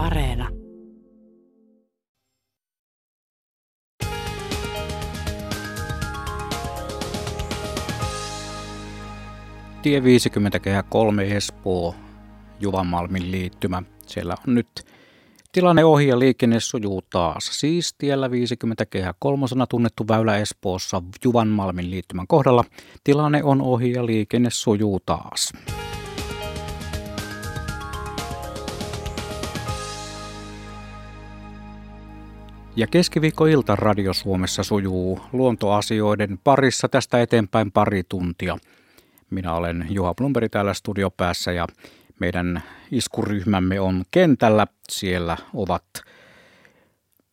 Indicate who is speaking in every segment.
Speaker 1: Areena.
Speaker 2: Tie 50 kehä 3 Espoo, Juvanmalmin liittymä. Siellä on nyt tilanne ohi ja liikenne sujuu taas. Siis tiellä 50 kehä kolmosena tunnettu väylä Espoossa Juvanmalmin liittymän kohdalla. Tilanne on ohi ja liikenne sujuu taas. Ja keskiviikkoilta Radio Suomessa sujuu luontoasioiden parissa tästä eteenpäin pari tuntia. Minä olen Juha Plumberi täällä studiopäässä ja meidän iskuryhmämme on kentällä. Siellä ovat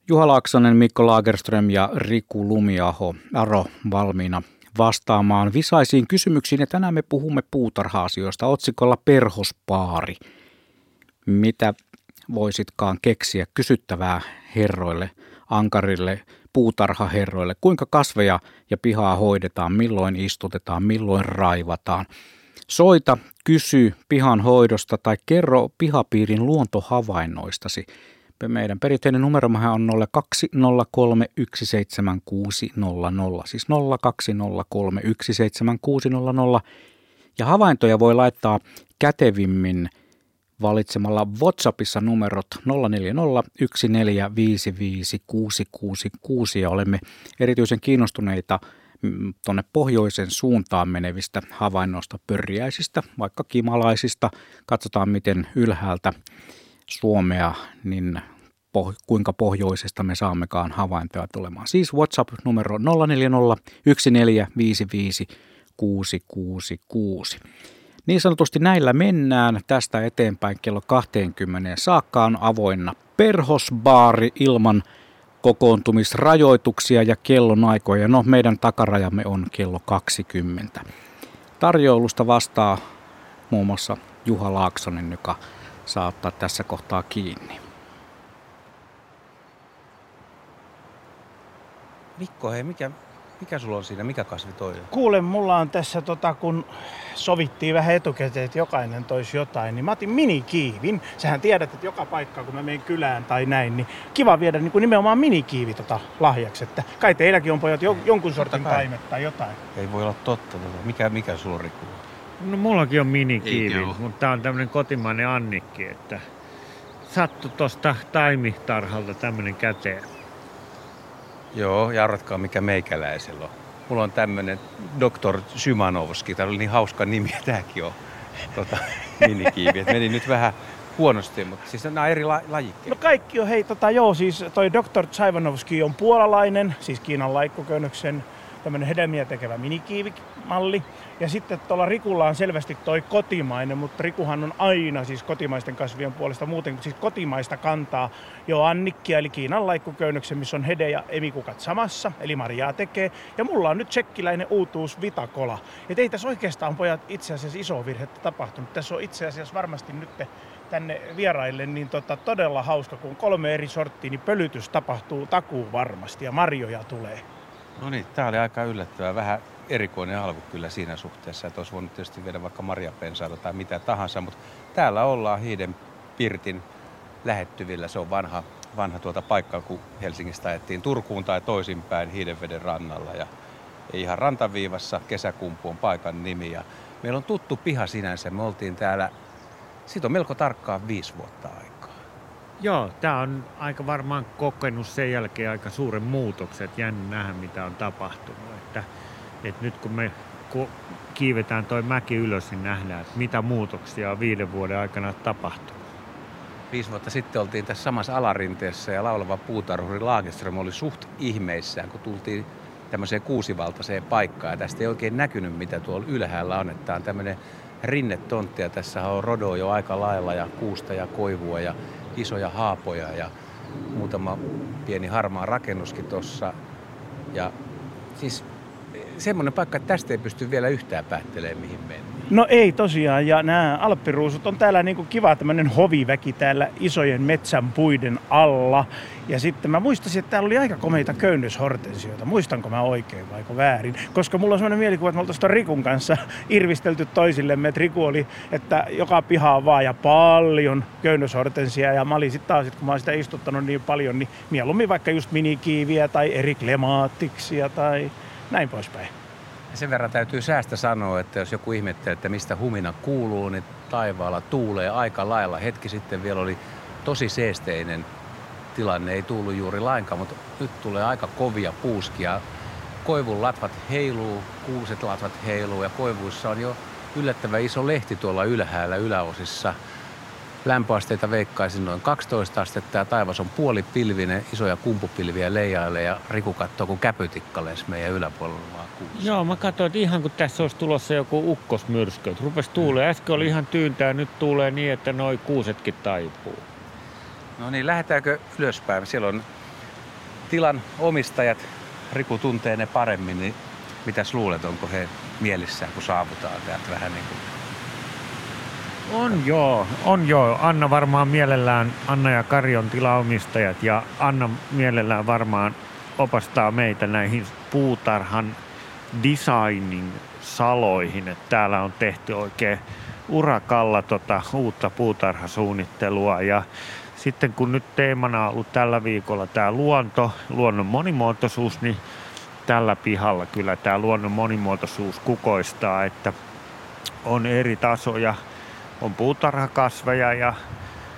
Speaker 2: Juha Laaksonen, Mikko Lagerström ja Riku Lumiaho Aro valmiina vastaamaan visaisiin kysymyksiin. Ja tänään me puhumme puutarha-asioista otsikolla Perhospaari. Mitä voisitkaan keksiä kysyttävää herroille, ankarille puutarhaherroille, kuinka kasveja ja pihaa hoidetaan, milloin istutetaan, milloin raivataan. Soita, kysy pihan hoidosta tai kerro pihapiirin luontohavainnoistasi. Meidän perinteinen numeromahan on 0203176600, siis 0203176600. Ja havaintoja voi laittaa kätevimmin valitsemalla WhatsAppissa numerot 0401455666 ja olemme erityisen kiinnostuneita mm, tuonne pohjoisen suuntaan menevistä havainnoista pörjäisistä, vaikka kimalaisista. Katsotaan, miten ylhäältä Suomea, niin poh- kuinka pohjoisesta me saammekaan havaintoja tulemaan. Siis WhatsApp-numero 040 niin sanotusti näillä mennään tästä eteenpäin kello 20 saakka on avoinna perhosbaari ilman kokoontumisrajoituksia ja kellonaikoja. No meidän takarajamme on kello 20. Tarjoulusta vastaa muun muassa Juha Laaksonen, joka saattaa tässä kohtaa kiinni.
Speaker 3: Mikko, hei, mikä, mikä sulla on siinä? Mikä kasvi toi on?
Speaker 4: Kuule, mulla on tässä, tota, kun sovittiin vähän etukäteen, että jokainen toisi jotain, niin mä otin minikiivin. Sähän tiedät, että joka paikka, kun mä menen kylään tai näin, niin kiva viedä niin kuin nimenomaan minikiivi tota lahjaksi. Että kai teilläkin on pojat jonkun sortin taimet tai jotain.
Speaker 3: Ei voi olla totta. Tota. Mikä, mikä sulla Riku?
Speaker 5: No mullakin on minikiivi, mutta tää on tämmönen kotimainen annikki, että sattu tosta taimitarhalta tämmönen käteen.
Speaker 3: Joo, ja arvatkaa mikä meikäläisellä on. Mulla on tämmönen Dr. Symanovski, tää oli niin hauska nimi, tääkin on tota, minikiivi. Et meni nyt vähän huonosti, mutta siis nämä on eri la- lajikkeet.
Speaker 4: No kaikki on, hei, tota, joo, siis toi Dr. Tsaivanovski on puolalainen, siis Kiinan laikkoköynnöksen tämmöinen hedelmiä tekevä minikiivimalli. Ja sitten tuolla Rikulla on selvästi toi kotimainen, mutta Rikuhan on aina siis kotimaisten kasvien puolesta muuten, siis kotimaista kantaa jo annikkia, eli Kiinan laikkuköynnöksen, missä on hede ja emikukat samassa, eli marjaa tekee. Ja mulla on nyt tsekkiläinen uutuus Vitakola. Ja ei tässä oikeastaan pojat itse asiassa iso virhettä tapahtunut. Tässä on itse asiassa varmasti nyt tänne vieraille, niin tota, todella hauska, kun kolme eri sorttia, niin pölytys tapahtuu takuu varmasti ja marjoja tulee.
Speaker 3: No niin, tää oli aika yllättävää. Vähän erikoinen alku kyllä siinä suhteessa, että olisi voinut tietysti viedä vaikka marjapensaita tai mitä tahansa, mutta täällä ollaan Hiiden Pirtin lähettyvillä. Se on vanha, vanha tuota paikka, kun Helsingistä ajettiin Turkuun tai toisinpäin Hiidenveden rannalla. Ja ihan rantaviivassa kesäkumpu on paikan nimi. Ja meillä on tuttu piha sinänsä. Me oltiin täällä, siitä on melko tarkkaan viisi vuotta aikaa.
Speaker 5: Joo, tämä on aika varmaan kokenut sen jälkeen aika suuren muutoksen, että jännä nähdä mitä on tapahtunut. Että, että nyt kun me kiivetään toi mäki ylös, niin nähdään, että mitä muutoksia on viiden vuoden aikana tapahtunut.
Speaker 3: Viisi vuotta sitten oltiin tässä samassa alarinteessä ja laulava puutarhuri Laageström oli suht ihmeissään, kun tultiin tämmöiseen kuusivaltaiseen paikkaan. Ja tästä ei oikein näkynyt, mitä tuolla ylhäällä on. Että tämä on tämmöinen rinnetontti ja tässä on rodo jo aika lailla ja kuusta ja koivua ja isoja haapoja ja muutama pieni harmaa rakennuskin tuossa. Ja siis semmoinen paikka, että tästä ei pysty vielä yhtään päättelemään, mihin mennään.
Speaker 4: No ei tosiaan, ja nämä alppiruusut on täällä niinku kiva tämmöinen hoviväki täällä isojen metsän puiden alla. Ja sitten mä muistasin, että täällä oli aika komeita köynnöshortensioita. Muistanko mä oikein vai väärin? Koska mulla on semmoinen mielikuva, että me oltaisiin Rikun kanssa irvistelty toisillemme. Että Riku oli, että joka piha on vaan ja paljon köynnöshortensia. Ja mä olin sitten taas, kun mä oon sitä istuttanut niin paljon, niin mieluummin vaikka just minikiiviä tai eri klemaattiksia tai näin poispäin.
Speaker 3: Sen verran täytyy säästä sanoa, että jos joku ihmettelee, että mistä humina kuuluu, niin taivaalla tuulee aika lailla. Hetki sitten vielä oli tosi seesteinen tilanne, ei tullut juuri lainkaan, mutta nyt tulee aika kovia puuskia. Koivun latvat heiluu, kuuset latvat heiluu ja koivuissa on jo yllättävän iso lehti tuolla ylhäällä yläosissa – Lämpöasteita veikkaisin noin 12 astetta ja taivas on puolipilvinen, isoja kumpupilviä leijailee ja Riku katsoo, kun käpytikkalees meidän yläpuolella vaan kuusi.
Speaker 5: Joo, mä katsoin, että ihan kun tässä olisi tulossa joku ukkosmyrskö, että rupesi tuulee. Mm. Äsken oli ihan tyyntää, nyt tuulee niin, että noi kuusetkin taipuu.
Speaker 3: No niin, lähdetäänkö ylöspäin? Siellä on tilan omistajat, Riku tuntee ne paremmin, niin mitäs luulet, onko he mielissään, kun saavutaan täältä vähän niin kuin
Speaker 5: on joo, on joo. Anna varmaan mielellään, Anna ja Kari on tilaomistajat ja Anna mielellään varmaan opastaa meitä näihin puutarhan designing saloihin. Että täällä on tehty oikein urakalla tota uutta puutarhasuunnittelua ja sitten kun nyt teemana on ollut tällä viikolla tämä luonto, luonnon monimuotoisuus, niin tällä pihalla kyllä tämä luonnon monimuotoisuus kukoistaa, että on eri tasoja on puutarhakasveja ja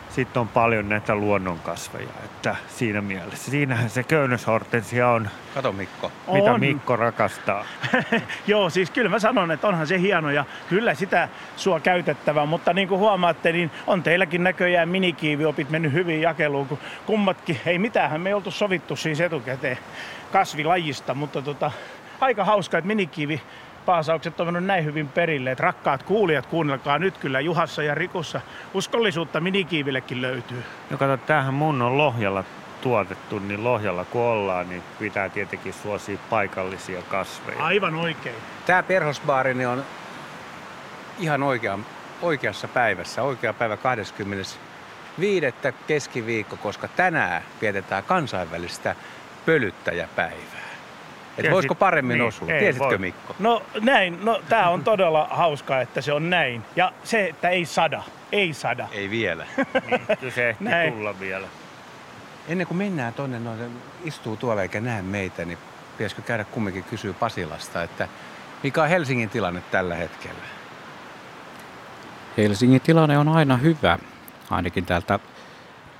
Speaker 5: sitten on paljon näitä luonnonkasveja, että siinä mielessä. Siinähän se köynnöshortensia on.
Speaker 3: Kato Mikko.
Speaker 5: Mitä on. Mikko rakastaa.
Speaker 4: Joo, siis kyllä mä sanon, että onhan se hieno ja kyllä sitä sua käytettävää, mutta niin kuin huomaatte, niin on teilläkin näköjään minikiiviopit mennyt hyvin jakeluun, kun kummatkin, ei mitään, me ei oltu sovittu siis etukäteen kasvilajista, mutta tota, aika hauska, että minikiivi paasaukset on mennyt näin hyvin perille, että rakkaat kuulijat, kuunnelkaa nyt kyllä Juhassa ja Rikussa. Uskollisuutta minikiivillekin löytyy.
Speaker 5: No kato, tämähän mun on Lohjalla tuotettu, niin Lohjalla kun ollaan, niin pitää tietenkin suosia paikallisia kasveja.
Speaker 4: Aivan oikein.
Speaker 3: Tämä perhosbaari niin on ihan oikea, oikeassa päivässä, oikea päivä 25. keskiviikko, koska tänään vietetään kansainvälistä pölyttäjäpäivää. Et voisiko paremmin niin, osua? Tiesitkö voi. Mikko?
Speaker 4: No näin, no tää on todella hauskaa, että se on näin. Ja se, että ei sada, ei sada.
Speaker 3: Ei vielä.
Speaker 5: niin, se ehti näin. tulla vielä.
Speaker 3: Ennen kuin mennään tonne, no, istuu tuolla eikä näe meitä, niin pitäisikö käydä kumminkin kysyä Pasilasta, että mikä on Helsingin tilanne tällä hetkellä?
Speaker 2: Helsingin tilanne on aina hyvä, ainakin täältä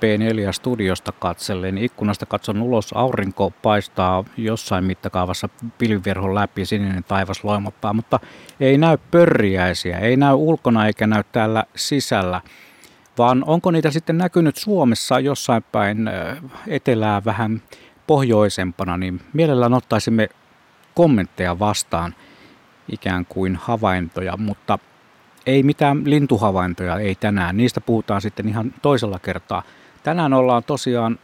Speaker 2: P4-studiosta katsellen. Ikkunasta katson ulos, aurinko paistaa jossain mittakaavassa pilviverhon läpi, sininen taivas loimottaa, mutta ei näy pörriäisiä, ei näy ulkona eikä näy täällä sisällä. Vaan onko niitä sitten näkynyt Suomessa jossain päin etelää vähän pohjoisempana, niin mielellään ottaisimme kommentteja vastaan ikään kuin havaintoja, mutta ei mitään lintuhavaintoja, ei tänään. Niistä puhutaan sitten ihan toisella kertaa. Tänään ollaan tosiaan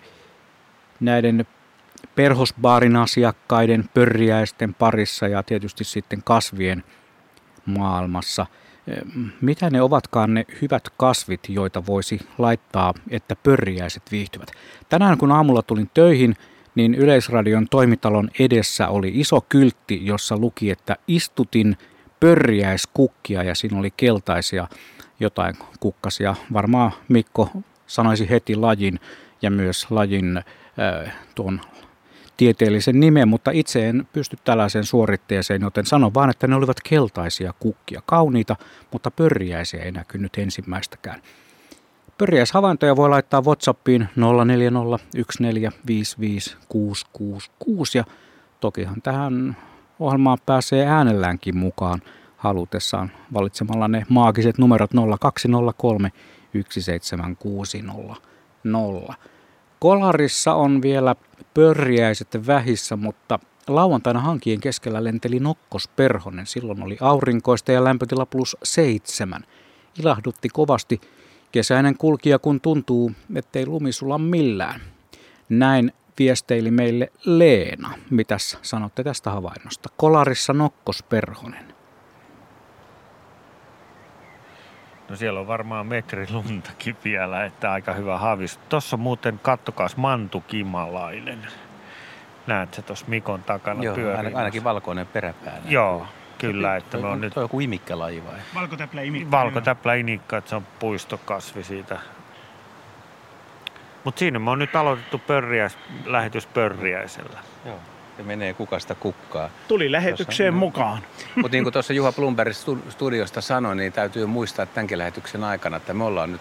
Speaker 2: näiden perhosbaarin asiakkaiden, pörriäisten parissa ja tietysti sitten kasvien maailmassa. Mitä ne ovatkaan ne hyvät kasvit, joita voisi laittaa, että pörriäiset viihtyvät? Tänään kun aamulla tulin töihin, niin Yleisradion toimitalon edessä oli iso kyltti, jossa luki, että istutin pörriäiskukkia ja siinä oli keltaisia jotain kukkasia. Varmaan Mikko sanoisi heti lajin ja myös lajin äh, tuon tieteellisen nimen, mutta itse en pysty tällaiseen suoritteeseen, joten sanon vaan, että ne olivat keltaisia kukkia, kauniita, mutta pörriäisiä ei näkynyt ensimmäistäkään. Pörriäishavaintoja voi laittaa Whatsappiin 0401455666 ja tokihan tähän ohjelmaan pääsee äänelläänkin mukaan halutessaan valitsemalla ne maagiset numerot 0203 17600. Kolarissa on vielä pörjäiset vähissä, mutta lauantaina hankien keskellä lenteli Nokkos Perhonen. Silloin oli aurinkoista ja lämpötila plus seitsemän. Ilahdutti kovasti kesäinen kulkija, kun tuntuu, ettei lumi sulla millään. Näin viesteili meille Leena. Mitäs sanotte tästä havainnosta? Kolarissa Nokkos
Speaker 5: No siellä on varmaan metri luntakin vielä, että aika hyvä haavis. Tuossa muuten kattokaas Mantu Kimalainen. Näet se tuossa Mikon takana
Speaker 3: Joo,
Speaker 5: pyörimässä.
Speaker 3: ainakin valkoinen peräpää.
Speaker 5: Joo, kyllä, että me on nyt
Speaker 3: on joku imikkälaji vai?
Speaker 4: Valkotäplä imikkä.
Speaker 5: valkotäplä inikka, että se on puistokasvi siitä. Mutta siinä me on nyt aloitettu pörriäis, lähetys pörriäisellä.
Speaker 3: Joo. Se menee kukasta kukkaa.
Speaker 4: Tuli lähetykseen
Speaker 3: Tuossa-
Speaker 4: mukaan.
Speaker 3: Mutta niin kuin tuossa Juha Blumberg stu- studiosta sanoi, niin täytyy muistaa tämänkin lähetyksen aikana, että me ollaan nyt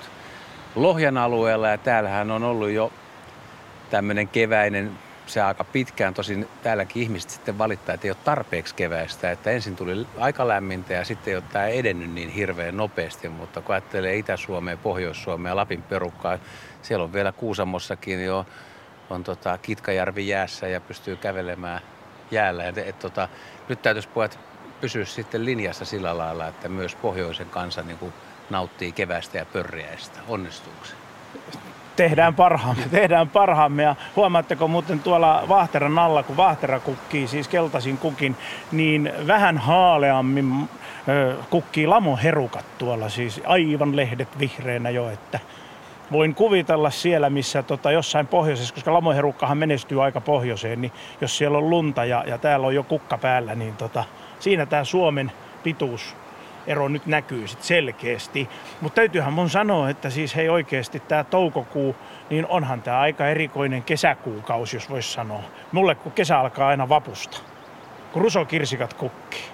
Speaker 3: Lohjan alueella ja täällähän on ollut jo tämmöinen keväinen, se aika pitkään, tosin täälläkin ihmiset sitten valittaa, että ei ole tarpeeksi keväistä, että ensin tuli aika lämmintä ja sitten ei ole tämä edennyt niin hirveän nopeasti, mutta kun ajattelee Itä-Suomea, Pohjois-Suomea Lapin perukkaa, siellä on vielä Kuusamossakin jo on tota Kitkajärvi jäässä ja pystyy kävelemään jäällä. Et, et, tota, nyt täytyisi pojat pysyä sitten linjassa sillä lailla, että myös pohjoisen kansa niin kuin nauttii kevästä ja pörriäistä. Onnistuuko se?
Speaker 4: Tehdään parhaamme, tehdään parhaamme. Ja huomaatteko muuten tuolla Vahteran alla, kun Vahtera kukkii, siis keltaisin kukin, niin vähän haaleammin kukkii lamoherukat tuolla, siis aivan lehdet vihreänä jo, että voin kuvitella siellä, missä tota, jossain pohjoisessa, koska lamoherukkahan menestyy aika pohjoiseen, niin jos siellä on lunta ja, ja täällä on jo kukka päällä, niin tota, siinä tämä Suomen pituus ero nyt näkyy sit selkeästi. Mutta täytyyhän mun sanoa, että siis hei oikeasti tämä toukokuu, niin onhan tämä aika erikoinen kesäkuukausi, jos voisi sanoa. Mulle kun kesä alkaa aina vapusta, kun rusokirsikat kukkii.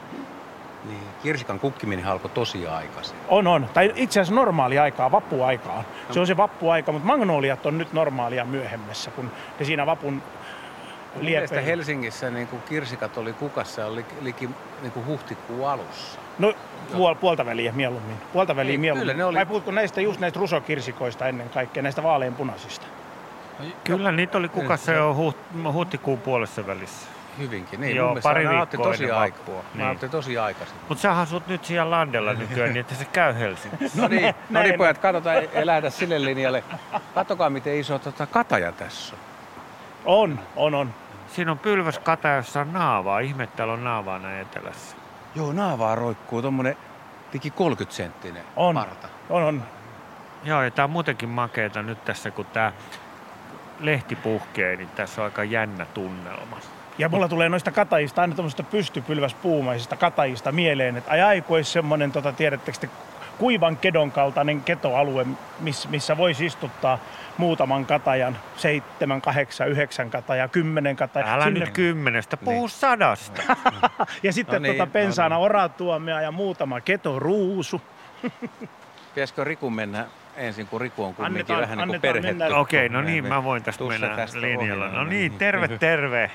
Speaker 3: Kirsikan kukkiminen alkoi tosi aikaisin.
Speaker 4: On, on. Tai itse asiassa normaali aikaa, vappuaikaan. Se on se vappuaika, mutta magnoliat on nyt normaalia myöhemmässä, kun ne siinä vapun
Speaker 3: Mun mielestä
Speaker 4: liepeillä.
Speaker 3: Helsingissä niin kuin kirsikat oli kukassa oli liki niin kuin huhtikuun alussa.
Speaker 4: No puol, puolta väliä mieluummin. Puolta väliä
Speaker 3: Ei,
Speaker 4: mieluummin.
Speaker 3: kyllä ne oli-
Speaker 4: Vai puhutko näistä just näistä rusokirsikoista ennen kaikkea, näistä vaaleanpunaisista?
Speaker 5: Kyllä niitä oli kukassa jo huht- huhtikuun puolessa välissä.
Speaker 3: Hyvinkin. Niin,
Speaker 5: Joo, pari viikkoa
Speaker 3: tosi aikaa. Niin. Otti tosi aikaisin.
Speaker 5: Mutta sä asut nyt siellä landella nykyään, niin että se käy Helsingissä.
Speaker 3: No niin, no niin pojat, katsotaan, ei lähdetä sille linjalle. Katsokaa, miten iso tota, kataja tässä on.
Speaker 4: On, on, on.
Speaker 5: Siinä on pylväskata, jossa on naavaa. Ihme, että täällä on naavaa näin etelässä.
Speaker 3: Joo, naavaa roikkuu tommonen liki 30 senttinen
Speaker 4: On.
Speaker 3: parta.
Speaker 4: On, on.
Speaker 5: Joo, ja tää on muutenkin makeeta nyt tässä, kun tää lehti puhkee, niin tässä on aika jännä tunnelma.
Speaker 4: Ja mulla tulee noista katajista, aina tuommoista pystypylväspuumaisista katajista mieleen, että ai ai, kun olisi semmoinen, tota, tiedättekö te, kuivan kedon kaltainen ketoalue, miss, missä voisi istuttaa muutaman katajan, seitsemän, kahdeksan, yhdeksän katajaa, kymmenen katajaa.
Speaker 5: Älä nyt kymmenestä, puhu sadasta.
Speaker 4: Ja sitten
Speaker 3: No niin,
Speaker 4: tota,
Speaker 3: no
Speaker 4: pensaana
Speaker 3: niin.
Speaker 4: oratuomea ja muutama ketoruusu.
Speaker 3: Pitäisikö Riku mennä ensin, kun Riku on kumminkin
Speaker 4: Annetaan-
Speaker 3: vähän niin kuin.
Speaker 5: Okei, no niin, mä voin tästä
Speaker 3: Tussa
Speaker 5: mennä
Speaker 3: tästä
Speaker 5: linjalla.
Speaker 3: ohi,
Speaker 5: No niin, terve, terve.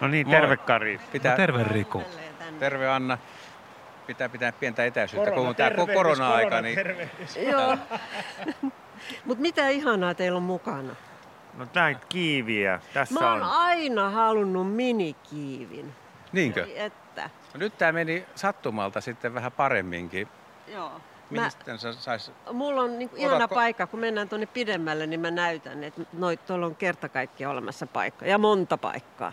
Speaker 5: No niin,
Speaker 3: Moi.
Speaker 5: terve Kari.
Speaker 3: Pitää,
Speaker 2: terve Riku.
Speaker 3: terve Anna. Pitää pitää pientä etäisyyttä,
Speaker 4: Korona,
Speaker 3: kun on tämä korona-aika,
Speaker 4: korona,
Speaker 3: niin.
Speaker 1: Joo. Mutta mitä ihanaa teillä on mukana?
Speaker 5: No näin kiiviä. Tässä
Speaker 1: Mä oon
Speaker 5: on.
Speaker 1: aina halunnut minikiivin.
Speaker 3: niinkö?
Speaker 1: Että.
Speaker 3: No nyt tämä meni sattumalta sitten vähän paremminkin.
Speaker 1: Joo. Mä,
Speaker 3: Mistä sä sais...
Speaker 1: mulla on niinku ihana
Speaker 3: Otatko-
Speaker 1: paikka, kun mennään tuonne pidemmälle, niin mä näytän, että noit, tuolla on kerta kaikkiaan olemassa paikka. Ja monta paikkaa.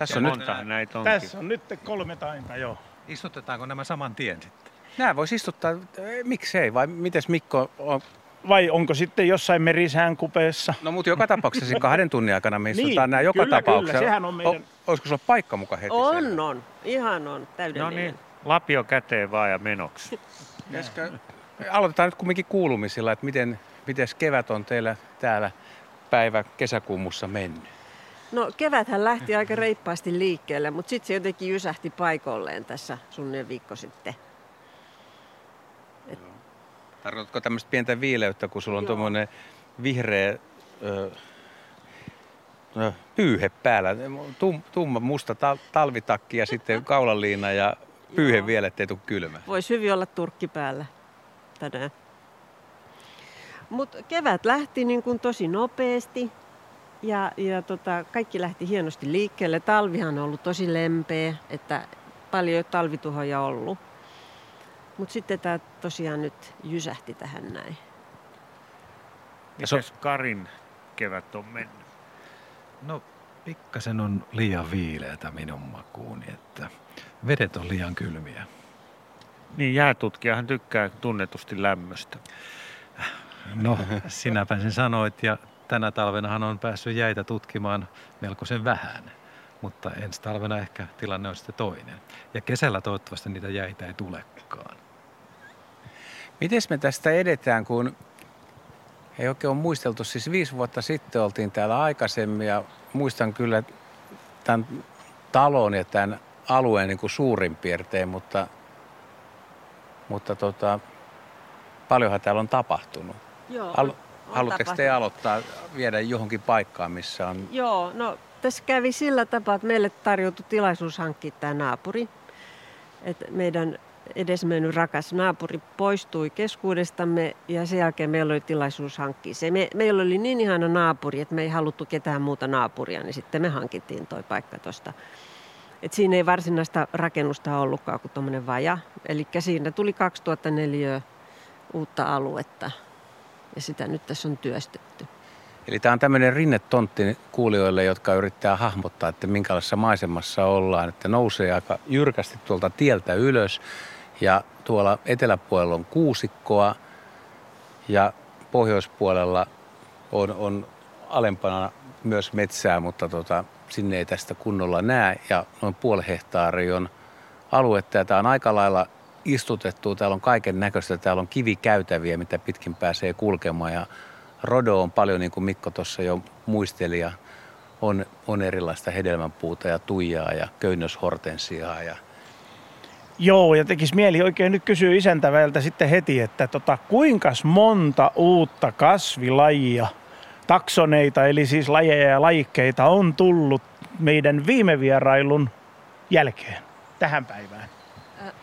Speaker 3: Tässä on nyt...
Speaker 5: monta näitä onkin.
Speaker 4: Tässä on nyt kolme tainta, joo.
Speaker 6: Istutetaanko nämä saman tien sitten?
Speaker 3: Nämä voisi istuttaa, eh, miksei, vai mites Mikko on?
Speaker 4: Vai onko sitten jossain merisään kupeessa?
Speaker 3: No mutta joka tapauksessa kahden tunnin aikana me
Speaker 4: Niin,
Speaker 3: istutaan nämä joka
Speaker 4: kyllä,
Speaker 3: tapauksessa.
Speaker 4: kyllä, sehän on meidän-
Speaker 3: O, olisiko sulla paikka muka heti siellä?
Speaker 1: On, on. Ihan on.
Speaker 5: No
Speaker 1: Täydellinen.
Speaker 5: niin, lapio käteen vaan ja menoksi.
Speaker 3: Pitäisikö- Aloitetaan nyt kumminkin kuulumisilla, että miten, miten kevät on teillä täällä päivä kesäkuumussa mennyt.
Speaker 1: No keväthän lähti aika reippaasti liikkeelle, mutta sitten se jotenkin jysähti paikolleen tässä suunnilleen viikko sitten.
Speaker 3: Tarkoitatko tämmöistä pientä viileyttä, kun sulla on tuommoinen vihreä ö, ö, pyyhe päällä, tum, tumma musta tal, talvitakki ja sitten kaulanliina ja pyyhe
Speaker 1: Joo.
Speaker 3: vielä, ettei tule kylmä.
Speaker 1: Voisi hyvin olla turkki päällä tänään. Mutta kevät lähti niin kuin tosi nopeasti ja, ja tota, kaikki lähti hienosti liikkeelle. Talvihan on ollut tosi lempeä, että paljon ei ole talvituhoja ollut. Mutta sitten tämä tosiaan nyt jysähti tähän näin.
Speaker 5: Mites Karin kevät on mennyt?
Speaker 6: No pikkasen on liian viileätä minun makuuni, että vedet on liian kylmiä.
Speaker 5: Niin jäätutkijahan tykkää tunnetusti lämmöstä.
Speaker 6: No, sinäpä sen sanoit ja tänä talvenahan on päässyt jäitä tutkimaan melkoisen vähän. Mutta ensi talvena ehkä tilanne on sitten toinen. Ja kesällä toivottavasti niitä jäitä ei tulekaan.
Speaker 3: Miten me tästä edetään, kun ei oikein ole muisteltu. Siis viisi vuotta sitten oltiin täällä aikaisemmin ja muistan kyllä tämän talon ja tämän alueen niin kuin suurin piirtein, mutta, mutta tota, paljonhan täällä on tapahtunut.
Speaker 1: Joo,
Speaker 3: Al- Haluatteko te aloittaa viedä johonkin paikkaan, missä on...
Speaker 1: Joo, no tässä kävi sillä tapaa, että meille tarjoutui tilaisuus hankkia tämä naapuri. Että meidän edesmennyt rakas naapuri poistui keskuudestamme ja sen jälkeen meillä oli tilaisuus hankkia se. Me, meillä oli niin ihana naapuri, että me ei haluttu ketään muuta naapuria, niin sitten me hankittiin toi paikka tuosta. Et siinä ei varsinaista rakennusta ollutkaan kuin tuommoinen vaja. Eli siinä tuli 2004 uutta aluetta ja sitä nyt tässä on työstetty.
Speaker 3: Eli tämä on tämmöinen rinnetontti kuulijoille, jotka yrittää hahmottaa, että minkälaisessa maisemassa ollaan. Että nousee aika jyrkästi tuolta tieltä ylös ja tuolla eteläpuolella on kuusikkoa ja pohjoispuolella on, on alempana myös metsää, mutta tota, sinne ei tästä kunnolla näe. Ja noin puoli hehtaari on aluetta ja tämä on aika lailla istutettu. Täällä on kaiken näköistä. Täällä on kivikäytäviä, mitä pitkin pääsee kulkemaan ja rodo on paljon, niin kuin Mikko tuossa jo muisteli, ja on, on erilaista hedelmänpuuta ja tuijaa ja köynnöshortensiaa ja
Speaker 4: Joo, ja tekisi mieli oikein nyt kysyä isäntävältä sitten heti, että tota, kuinka monta uutta kasvilajia, taksoneita, eli siis lajeja ja lajikkeita on tullut meidän viime vierailun jälkeen tähän päivään?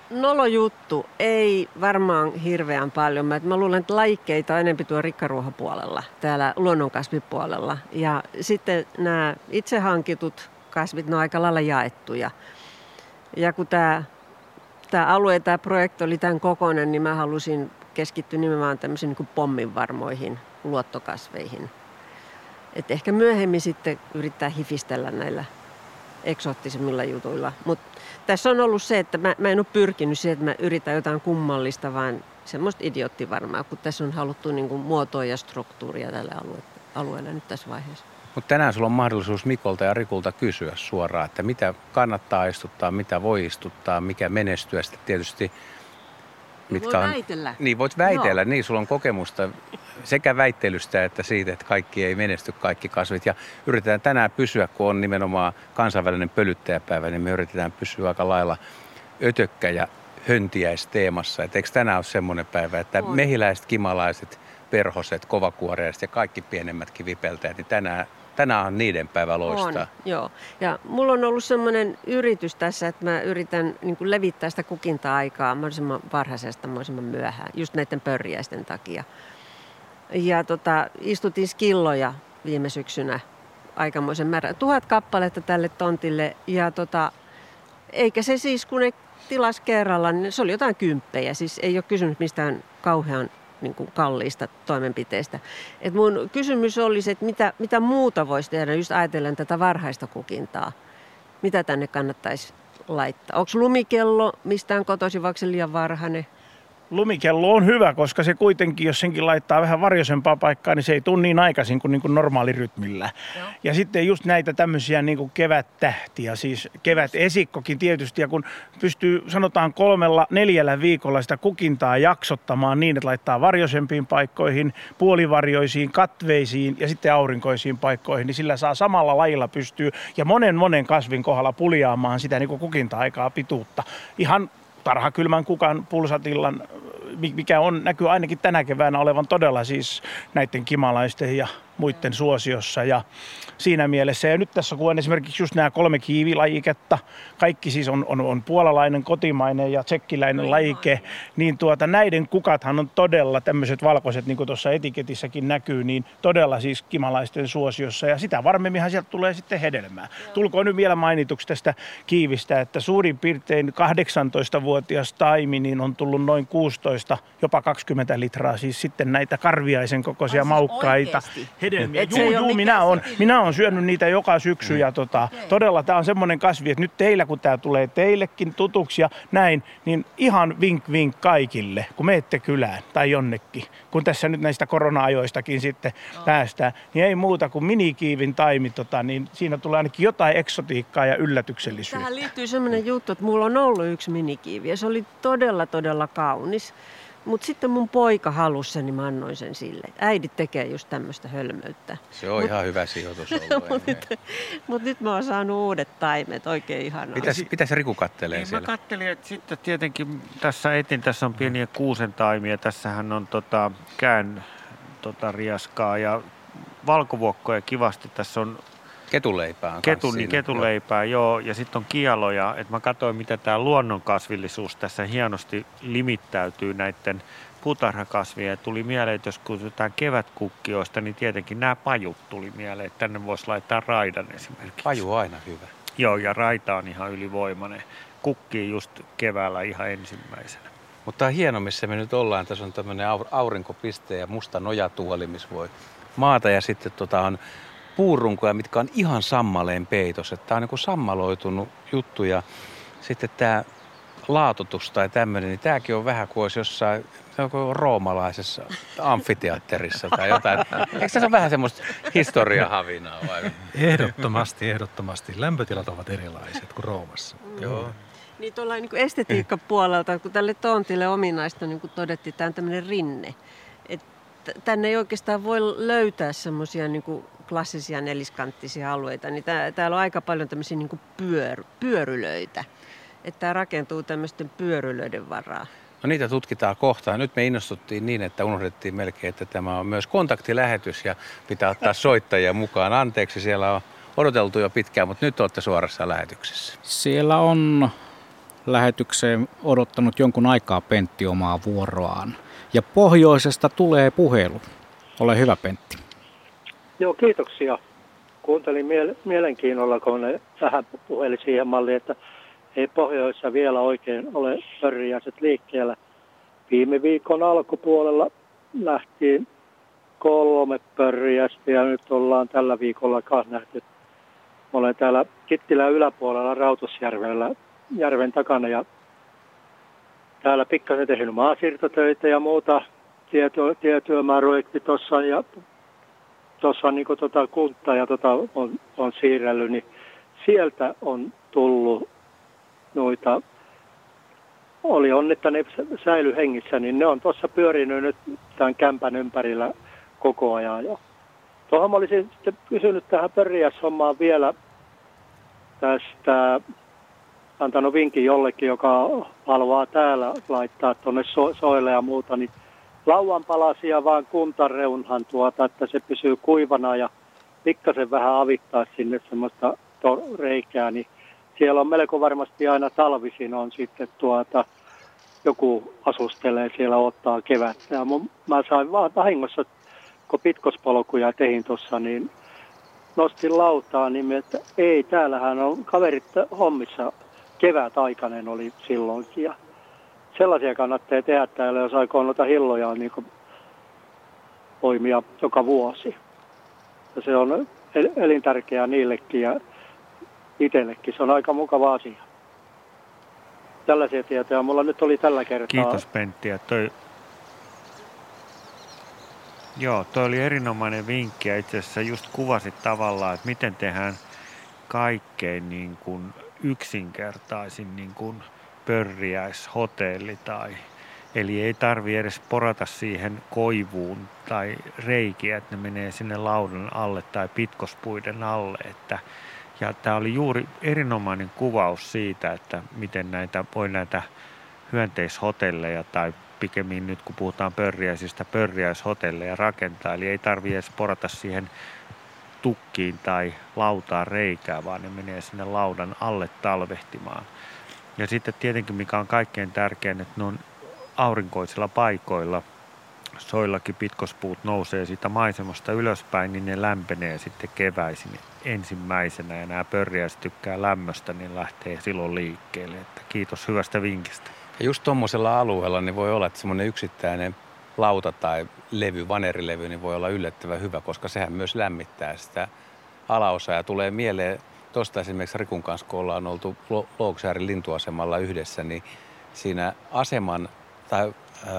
Speaker 1: Nolo juttu, ei varmaan hirveän paljon. Mä, mä luulen, että lajikkeita on enemmän tuo rikkaruohapuolella, täällä luonnonkasvipuolella. Ja sitten nämä itse hankitut kasvit, ne on aika lailla jaettuja. Ja kun tämä, tämä alue tämä projekti oli tämän kokoinen, niin mä halusin keskittyä nimenomaan tämmöisiin niin pomminvarmoihin luottokasveihin. Et ehkä myöhemmin sitten yrittää hifistellä näillä eksoottisemmilla jutuilla. Mutta tässä on ollut se, että mä, mä en ole pyrkinyt siihen, että mä yritän jotain kummallista, vaan semmoista idioottivarmaa, kun tässä on haluttu niin kuin muotoa ja struktuuria tälle alueelle nyt tässä vaiheessa.
Speaker 3: Mutta tänään sulla on mahdollisuus Mikolta ja Rikulta kysyä suoraan, että mitä kannattaa istuttaa, mitä voi istuttaa, mikä menestyä sitten tietysti.
Speaker 1: Mitkä voi on, väitellä.
Speaker 3: Niin, voit väitellä. Joo. Niin, sulla on kokemusta sekä väittelystä että siitä, että kaikki ei menesty, kaikki kasvit. Ja yritetään tänään pysyä, kun on nimenomaan kansainvälinen pölyttäjäpäivä, niin me yritetään pysyä aika lailla ötökkä ja höntiäisteemassa. Et eikö tänään ole semmoinen päivä, että on. mehiläiset, kimalaiset, perhoset, kovakuoreiset ja kaikki pienemmätkin vipeltäjät, niin tänään tänään on niiden päivä loistaa. On,
Speaker 1: joo. Ja mulla on ollut semmoinen yritys tässä, että mä yritän niin levittää sitä kukinta-aikaa mahdollisimman varhaisesta mahdollisimman myöhään, just näiden pörjäisten takia. Ja tota, istutin skilloja viime syksynä aikamoisen määrän. Tuhat kappaletta tälle tontille ja tota, eikä se siis kun ne tilas kerralla, niin se oli jotain kymppejä. Siis ei ole kysymys mistään kauhean niin kuin kalliista toimenpiteistä. Et mun kysymys olisi, että mitä, mitä muuta voisi tehdä, just ajatellen tätä varhaista kukintaa. Mitä tänne kannattaisi laittaa? Onko lumikello mistään kotoisin, vaikka se liian varhainen?
Speaker 4: Lumikello on hyvä, koska se kuitenkin, jos senkin laittaa vähän varjoisempaa paikkaa, niin se ei tule niin aikaisin kuin, niin kuin normaalirytmillä. Joo. Ja sitten just näitä tämmöisiä niin kuin kevättähtiä, siis kevätesikkokin tietysti, ja kun pystyy sanotaan kolmella, neljällä viikolla sitä kukintaa jaksottamaan niin, että laittaa varjoisempiin paikkoihin, puolivarjoisiin, katveisiin ja sitten aurinkoisiin paikkoihin, niin sillä saa samalla lajilla pystyy ja monen monen kasvin kohdalla puljaamaan sitä niin kuin kukinta-aikaa pituutta. Ihan tarhakylmän kukan pulsatillan, mikä on, näkyy ainakin tänä keväänä olevan todella siis näiden kimalaisten ja muiden suosiossa ja siinä mielessä. Ja nyt tässä kun on esimerkiksi just nämä kolme kiivilajiketta, kaikki siis on, on, on puolalainen, kotimainen ja tsekkiläinen lajike, niin tuota, näiden kukathan on todella tämmöiset valkoiset, niin kuin tuossa etiketissäkin näkyy, niin todella siis kimalaisten suosiossa ja sitä varmemminhan sieltä tulee sitten hedelmää. Tulkoon nyt vielä mainituksi tästä kiivistä, että suurin piirtein 18-vuotias taimi niin on tullut noin 16, jopa 20 litraa siis sitten näitä karviaisen kokoisia siis maukkaita oikeasti? Hedelmiä. Et juu, juu, minä olen, minä olen syönyt niitä joka syksy mm. ja tota, todella tämä on semmoinen kasvi, että nyt teillä kun tämä tulee teillekin tutuksi ja näin, niin ihan vink vink kaikille, kun menette kylään tai jonnekin, kun tässä nyt näistä korona-ajoistakin sitten no. päästään, niin ei muuta kuin minikiivin taimi, tota, niin siinä tulee ainakin jotain eksotiikkaa ja yllätyksellisyyttä.
Speaker 1: Tähän liittyy semmoinen juttu, että mulla on ollut yksi minikiivi ja se oli todella, todella kaunis. Mutta sitten mun poika halusi sen, niin mä annoin sen sille. Äidit tekee just tämmöistä hölmöyttä.
Speaker 3: Se on mut, ihan hyvä sijoitus ollut.
Speaker 1: Mutta nyt, mut nyt mä oon saanut uudet taimet, oikein ihanaa.
Speaker 3: Mitäs, mitäs Riku kattelee
Speaker 5: niin,
Speaker 3: siellä?
Speaker 5: Mä kattelin, että sitten tietenkin tässä etin, tässä on pieniä kuusen taimia. Tässähän on tota, kään tota, riaskaa ja valkovuokkoja kivasti. Tässä on
Speaker 3: Ketuleipää on
Speaker 5: Ketu, niin ketuleipää, joo. joo. Ja sitten on kialoja. Että mä katsoin, mitä tämä luonnonkasvillisuus tässä hienosti limittäytyy näiden puutarhakasvien. tuli mieleen, että jos kutsutaan kevätkukkioista, niin tietenkin nämä pajut tuli mieleen. Että tänne voisi laittaa raidan esimerkiksi.
Speaker 3: Paju on aina hyvä.
Speaker 5: Joo, ja raita on ihan ylivoimainen. Kukkii just keväällä ihan ensimmäisenä.
Speaker 3: Mutta tämä on hieno, missä me nyt ollaan. Tässä on tämmöinen aurinkopiste ja musta nojatuoli, missä voi maata. Ja sitten tota on puurunkoja, mitkä on ihan sammaleen peitos. Että tämä on niin sammaloitunut juttu ja sitten tämä laatotus tai tämmöinen, niin tämäkin on vähän kuin olisi jossain roomalaisessa amfiteatterissa tai jotain. Eikö se ole vähän semmoista historiahavinaa vai?
Speaker 6: Ehdottomasti, ehdottomasti. Lämpötilat ovat erilaiset kuin Roomassa.
Speaker 3: Joo.
Speaker 1: Niin tuolla niin estetiikkapuolelta, kun tälle tontille ominaista, niin kuin todettiin, tämä on tämmöinen rinne. Tänne ei oikeastaan voi löytää semmoisia niin klassisia neliskanttisia alueita, niin tää, täällä on aika paljon tämmöisiä niin pyör, pyörylöitä. Että tämä rakentuu tämmöisten pyörylöiden varaa.
Speaker 3: No niitä tutkitaan kohta. Nyt me innostuttiin niin, että unohdettiin melkein, että tämä on myös kontaktilähetys ja pitää ottaa soittajia mukaan. Anteeksi, siellä on odoteltu jo pitkään, mutta nyt olette suorassa lähetyksessä.
Speaker 2: Siellä on lähetykseen odottanut jonkun aikaa Pentti omaa vuoroaan. Ja pohjoisesta tulee puhelu. Ole hyvä Pentti.
Speaker 7: Joo, kiitoksia. Kuuntelin miele- mielenkiinnolla, kun ne vähän puheli siihen malliin, että ei pohjoissa vielä oikein ole pörriäiset liikkeellä. Viime viikon alkupuolella lähtiin kolme pörriästä ja nyt ollaan tällä viikolla kanssa nähty. Olen täällä Kittilän yläpuolella Rautusjärvellä järven takana ja täällä pikkasen tehnyt maasiirtotöitä ja muuta tieto, tietyömääräprojekti tuossa ja tuossa niin tota kunta ja tota on, on siirrellyt, niin sieltä on tullut noita, oli on, että ne säily hengissä, niin ne on tuossa pyörinyt nyt tämän kämpän ympärillä koko ajan. Ja tuohon olisin sitten kysynyt tähän pörriäshommaan vielä tästä, antanut vinkin jollekin, joka haluaa täällä laittaa tuonne so- soille ja muuta, niin lauanpalasia vaan kuntareunhan tuota, että se pysyy kuivana ja pikkasen vähän avittaa sinne semmoista to- reikää, niin siellä on melko varmasti aina talvisin on sitten tuota, joku asustelee siellä ottaa kevättä. Ja mun, mä sain vaan vahingossa, kun pitkospolkuja tein tuossa, niin nostin lautaa niin että ei, täällähän on kaverit hommissa kevät aikainen oli silloinkin. Ja sellaisia kannattaa tehdä täällä, jos aikoo noita hilloja niin poimia joka vuosi. Ja se on elintärkeää niillekin ja itsellekin. Se on aika mukava asia. Tällaisia tietoja mulla nyt oli tällä kertaa.
Speaker 5: Kiitos Pentti. Toi... Joo, toi oli erinomainen vinkki ja itse asiassa just kuvasit tavallaan, että miten tehdään kaikkein niin kuin yksinkertaisin niin kuin pörriäishotelli tai Eli ei tarvi edes porata siihen koivuun tai reikiä, että ne menee sinne laudan alle tai pitkospuiden alle. Että, ja tämä oli juuri erinomainen kuvaus siitä, että miten näitä voi näitä hyönteishotelleja tai pikemmin nyt kun puhutaan pörriäisistä, pörriäishotelleja rakentaa. Eli ei tarvitse edes porata siihen tukkiin tai lautaan reikää, vaan ne menee sinne laudan alle talvehtimaan. Ja sitten tietenkin, mikä on kaikkein tärkein, että ne on aurinkoisilla paikoilla. Soillakin pitkospuut nousee siitä maisemasta ylöspäin, niin ne lämpenee sitten keväisin ensimmäisenä. Ja nämä pörriäiset tykkää lämmöstä, niin lähtee silloin liikkeelle. Että kiitos hyvästä vinkistä.
Speaker 3: Ja just tuommoisella alueella niin voi olla, että semmoinen yksittäinen lauta tai levy, vanerilevy, niin voi olla yllättävän hyvä, koska sehän myös lämmittää sitä alaosaa. Ja tulee mieleen, tuosta esimerkiksi Rikun kanssa, kun ollaan oltu Louksäärin lintuasemalla yhdessä, niin siinä aseman tai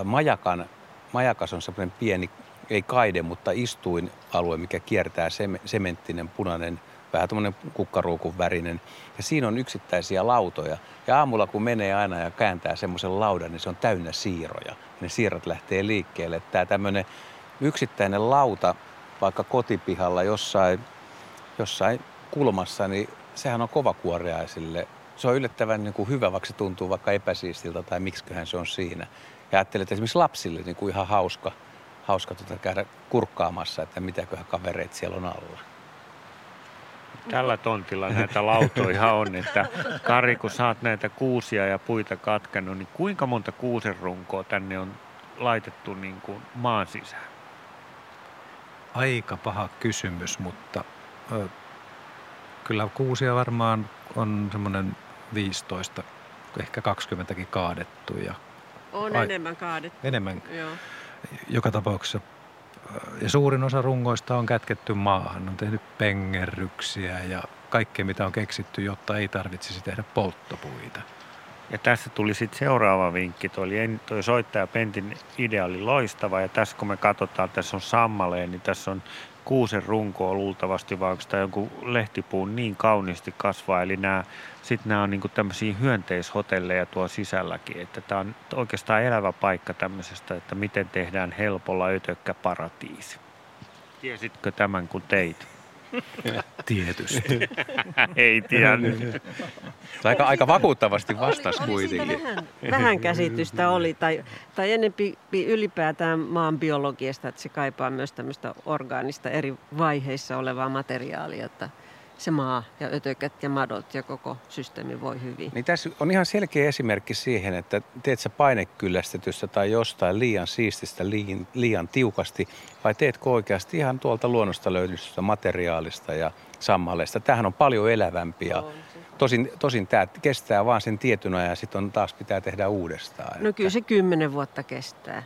Speaker 3: majakan, majakas on semmoinen pieni, ei kaide, mutta istuinalue, mikä kiertää sementtinen punainen vähän tuommoinen kukkaruukun värinen. Ja siinä on yksittäisiä lautoja. Ja aamulla kun menee aina ja kääntää semmoisen laudan, niin se on täynnä siiroja. Ja ne siirrot lähtee liikkeelle. Tämä tämmöinen yksittäinen lauta vaikka kotipihalla jossain, jossain kulmassa, niin sehän on kovakuoreaisille. Se on yllättävän niin kuin hyvä, vaikka se tuntuu vaikka epäsiistiltä tai miksiköhän se on siinä. Ja ajattelin, että esimerkiksi lapsille niin kuin ihan hauska, hauska tuota käydä kurkkaamassa, että mitäköhän kavereita siellä on alla
Speaker 5: tällä tontilla näitä lautoja on, että Kari, kun sä oot näitä kuusia ja puita katkenut, niin kuinka monta kuusen runkoa tänne on laitettu niin kuin maan sisään?
Speaker 6: Aika paha kysymys, mutta ö, kyllä kuusia varmaan on semmoinen 15, ehkä 20kin kaadettu. Ja
Speaker 1: on ai, enemmän kaadettu.
Speaker 6: Enemmän. Joo. Joka tapauksessa ja suurin osa rungoista on kätketty maahan. On tehnyt pengerryksiä ja kaikkea, mitä on keksitty, jotta ei tarvitsisi tehdä polttopuita.
Speaker 5: Ja tässä tuli sitten seuraava vinkki. Tuo, tuo soittaja Pentin idea oli loistava ja tässä kun me katsotaan, tässä on sammaleen, niin tässä on kuusen runkoa luultavasti, vai onko tämä joku lehtipuun niin kauniisti kasvaa. Eli nämä, sitten nämä on niin tämmöisiä hyönteishotelleja tuo sisälläkin. Että tämä on oikeastaan elävä paikka tämmöisestä, että miten tehdään helpolla ötökkäparatiisi. Tiesitkö tämän, kun teit?
Speaker 6: Tietysti.
Speaker 5: Ei tiennyt.
Speaker 3: Aika, aika vakuuttavasti vastasi kuitenkin.
Speaker 1: Vähän, vähän käsitystä oli, tai, tai enempi ylipäätään maan biologiasta, että se kaipaa myös tämmöistä orgaanista eri vaiheissa olevaa materiaalia, että se maa ja ötökät ja madot ja koko systeemi voi hyvin.
Speaker 3: Niin tässä on ihan selkeä esimerkki siihen, että teet sä painekyllästetystä tai jostain liian siististä liian, liian tiukasti vai teetkö oikeasti ihan tuolta luonnosta löydystä materiaalista ja sammaleista. Tämähän on paljon elävämpi ja tosin, tosin tämä kestää vaan sen tietyn ajan ja sitten taas pitää tehdä uudestaan.
Speaker 1: No kyllä se kymmenen vuotta kestää,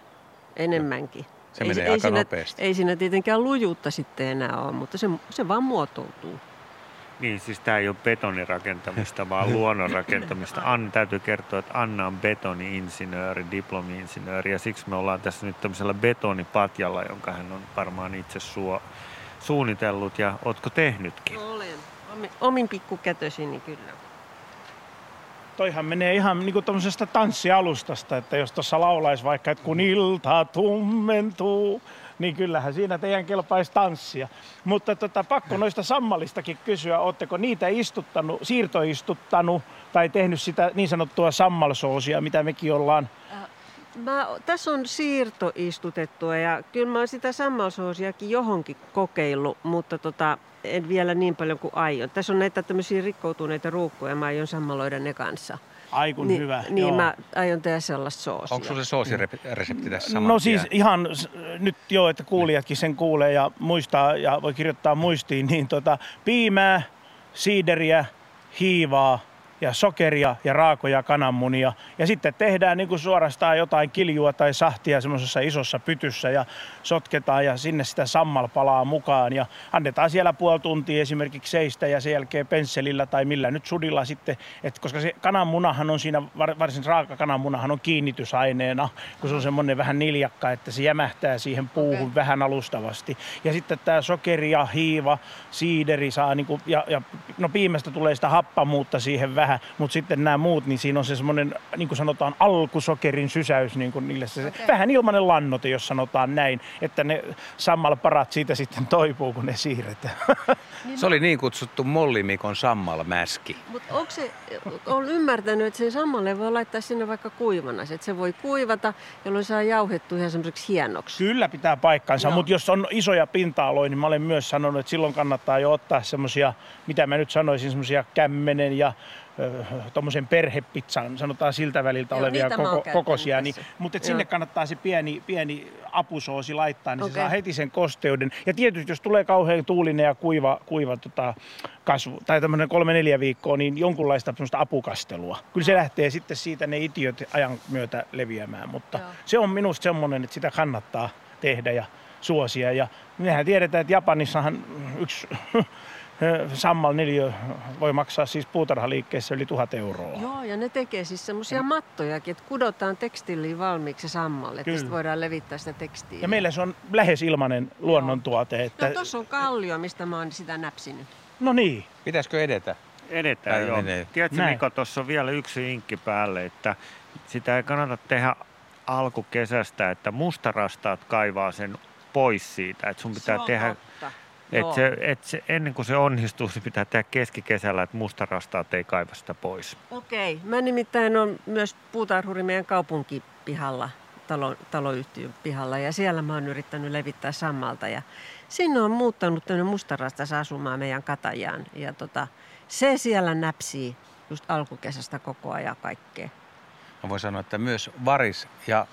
Speaker 1: enemmänkin.
Speaker 3: Se ei, menee ei aika
Speaker 1: siinä,
Speaker 3: nopeasti.
Speaker 1: Ei siinä tietenkään lujuutta sitten enää ole, mutta se, se vaan muotoutuu.
Speaker 5: Niin, siis tämä ei ole betonirakentamista, vaan luonnon rakentamista. Anna, täytyy kertoa, että Anna on betoni-insinööri, diplomi-insinööri, ja siksi me ollaan tässä nyt tämmöisellä betonipatjalla, jonka hän on varmaan itse suo, suunnitellut, ja ootko tehnytkin?
Speaker 1: Olen. Omin, omin pikkukätösini kyllä.
Speaker 4: Toihan menee ihan niin kuin tuommoisesta tanssialustasta, että jos tuossa laulaisi vaikka, että kun ilta tummentuu, niin kyllähän siinä teidän kelpaisi tanssia. Mutta tota, pakko noista sammalistakin kysyä, oletteko niitä istuttanut, siirtoistuttanut tai tehnyt sitä niin sanottua sammalsoosia, mitä mekin ollaan äh,
Speaker 1: Mä, tässä on siirtoistutettua ja kyllä mä oon sitä sammalsoosiakin johonkin kokeillut, mutta tota, en vielä niin paljon kuin aion. Tässä on näitä tämmöisiä rikkoutuneita ruukkuja, mä aion sammaloida ne kanssa.
Speaker 4: Aikun
Speaker 1: niin,
Speaker 4: hyvä.
Speaker 1: Niin joo. mä aion tehdä sellaista soosia.
Speaker 3: Onko sulla se soosiresepti tässä saman
Speaker 4: No siis ihan nyt jo, että kuulijatkin sen kuulee ja muistaa ja voi kirjoittaa muistiin, niin tota, piimää, siideriä, hiivaa, ja sokeria ja raakoja kananmunia. Ja sitten tehdään niin kuin suorastaan jotain kiljua tai sahtia semmoisessa isossa pytyssä ja sotketaan ja sinne sitä sammalpalaa mukaan. Ja annetaan siellä puoli tuntia esimerkiksi seistä ja sen jälkeen pensselillä tai millä nyt sudilla sitten. Et koska se kananmunahan on siinä, varsin raaka kananmunahan on kiinnitysaineena, kun se on semmoinen vähän niljakka, että se jämähtää siihen puuhun okay. vähän alustavasti. Ja sitten tämä sokeri ja hiiva, siideri saa, niin kuin, ja, ja no piimästä tulee sitä happamuutta siihen vähän vähän, mutta sitten nämä muut, niin siinä on se semmoinen, niin kuin sanotaan, alkusokerin sysäys, niin kuin niille se, okay. vähän ilmanen lannote, jos sanotaan näin, että ne sammalparat siitä sitten toipuu, kun ne siirretään.
Speaker 3: Niin se oli niin kutsuttu Mollimikon sammalmäski.
Speaker 1: Mutta onko se, on ymmärtänyt, että sen sammalle voi laittaa sinne vaikka kuivana, että se voi kuivata, jolloin saa jauhettua ihan semmoiseksi hienoksi.
Speaker 4: Kyllä pitää paikkansa, mutta jos on isoja pinta-aloja, niin mä olen myös sanonut, että silloin kannattaa jo ottaa semmoisia, mitä mä nyt sanoisin, semmoisia kämmenen ja tuommoisen perhepizzan, sanotaan siltä väliltä Joo, olevia koko, kokoisia, niin, mutta et sinne kannattaa se pieni, pieni apusoosi laittaa, niin okay. se saa heti sen kosteuden. Ja tietysti jos tulee kauhean tuulinen ja kuiva, kuiva tota, kasvu, tai tämmöinen kolme neljä viikkoa, niin jonkunlaista apukastelua. Kyllä se lähtee sitten siitä ne itiöt ajan myötä leviämään, mutta Joo. se on minusta semmoinen, että sitä kannattaa tehdä ja suosia. Ja mehän tiedetään, että Japanissahan yksi Sammal neliö voi maksaa siis puutarhaliikkeessä yli tuhat euroa.
Speaker 1: Joo, ja ne tekee siis semmoisia mattojakin, että kudotaan tekstiiliin valmiiksi sammalle, että voidaan levittää sitä tekstiiliä.
Speaker 4: Ja meillä se on lähes ilmainen luonnontuote. Että...
Speaker 1: No tuossa on kallio, mistä mä oon sitä näpsinyt.
Speaker 4: No niin.
Speaker 3: Pitäisikö edetä?
Speaker 5: Edetään, joo. Menee. Tiedätkö, Niko, tuossa on vielä yksi inkki päälle, että sitä ei kannata tehdä alkukesästä, että mustarastaat kaivaa sen pois siitä. Että sun pitää tehdä totta. Et se, et se, ennen kuin se onnistuu, se pitää tehdä keskikesällä, että mustarastaat ei kaiva sitä pois.
Speaker 1: Okei. Mä nimittäin on myös puutarhuri meidän kaupunkipihalla, talo, taloyhtiön pihalla, ja siellä mä oon yrittänyt levittää sammalta. Ja sinne on muuttanut tämmöinen mustarastas asumaan meidän katajaan. Ja tota, se siellä näpsii just alkukesästä koko ajan kaikkea.
Speaker 3: Mä voin sanoa, että myös varis ja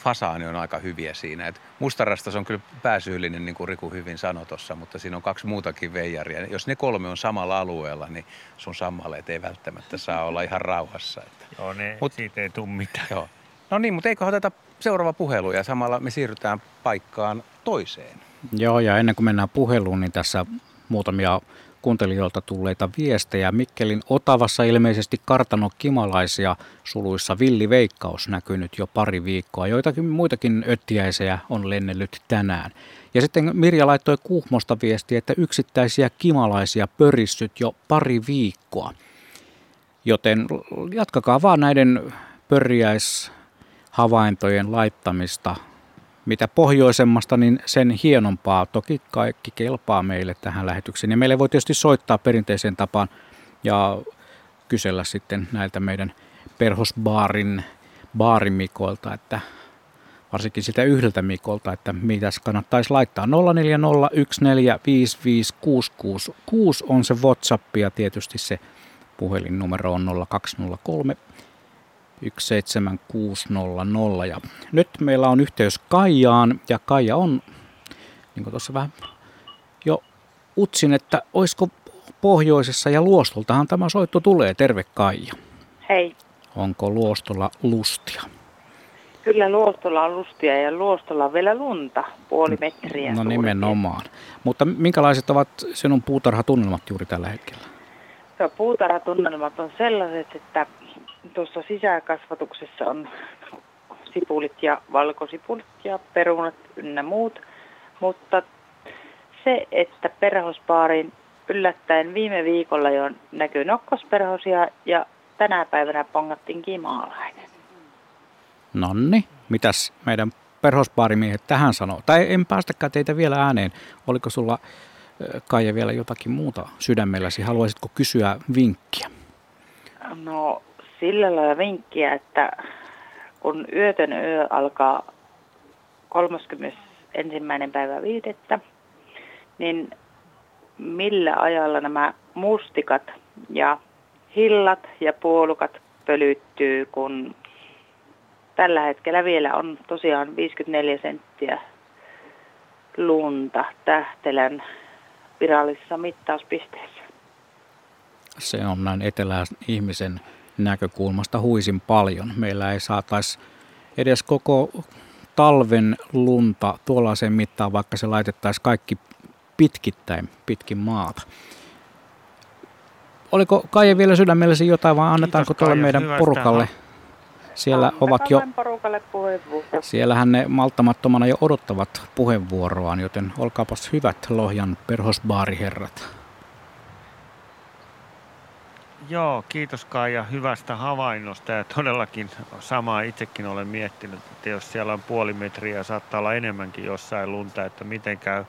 Speaker 3: fasaani on aika hyviä siinä. Et mustarastas on kyllä pääsyyllinen, niin kuin Riku hyvin sanoi tuossa, mutta siinä on kaksi muutakin veijaria. Jos ne kolme on samalla alueella, niin sun sammaleet ei välttämättä saa olla ihan rauhassa. Että.
Speaker 5: Joo, ne, Mut, siitä ei tule mitään. Joo.
Speaker 3: No niin, mutta eikö oteta seuraava puhelu ja samalla me siirrytään paikkaan toiseen.
Speaker 2: Joo, ja ennen kuin mennään puheluun, niin tässä muutamia kuuntelijoilta tulleita viestejä. Mikkelin Otavassa ilmeisesti kartano kimalaisia suluissa villiveikkaus näkynyt jo pari viikkoa. Joitakin muitakin öttiäisejä on lennellyt tänään. Ja sitten Mirja laittoi Kuhmosta viestiä, että yksittäisiä kimalaisia pörissyt jo pari viikkoa. Joten jatkakaa vaan näiden pörjäishavaintojen laittamista mitä pohjoisemmasta, niin sen hienompaa. Toki kaikki kelpaa meille tähän lähetykseen. Ja meille voi tietysti soittaa perinteiseen tapaan ja kysellä sitten näiltä meidän perhosbaarin baarimikoilta, että varsinkin sitä yhdeltä mikolta, että mitäs kannattaisi laittaa. 0401455666 on se WhatsApp ja tietysti se puhelinnumero on 0203 17600. Ja nyt meillä on yhteys Kaijaan ja Kaija on, niin kuin tuossa vähän jo utsin, että olisiko pohjoisessa ja Luostoltahan tämä soitto tulee. Terve Kaija.
Speaker 8: Hei.
Speaker 2: Onko Luostolla lustia?
Speaker 8: Kyllä Luostolla on lustia ja Luostolla on vielä lunta, puoli metriä.
Speaker 2: No nimenomaan. Mutta minkälaiset ovat sinun puutarhatunnelmat juuri tällä hetkellä?
Speaker 8: No, puutarhatunnelmat on sellaiset, että tuossa sisäkasvatuksessa on sipulit ja valkosipulit ja perunat ynnä muut. Mutta se, että perhospaarin yllättäen viime viikolla jo näkyy nokkosperhosia ja tänä päivänä pongattiin kimaalainen.
Speaker 2: Nonni, mitäs meidän perhospaarimiehet tähän sanoo? Tai en päästäkään teitä vielä ääneen. Oliko sulla Kaija vielä jotakin muuta sydämelläsi? Haluaisitko kysyä vinkkiä?
Speaker 8: No sillä lailla vinkkiä, että kun yötön yö alkaa 31. päivä viidettä, niin millä ajalla nämä mustikat ja hillat ja puolukat pölyttyy, kun tällä hetkellä vielä on tosiaan 54 senttiä lunta Tähtelän virallisessa mittauspisteessä.
Speaker 2: Se on näin etelän ihmisen näkökulmasta huisin paljon. Meillä ei saataisi edes koko talven lunta tuollaiseen mittaan, vaikka se laitettaisiin kaikki pitkittäin pitkin maata. Oliko Kaija vielä sydämellesi jotain vai annetaanko tuolle meidän porukalle? Siellä Antakaa ovat jo, siellähän ne malttamattomana jo odottavat puheenvuoroaan, joten olkaapas hyvät Lohjan perhosbaariherrat.
Speaker 5: Joo, kiitos Kaija hyvästä havainnosta ja todellakin samaa itsekin olen miettinyt, että jos siellä on puoli metriä, saattaa olla enemmänkin jossain lunta, että miten käy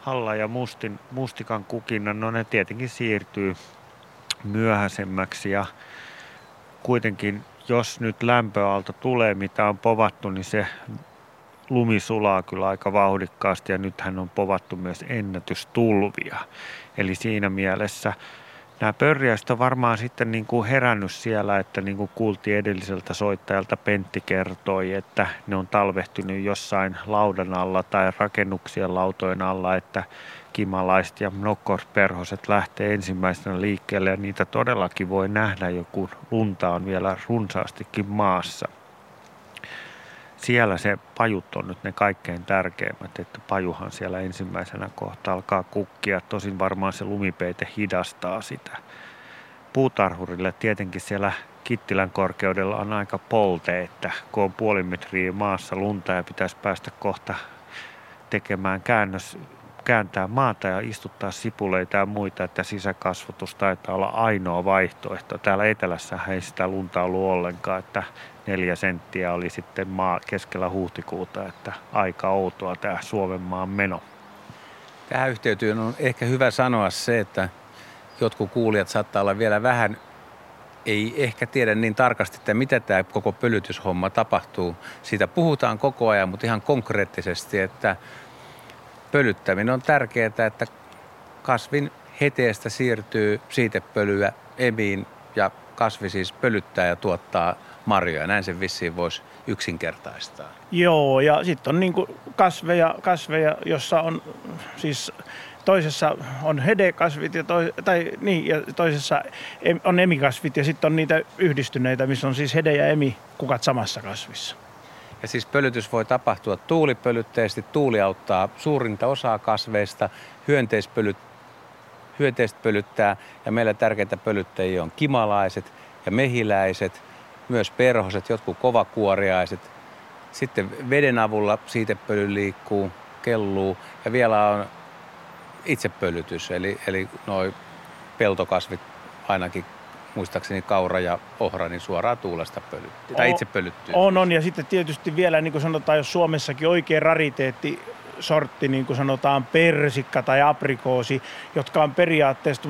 Speaker 5: halla ja mustin, mustikan kukinnan, no ne tietenkin siirtyy myöhäisemmäksi ja kuitenkin jos nyt lämpöaalto tulee, mitä on povattu, niin se lumi sulaa kyllä aika vauhdikkaasti ja nythän on povattu myös ennätystulvia. Eli siinä mielessä nämä pörjäiset on varmaan sitten niin kuin herännyt siellä, että niin kuin kuultiin edelliseltä soittajalta Pentti kertoi, että ne on talvehtunut jossain laudan alla tai rakennuksien lautojen alla, että kimalaiset ja nokkorsperhoset lähtee ensimmäisenä liikkeelle ja niitä todellakin voi nähdä jo kun lunta on vielä runsaastikin maassa. Siellä se pajut on nyt ne kaikkein tärkeimmät, että pajuhan siellä ensimmäisenä kohta alkaa kukkia. Tosin varmaan se lumipeite hidastaa sitä. Puutarhurille tietenkin siellä Kittilän korkeudella on aika polte, että kun on puoli metriä maassa lunta ja pitäisi päästä kohta tekemään käännös kääntää maata ja istuttaa sipuleita ja muita, että sisäkasvatus taitaa olla ainoa vaihtoehto. Täällä etelässä ei sitä lunta ollut ollenkaan, että neljä senttiä oli sitten maa keskellä huhtikuuta, että aika outoa tämä Suomen maan meno.
Speaker 3: Tähän yhteytyyn on ehkä hyvä sanoa se, että jotkut kuulijat saattaa olla vielä vähän ei ehkä tiedä niin tarkasti, että mitä tämä koko pölytyshomma tapahtuu. Siitä puhutaan koko ajan, mutta ihan konkreettisesti, että pölyttäminen on tärkeää, että kasvin heteestä siirtyy siitepölyä emiin ja kasvi siis pölyttää ja tuottaa marjoja. Näin sen vissiin voisi yksinkertaistaa.
Speaker 4: Joo, ja sitten on niinku kasveja, kasveja, jossa on siis toisessa on hedekasvit ja, toi, tai, niin, ja toisessa on emikasvit ja sitten on niitä yhdistyneitä, missä on siis hede ja emi kukat samassa kasvissa.
Speaker 3: Ja siis pölytys voi tapahtua tuulipölytteisesti. Tuuli auttaa suurinta osaa kasveista. Hyönteispölyt, hyönteiset pölyttää ja meillä tärkeitä pölyttäjiä on kimalaiset ja mehiläiset, myös perhoset, jotkut kovakuoriaiset. Sitten veden avulla siitepöly liikkuu, kelluu ja vielä on itsepölytys, eli, eli noin peltokasvit ainakin muistaakseni kaura ja ohra, niin suoraan tuulesta pölyttyy, tai itse pölyttyy.
Speaker 4: On, on, ja sitten tietysti vielä, niin kuin sanotaan, jos Suomessakin oikein rariteetti sortti, niin kuin sanotaan persikka tai aprikoosi, jotka on periaatteessa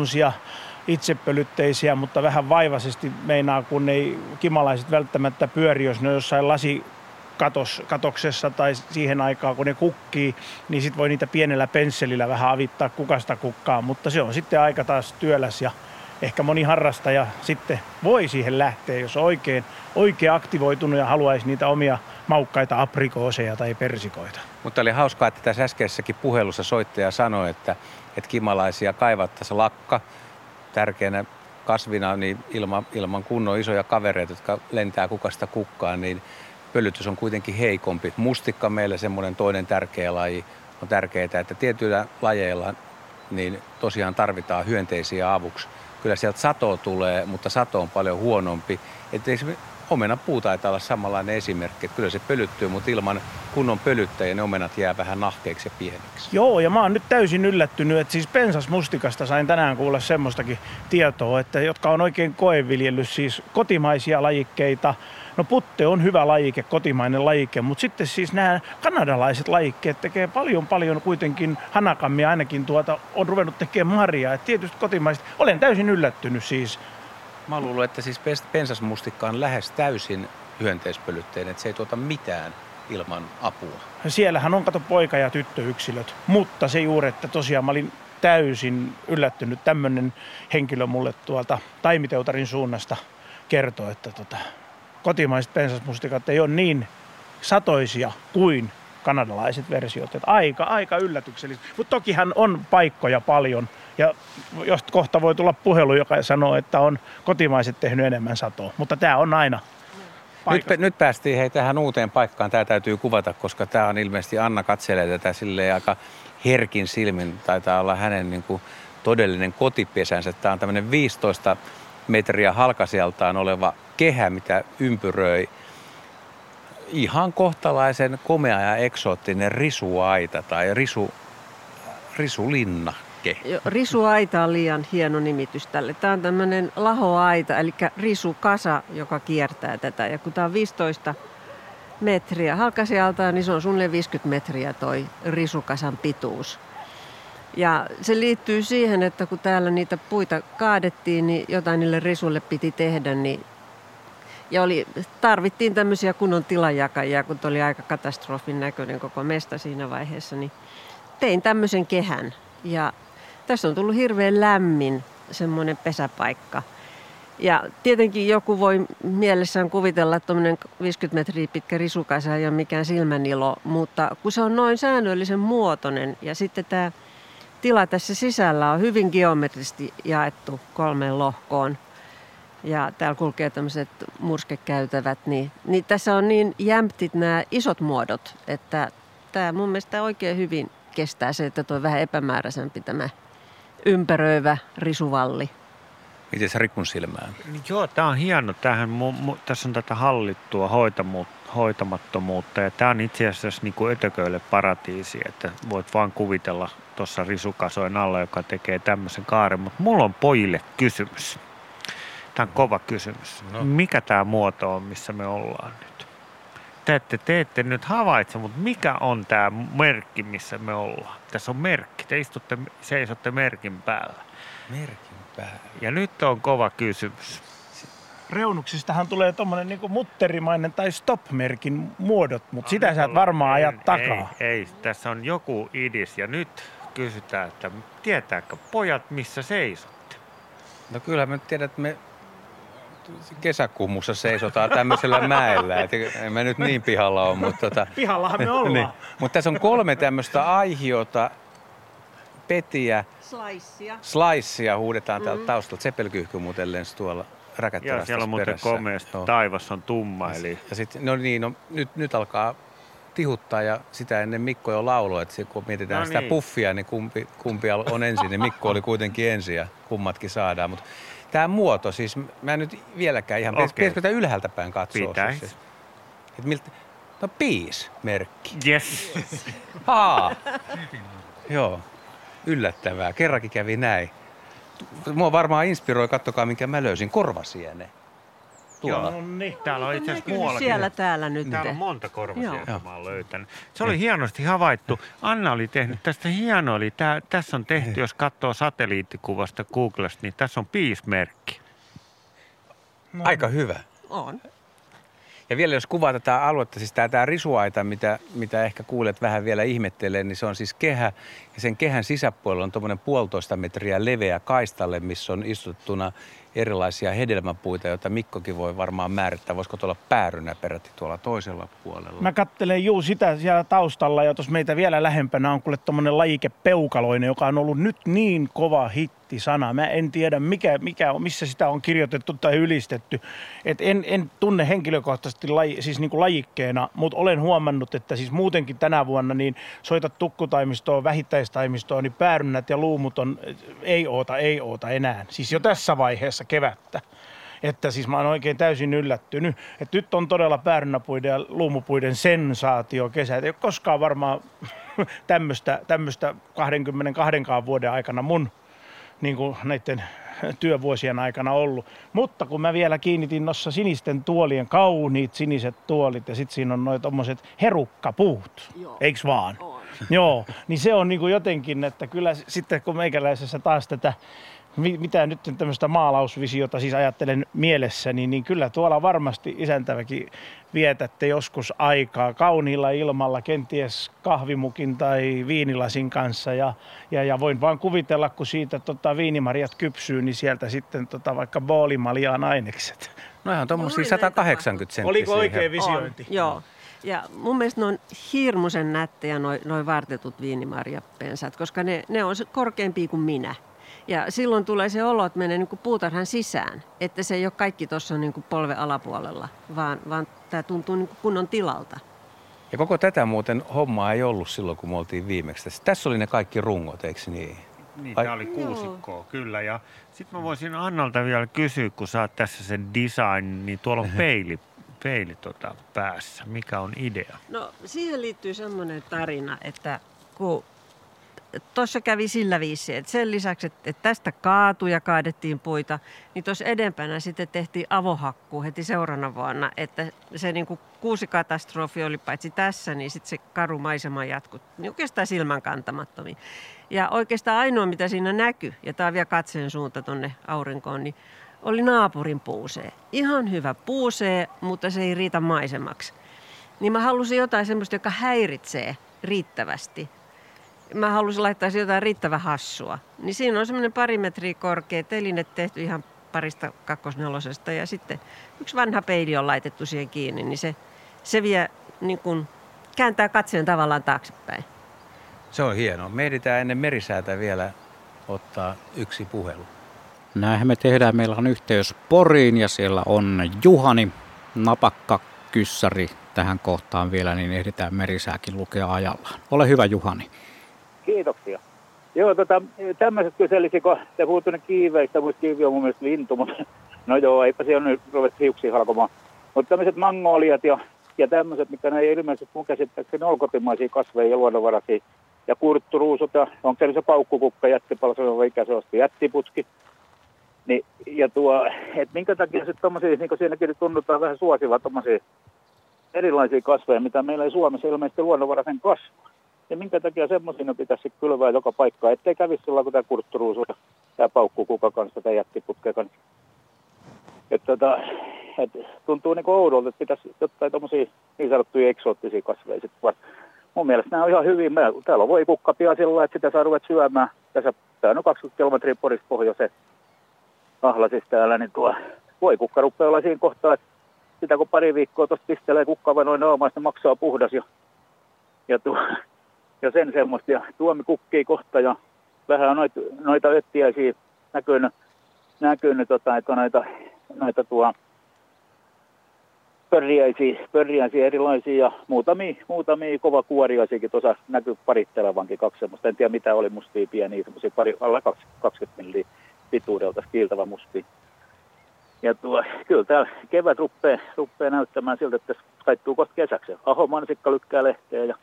Speaker 4: itsepölytteisiä, mutta vähän vaivaisesti meinaa, kun ei kimalaiset välttämättä pyöri, jos ne on jossain lasi katoksessa tai siihen aikaan, kun ne kukkii, niin sitten voi niitä pienellä pensselillä vähän avittaa kukasta kukkaa, mutta se on sitten aika taas työläs ja ehkä moni harrastaja sitten voi siihen lähteä, jos on oikein, oikein aktivoitunut ja haluaisi niitä omia maukkaita aprikooseja tai persikoita.
Speaker 3: Mutta oli hauskaa, että tässä äskeisessäkin puhelussa soittaja sanoi, että, että kimalaisia kaivattaisiin lakka tärkeänä kasvina niin ilman, ilman kunnon isoja kavereita, jotka lentää kukasta kukkaan, niin pölytys on kuitenkin heikompi. Mustikka meillä semmoinen toinen tärkeä laji on tärkeää, että tietyillä lajeilla niin tosiaan tarvitaan hyönteisiä avuksi kyllä sieltä sato tulee, mutta sato on paljon huonompi. Että omena puu taitaa olla samanlainen esimerkki, että kyllä se pölyttyy, mutta ilman kunnon pölyttäjä ne omenat jää vähän nahkeiksi ja pieniksi.
Speaker 4: Joo, ja mä oon nyt täysin yllättynyt, että siis pensasmustikasta sain tänään kuulla semmoistakin tietoa, että jotka on oikein koeviljellyt siis kotimaisia lajikkeita, No putte on hyvä lajike, kotimainen lajike, mutta sitten siis nämä kanadalaiset lajikkeet tekee paljon paljon kuitenkin hanakammia ainakin tuota, on ruvennut tekemään marjaa. Et tietysti kotimaiset, olen täysin yllättynyt siis.
Speaker 3: Mä luulen, että siis pensasmustikka on lähes täysin hyönteispölytteinen, että se ei tuota mitään ilman apua.
Speaker 4: Siellähän on kato poika- ja tyttöyksilöt, mutta se juuri, että tosiaan mä olin täysin yllättynyt. Tämmöinen henkilö mulle tuolta Taimiteutarin suunnasta kertoo, että tota, kotimaiset pensasmustikat ei ole niin satoisia kuin kanadalaiset versiot. Että aika, aika yllätyksellistä. Mutta tokihan on paikkoja paljon. Ja jos kohta voi tulla puhelu, joka sanoo, että on kotimaiset tehnyt enemmän satoa. Mutta tämä on aina
Speaker 3: nyt, nyt päästiin hei tähän uuteen paikkaan. Tämä täytyy kuvata, koska tämä on ilmeisesti Anna katselee tätä silleen aika herkin silmin. Taitaa olla hänen niin kuin, todellinen kotipesänsä. Tämä on tämmöinen 15 metriä halkasijaltaan oleva kehä, mitä ympyröi ihan kohtalaisen komea ja eksoottinen risuaita tai risu, risulinna. Merkki.
Speaker 1: Risuaita on liian hieno nimitys tälle. Tämä on tämmöinen lahoaita, eli risukasa, joka kiertää tätä. Ja kun tämä on 15 metriä halkasijalta, niin se on suunnilleen 50 metriä toi risukasan pituus. Ja se liittyy siihen, että kun täällä niitä puita kaadettiin, niin jotain niille risuille piti tehdä, niin ja oli, tarvittiin tämmöisiä kunnon tilajakajia, kun oli aika katastrofin näköinen koko mesta siinä vaiheessa, niin tein tämmöisen kehän. Ja tässä on tullut hirveän lämmin semmoinen pesäpaikka. Ja tietenkin joku voi mielessään kuvitella, että 50 metriä pitkä risukasa ei ole mikään silmänilo, mutta kun se on noin säännöllisen muotoinen ja sitten tämä tila tässä sisällä on hyvin geometrisesti jaettu kolmeen lohkoon ja täällä kulkee tämmöiset murskekäytävät, niin, niin tässä on niin jämptit nämä isot muodot, että tämä mun mielestä oikein hyvin kestää se, että tuo vähän epämääräisempi tämä ympäröivä risuvalli.
Speaker 3: Miten se rikun silmää?
Speaker 5: Joo, tämä on hieno. Tämähän, mu, mu, tässä on tätä hallittua hoitamattomuutta ja tämä on itse asiassa niin kuin ötököille paratiisi, että voit vaan kuvitella tuossa risukasojen alla, joka tekee tämmöisen kaaren. Mutta mulla on pojille kysymys. Tämä on kova kysymys. No. Mikä tämä muoto on, missä me ollaan nyt? Te ette, te ette nyt havaitse, mutta mikä on tämä merkki, missä me ollaan? Tässä on merkki. Te istutte, seisotte merkin päällä.
Speaker 3: Merkin päällä.
Speaker 5: Ja nyt on kova kysymys.
Speaker 4: Reunuksistahan tulee tuommoinen niinku mutterimainen tai stop-merkin muodot, mutta no, sitä sä et varmaan ajat takaa.
Speaker 5: Ei, ei, tässä on joku idis ja nyt kysytään, että tietääkö pojat, missä seisotte?
Speaker 3: No kyllä me tiedät, että me kesäkummussa seisotaan tämmöisellä mäellä. Et en mä nyt niin pihalla ole, mutta... Tota,
Speaker 4: Pihallahan me ollaan. niin.
Speaker 3: Mutta tässä on kolme tämmöistä aihiota, petiä.
Speaker 1: Slaissia.
Speaker 3: Slaissia huudetaan täältä mm. taustalta. Sepelkyyhky muuten lensi tuolla
Speaker 5: Joo, siellä on muuten komeasti. Taivas on tumma. Eli...
Speaker 3: Ja sit, no niin, no, nyt, nyt alkaa tihuttaa ja sitä ennen Mikko jo lauloi, että kun mietitään no sitä niin. puffia, niin kumpi, kumpi on ensin, niin Mikko oli kuitenkin ensin ja kummatkin saadaan. Mutta Tämä muoto, siis mä en nyt vieläkään ihan, okay. pitäisikö tätä ylhäältä päin katsoa?
Speaker 5: Pitäis.
Speaker 3: Siis, että miltä, no peace-merkki.
Speaker 5: Yes.
Speaker 3: Haa. Joo, yllättävää. Kerrankin kävi näin. Mua varmaan inspiroi, kattokaa minkä mä löysin, korvasiene.
Speaker 5: Tuolla. Joo, no niin. Täällä on itse asiassa muuallakin.
Speaker 1: Siellä täällä nyt.
Speaker 5: Täällä on monta korvasia, jotka mä oon löytänyt. Se oli hienosti havaittu. Anna oli tehnyt tästä hieno. Eli tää, tässä on tehty, jos katsoo satelliittikuvasta Googlesta, niin tässä on piismerkki.
Speaker 3: No. Aika hyvä.
Speaker 1: On.
Speaker 3: Ja vielä jos kuvaa tätä aluetta, siis tämä, tämä risuaita, mitä, mitä ehkä kuulet vähän vielä ihmettelee, niin se on siis kehä. Ja sen kehän sisäpuolella on tuommoinen puolitoista metriä leveä kaistalle, missä on istuttuna erilaisia hedelmäpuita, joita Mikkokin voi varmaan määrittää. Voisiko tuolla päärynä peräti tuolla toisella puolella?
Speaker 4: Mä kattelen juu sitä siellä taustalla ja tuossa meitä vielä lähempänä on kuule tuommoinen lajike peukaloinen, joka on ollut nyt niin kova hitti sana. Mä en tiedä mikä, mikä on, missä sitä on kirjoitettu tai ylistetty. Et en, en tunne henkilökohtaisesti laji, siis niin kuin lajikkeena, mutta olen huomannut, että siis muutenkin tänä vuonna niin soitat tukkutaimistoon, vähittäistaimistoon, niin päärynnät ja luumut on ei oota, ei oota enää. Siis jo tässä vaiheessa kevättä. Että siis mä oon oikein täysin yllättynyt. Että nyt on todella päärynäpuiden ja luumupuiden sensaatio kesä. Ei ole koskaan varmaan tämmöistä 22 vuoden aikana mun niin kuin näiden työvuosien aikana ollut. Mutta kun mä vielä kiinnitin noissa sinisten tuolien, kauniit siniset tuolit ja sitten siinä on noin tommoset herukkapuut, Joo. eiks vaan? On. Joo, niin se on niin kuin jotenkin, että kyllä sitten kun meikäläisessä taas tätä mitä nyt tämmöistä maalausvisiota siis ajattelen mielessäni, niin kyllä tuolla varmasti isäntäväkin vietätte joskus aikaa kauniilla ilmalla, kenties kahvimukin tai viinilasin kanssa. Ja, ja, ja voin vaan kuvitella, kun siitä tota, viinimarjat kypsyy, niin sieltä sitten tota, vaikka boolimaljaan ainekset.
Speaker 3: No ihan tuommoisia 180 senttiä.
Speaker 4: Oliko oikein visiointi?
Speaker 1: On, joo. Ja mun mielestä ne on hirmuisen nättejä noin noi vartetut viinimarjapensat, koska ne, ne on korkeampia kuin minä. Ja silloin tulee se olo, että menee niin kuin puutarhan sisään, että se ei ole kaikki tuossa niin kuin polven alapuolella, vaan, vaan tämä tuntuu niin kuin kunnon tilalta.
Speaker 3: Ja koko tätä muuten hommaa ei ollut silloin, kun me oltiin viimeksi tässä. Tässä oli ne kaikki rungot, eikö niin?
Speaker 5: Niin, tämä oli kuusikkoa, kyllä. Ja sitten mä voisin Annalta vielä kysyä, kun sä oot tässä sen design, niin tuolla on peili, peili tota päässä. Mikä on idea?
Speaker 1: No siihen liittyy semmoinen tarina, että kun tuossa kävi sillä viisi, että sen lisäksi, että, tästä kaatui ja kaadettiin puita, niin tuossa edempänä sitten tehtiin avohakku heti seuraavana vuonna, että se niin kuin kuusikatastrofi oli paitsi tässä, niin sitten se karu maisema jatkui niin oikeastaan silmän kantamattomiin. Ja oikeastaan ainoa, mitä siinä näkyy, ja tämä on vielä katseen suunta tuonne aurinkoon, niin oli naapurin puusee. Ihan hyvä puusee, mutta se ei riitä maisemaksi. Niin mä halusin jotain semmoista, joka häiritsee riittävästi. Mä halusin laittaa jotain riittävän hassua. Niin siinä on semmoinen pari metriä korkea teline tehty ihan parista kakkosnelosesta ja sitten yksi vanha peili on laitettu siihen kiinni, niin se, se vie niin kuin, kääntää katseen tavallaan taaksepäin.
Speaker 3: Se on hienoa. Me ehditään ennen merisäätä vielä ottaa yksi puhelu.
Speaker 2: Näinhän me tehdään. Meillä on yhteys Poriin ja siellä on Juhani, napakka kyssäri tähän kohtaan vielä, niin ehditään merisääkin lukea ajallaan. Ole hyvä Juhani.
Speaker 9: Kiitoksia. Joo, tota, tämmöiset kyselisi, kun te puhutte kiiveistä, mutta kiivi on mun mielestä lintu, mutta no joo, eipä se ole nyt ruvettu hiuksia halkomaan. Mutta tämmöiset mangoliat ja, ja tämmöiset, mikä ne ei ilmeisesti mun käsittääkseni ole kotimaisia kasveja ja luonnonvaraisia. Ja kurtturuusut ja onko se se paukkukukka, jättipalso, vai ikä se on jättiputki. Niin, ja tuo, että minkä takia sitten tommosia, niin kuin siinäkin tunnutaan vähän suosiva tommosia erilaisia kasveja, mitä meillä ei Suomessa ilmeisesti luonnonvaraisen kasvaa. Ja minkä takia semmoisia pitäisi kylvää joka paikka, ettei kävisi sillä kun tämä kurtturuusu ja tämä paukkukuka kanssa, tämä jättiputke kanssa. Että tota, et tuntuu niin oudolta, että pitäisi jotain tuommoisia niin sanottuja eksoottisia kasveja sitten Mun mielestä nämä on ihan hyvin. Täällä voi kukkapia sillä että sitä saa ruveta syömään. Tässä, tämä on 20 kilometriä Porista pohjoiseen ahlasissa täällä, niin tuo voi kukka rupeaa olla siinä kohtaa, että sitä kun pari viikkoa tuosta pistelee kukkava noin naamaa, se maksaa puhdas ja, ja, tuo, ja sen semmoista. Ja tuomi kukkii kohta ja vähän noita, noita öttiäisiä näkynyt, näkynyt tota, että noita, noita tuo, pörriäisiä, pörriäisiä erilaisia ja muutamia, muutamia kuoriaisiakin tuossa näkyy parittelevankin kaksi semmoista. En tiedä mitä oli mustia pieniä, semmoisia pari, alla 20 milliä pituudelta kiiltävä mustia. Ja tuo, kyllä täällä kevät rupeaa, rupeaa näyttämään siltä, että taittuu kohta kesäksi. Aho mansikka lykkää lehteä ja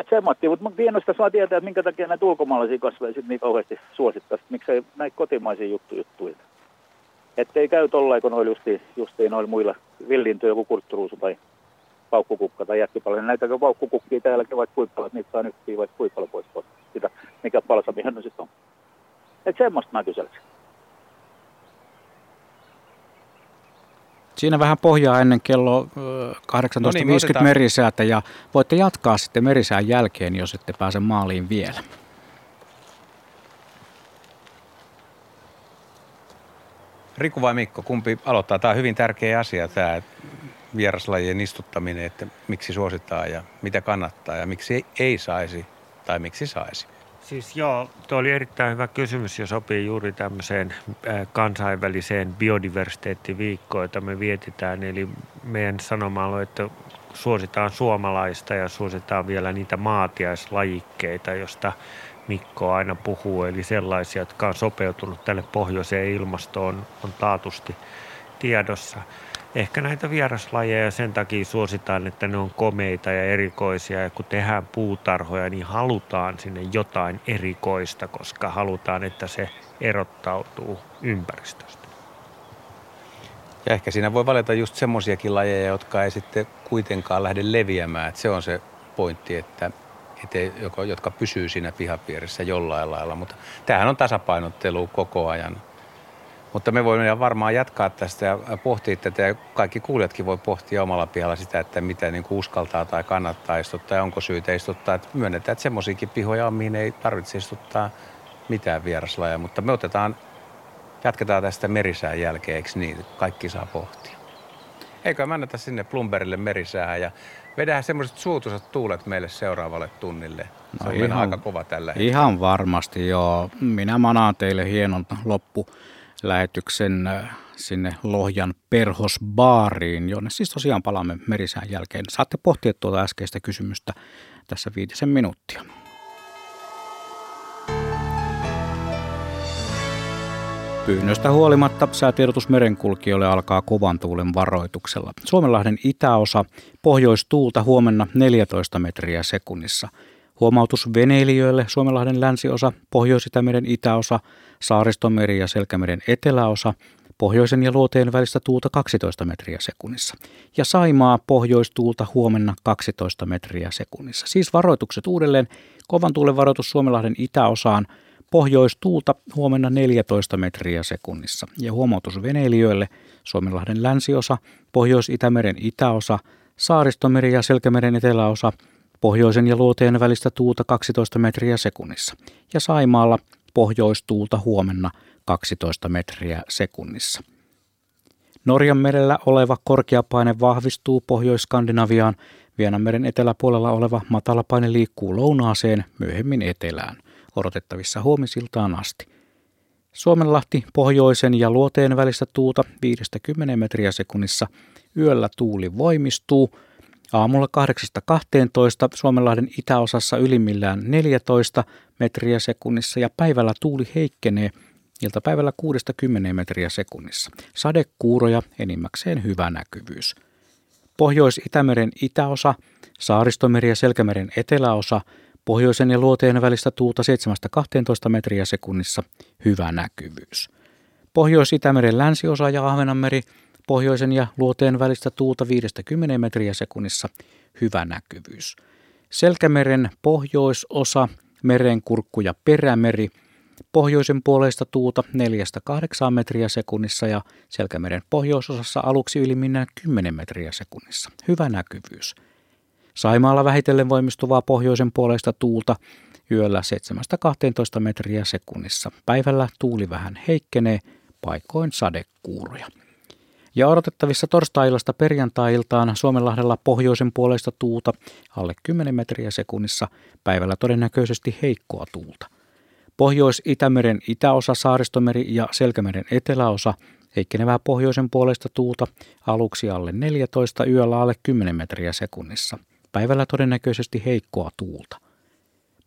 Speaker 9: et semmoitti, mutta kiinnostaa saa tietää, että minkä takia näitä ulkomaalaisia kasveja sitten niin kauheasti suosittaisi. Miksei näitä kotimaisia juttu juttuja. Että ei käy tollain, kun noilla justiin, justiin noilla muilla villinty joku kurtturuusu tai paukkukukka tai jättipallo. Näitä paukkukukkia täälläkin vaikka kuinka että niitä saa nyt vaikka kuinka pois sitä, mikä palsamihan ne sitten on. Että semmoista mä kyselisin.
Speaker 2: Siinä vähän pohjaa ennen kello 18.50 no niin, merisäätä ja voitte jatkaa sitten merisään jälkeen, jos ette pääse maaliin vielä.
Speaker 3: Riku vai Mikko, kumpi aloittaa? Tämä on hyvin tärkeä asia, tämä vieraslajien istuttaminen, että miksi suositaan ja mitä kannattaa ja miksi ei saisi tai miksi saisi.
Speaker 5: Siis joo, tuo oli erittäin hyvä kysymys ja sopii juuri tämmöiseen kansainväliseen biodiversiteettiviikkoon, jota me vietetään. Eli meidän sanoma on, että suositaan suomalaista ja suositaan vielä niitä maatiaislajikkeita, josta Mikko aina puhuu. Eli sellaisia, jotka on sopeutunut tälle pohjoiseen ilmastoon, on taatusti tiedossa ehkä näitä vieraslajeja sen takia suositaan, että ne on komeita ja erikoisia. Ja kun tehdään puutarhoja, niin halutaan sinne jotain erikoista, koska halutaan, että se erottautuu ympäristöstä.
Speaker 3: Ja ehkä siinä voi valita just semmoisiakin lajeja, jotka ei sitten kuitenkaan lähde leviämään. Että se on se pointti, että, että jotka pysyy siinä pihapiirissä jollain lailla. Mutta tämähän on tasapainottelu koko ajan mutta me voimme varmaan jatkaa tästä ja pohtia tätä ja kaikki kuulijatkin voi pohtia omalla pihalla sitä, että mitä niin kuin uskaltaa tai kannattaa istuttaa ja onko syytä istuttaa. Että myönnetään, että semmoisiakin pihoja on, mihin ei tarvitse istuttaa mitään vieraslaja, mutta me otetaan, jatketaan tästä merisään jälkeen, eikö niin? Kaikki saa pohtia. Eikö mä anneta sinne Plumberille merisäähän ja vedään semmoiset suutuisat tuulet meille seuraavalle tunnille. Se no on ihan, aika kova tällä hetkellä.
Speaker 2: Ihan varmasti, joo. Minä manaan teille hienon loppu lähetyksen äh, sinne Lohjan perhosbaariin, jonne siis tosiaan palaamme merisään jälkeen. Saatte pohtia tuota äskeistä kysymystä tässä viitisen minuuttia. Pyynnöstä huolimatta säätiedotus merenkulkijoille alkaa kovan tuulen varoituksella. Suomenlahden itäosa pohjoistuulta huomenna 14 metriä sekunnissa – Huomautus veneilijöille Suomenlahden länsiosa, Pohjois-Itämeren itäosa, Saaristomeri ja Selkämeren eteläosa, pohjoisen ja luoteen välistä tuulta 12 metriä sekunnissa. Ja Saimaa pohjoistuulta huomenna 12 metriä sekunnissa. Siis varoitukset uudelleen. Kovan tuulen varoitus Suomenlahden itäosaan, pohjoistuulta huomenna 14 metriä sekunnissa. Ja huomautus veneilijöille Suomenlahden länsiosa, Pohjois-Itämeren itäosa, Saaristomeri ja Selkämeren eteläosa, pohjoisen ja luoteen välistä tuulta 12 metriä sekunnissa. Ja Saimaalla pohjoistuulta huomenna 12 metriä sekunnissa. Norjan merellä oleva korkeapaine vahvistuu Pohjois-Skandinaviaan. Vienanmeren eteläpuolella oleva matalapaine liikkuu lounaaseen, myöhemmin etelään, odotettavissa huomisiltaan asti. Suomenlahti pohjoisen ja luoteen välistä tuuta 50 metriä sekunnissa. Yöllä tuuli voimistuu. Aamulla 8.12 Suomenlahden itäosassa ylimmillään 14 metriä sekunnissa ja päivällä tuuli heikkenee iltapäivällä 6-10 metriä sekunnissa. Sadekuuroja enimmäkseen hyvä näkyvyys. Pohjois-Itämeren itäosa, Saaristomeri ja Selkämeren eteläosa, pohjoisen ja luoteen välistä tuulta 7-12 metriä sekunnissa, hyvä näkyvyys. Pohjois-Itämeren länsiosa ja Ahvenanmeri, pohjoisen ja luoteen välistä tuulta 5-10 metriä sekunnissa, hyvä näkyvyys. Selkämeren pohjoisosa, merenkurkku ja perämeri, pohjoisen puoleista tuuta 4-8 metriä sekunnissa ja Selkämeren pohjoisosassa aluksi ylimmillään 10 metriä sekunnissa. Hyvä näkyvyys. Saimaalla vähitellen voimistuvaa pohjoisen puolesta tuulta yöllä 7-12 metriä sekunnissa. Päivällä tuuli vähän heikkenee, paikoin sadekuuroja. Ja odotettavissa torstai-illasta perjantai-iltaan Suomenlahdella pohjoisen puolesta tuulta alle 10 metriä sekunnissa, päivällä todennäköisesti heikkoa tuulta. Pohjois-Itämeren itäosa, Saaristomeri ja Selkämeren eteläosa heikkenevää pohjoisen puolesta tuulta aluksi alle 14, yöllä alle 10 metriä sekunnissa. Päivällä todennäköisesti heikkoa tuulta.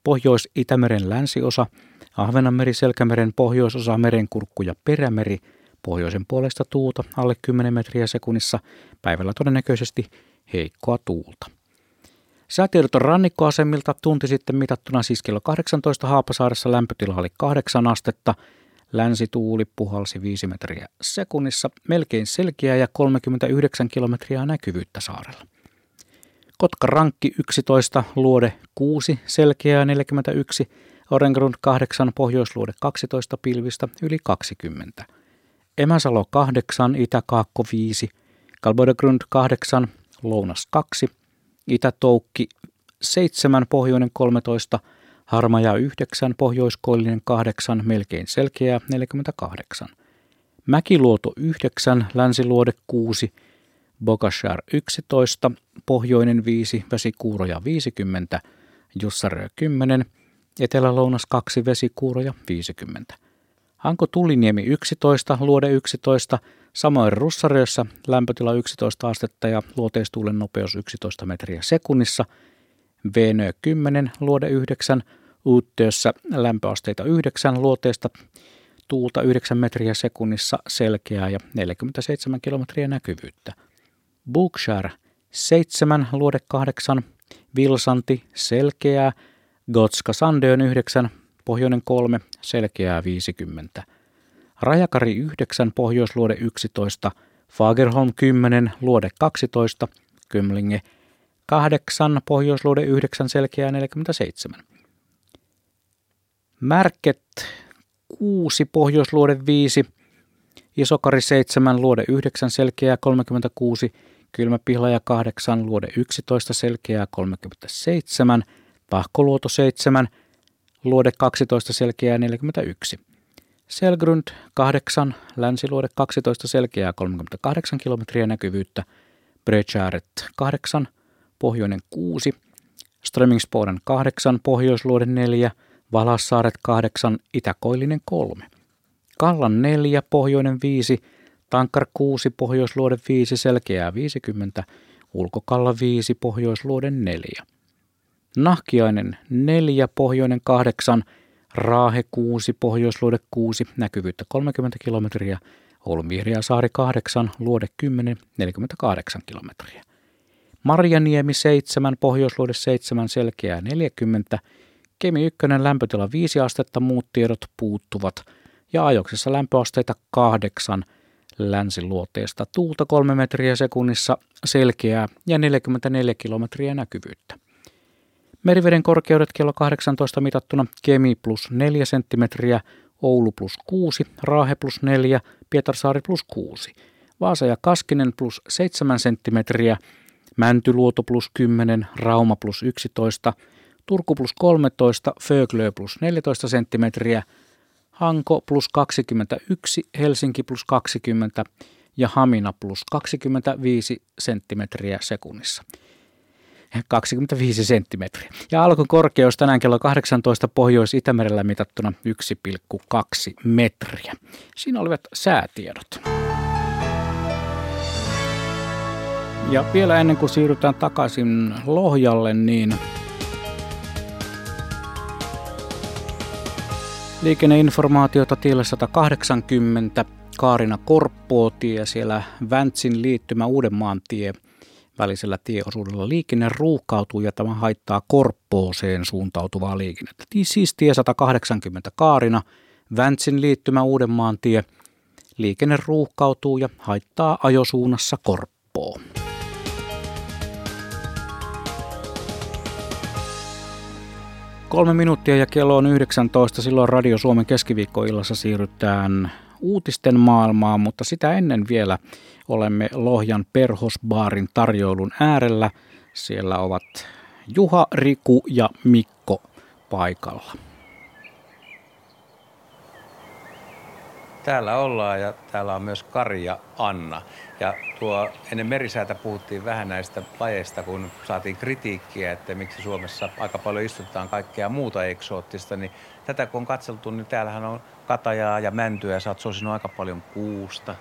Speaker 2: Pohjois-Itämeren länsiosa, Ahvenanmeri, Selkämeren pohjoisosa, merenkurkku ja perämeri, pohjoisen puolesta tuulta alle 10 metriä sekunnissa, päivällä todennäköisesti heikkoa tuulta. Säätiedot rannikkoasemilta tunti sitten mitattuna siis kello 18 Haapasaaressa lämpötila oli 8 astetta, länsituuli puhalsi 5 metriä sekunnissa, melkein selkeä ja 39 kilometriä näkyvyyttä saarella. Kotka rankki 11, luode 6, selkeää 41, Orengrund 8, pohjoisluode 12, pilvistä yli 20. Emäsalo 8, Itäkaakko 5, Kalbodegrund 8, Lounas 2, Itä-Toukki 7, pohjoinen 13, Harmaja 9, pohjoiskoillinen 8, melkein selkeä 48. Mäkiluoto 9, länsiluode 6, Bogashar 11, pohjoinen 5, vesikuuroja 50, Jussarö 10, Etelä-Lounas 2, vesikuuroja 50. Hanko Tuliniemi 11, luode 11, Samoin Russarössä lämpötila 11 astetta ja luoteistuulen nopeus 11 metriä sekunnissa. Venö 10, luode 9, Uutteössä lämpöasteita 9, luoteista tuulta 9 metriä sekunnissa selkeää ja 47 kilometriä näkyvyyttä. Bookshare 7, luode 8, Vilsanti selkeää, Gotska Sandön 9, pohjoinen 3, selkeää 50. Rajakari 9, Pohjoisluode 11, Fagerholm 10, Luode 12, Kymlinge 8, Pohjoisluode 9, Selkeä 47. Märket 6, Pohjoisluode 5, Isokari 7, Luode 9, Selkeää 36, Kylmäpihlaja 8, Luode 11, Selkeää 37, Tahkoluoto 7, Luode 12, Selkeää 41. Selgrund 8, länsiluode 12, selkeää 38 kilometriä näkyvyyttä, Brecharet 8, pohjoinen 6, Strömingsboden 8, pohjoisluode 4, Valassaaret 8, itäkoillinen 3. Kallan 4, pohjoinen 5, Tankar 6, pohjoisluode 5, selkeää 50, Ulkokalla 5, pohjoisluode 4. Nahkiainen 4, pohjoinen 8, Raahe 6, Pohjoisluode 6, näkyvyyttä 30 kilometriä, Oulun Vihreä saari 8, Luode 10, 48 kilometriä. Marjaniemi 7, Pohjoisluode 7, Selkeää 40, Kemi 1 lämpötila 5 astetta, muut tiedot puuttuvat ja ajoksessa lämpöasteita 8, länsiluoteesta tuulta 3 metriä sekunnissa, selkeää ja 44 kilometriä näkyvyyttä. Meriveden korkeudet kello 18 mitattuna Kemi plus 4 senttimetriä, Oulu plus 6, Raahe plus 4, Pietarsaari plus 6, Vaasa ja Kaskinen plus 7 senttimetriä, Mäntyluoto plus 10, Rauma plus 11, Turku plus 13, Föglö plus 14 senttimetriä, Hanko plus 21, Helsinki plus 20 ja Hamina plus 25 senttimetriä sekunnissa. 25 senttimetriä. Ja alkon korkeus tänään kello 18 Pohjois-Itämerellä mitattuna 1,2 metriä. Siinä olivat säätiedot. Ja vielä ennen kuin siirrytään takaisin Lohjalle, niin liikenneinformaatiota tielle 180 Kaarina Korppootie ja siellä Väntsin liittymä Uudenmaan tie välisellä tieosuudella liikenne ruuhkautuu ja tämä haittaa Korppooseen suuntautuvaa liikennettä. Siis tie 180 Kaarina, Väntsin liittymä Uudenmaan tie. Liikenne ruuhkautuu ja haittaa ajosuunnassa Korppoon. Kolme minuuttia ja kello on 19. Silloin Radio Suomen keskiviikkoillassa siirrytään uutisten maailmaan, mutta sitä ennen vielä olemme Lohjan Perhosbaarin tarjoulun äärellä. Siellä ovat Juha, Riku ja Mikko paikalla.
Speaker 3: Täällä ollaan ja täällä on myös Kari ja Anna. Ja tuo ennen merisäätä puhuttiin vähän näistä lajeista, kun saatiin kritiikkiä, että miksi Suomessa aika paljon istutetaan kaikkea muuta eksoottista, niin tätä kun on katseltu, niin täällähän on katajaa ja mäntyä sä oot aika paljon kuusta.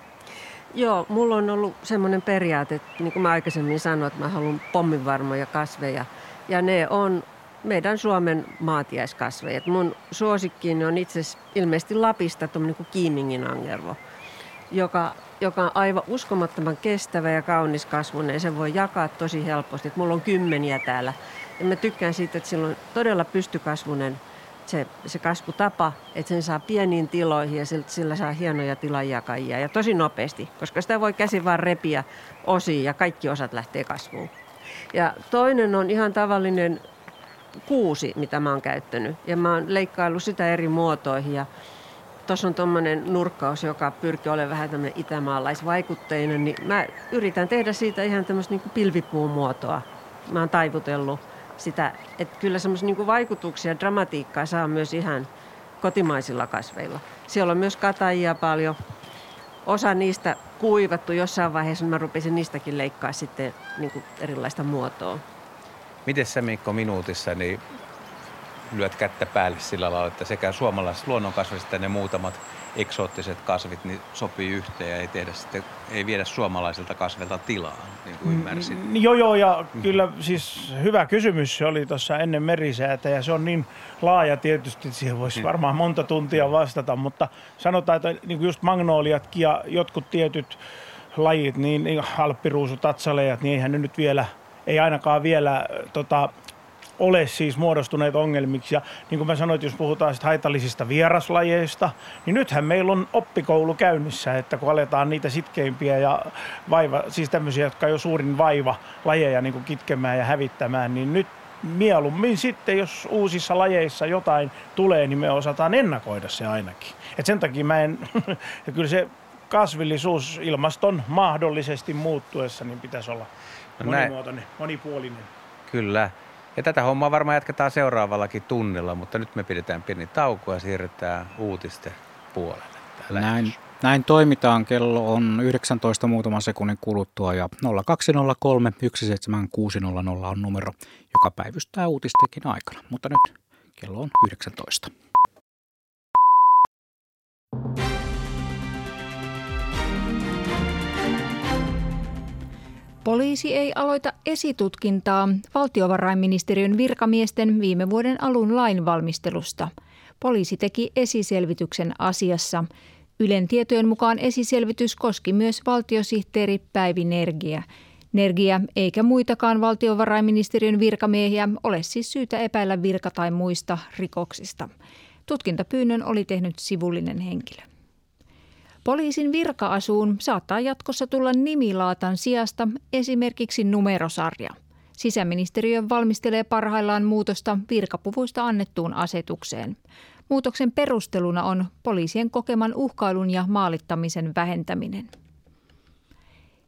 Speaker 1: Joo, mulla on ollut semmoinen periaate, että niin kuin mä aikaisemmin sanoin, että mä haluan pomminvarmoja kasveja. Ja ne on meidän Suomen maatiaiskasveja. mun suosikkiin on itse ilmeisesti Lapista tuommoinen kuin kiimingin angervo, joka, joka on aivan uskomattoman kestävä ja kaunis kasvunen. Se voi jakaa tosi helposti. Et mulla on kymmeniä täällä. Ja mä tykkään siitä, että sillä on todella pystykasvunen se, se kasvutapa, että sen saa pieniin tiloihin ja sillä, sillä saa hienoja tilanjakajia ja tosi nopeasti, koska sitä voi käsi vaan repiä osiin ja kaikki osat lähtee kasvuun. Ja toinen on ihan tavallinen kuusi, mitä mä oon käyttänyt. Ja mä oon leikkaillut sitä eri muotoihin ja tuossa on tuommoinen nurkkaus, joka pyrkii olemaan vähän tämmöinen itämaalaisvaikutteinen, niin mä yritän tehdä siitä ihan tämmöistä niin pilvipuun muotoa. Mä oon taivutellut sitä, että kyllä semmoisia niin vaikutuksia, dramatiikkaa saa myös ihan kotimaisilla kasveilla. Siellä on myös katajia paljon. Osa niistä kuivattu jossain vaiheessa, mä rupesin niistäkin leikkaa sitten niin kuin erilaista muotoa.
Speaker 3: Miten sä Mikko minuutissa niin lyöt kättä päälle sillä lailla, että sekä suomalaiset luonnonkasvit että ne muutamat eksoottiset kasvit niin sopii yhteen ja ei, tehdä sitten, ei viedä suomalaisilta kasveilta tilaa, niin kuin ymmärsin. Mm,
Speaker 4: joo, joo, ja kyllä siis hyvä kysymys se oli tuossa ennen merisäätä ja se on niin laaja tietysti, että siihen voisi mm. varmaan monta tuntia vastata, mutta sanotaan, että niin kuin just magnooliatkin ja jotkut tietyt lajit, niin, niin atsalejat, niin eihän ne nyt vielä, ei ainakaan vielä tota, ole siis muodostuneet ongelmiksi. Ja niin kuin mä sanoin, jos puhutaan sit haitallisista vieraslajeista, niin nythän meillä on oppikoulu käynnissä, että kun aletaan niitä sitkeimpiä ja vaiva, siis tämmöisiä, jotka on jo suurin vaiva lajeja niin kuin kitkemään ja hävittämään, niin nyt mieluummin sitten, jos uusissa lajeissa jotain tulee, niin me osataan ennakoida se ainakin. Et sen takia mä en, ja kyllä se kasvillisuus ilmaston mahdollisesti muuttuessa, niin pitäisi olla no monimuotoinen, monipuolinen.
Speaker 3: Kyllä. Ja tätä hommaa varmaan jatketaan seuraavallakin tunnilla, mutta nyt me pidetään pieni tauko ja siirrytään uutisten puolelle.
Speaker 2: Näin, näin toimitaan. Kello on 19 muutaman sekunnin kuluttua ja 0203 17600 on numero, joka päivystää uutistenkin aikana. Mutta nyt kello on 19.
Speaker 10: Poliisi ei aloita esitutkintaa valtiovarainministeriön virkamiesten viime vuoden alun lainvalmistelusta. Poliisi teki esiselvityksen asiassa. Ylen tietojen mukaan esiselvitys koski myös valtiosihteeri Päivi Nergiä. Nergiä eikä muitakaan valtiovarainministeriön virkamiehiä ole siis syytä epäillä virka- tai muista rikoksista. Tutkintapyynnön oli tehnyt sivullinen henkilö. Poliisin virka-asuun saattaa jatkossa tulla nimilaatan sijasta esimerkiksi numerosarja. Sisäministeriö valmistelee parhaillaan muutosta virkapuvuista annettuun asetukseen. Muutoksen perusteluna on poliisien kokeman uhkailun ja maalittamisen vähentäminen.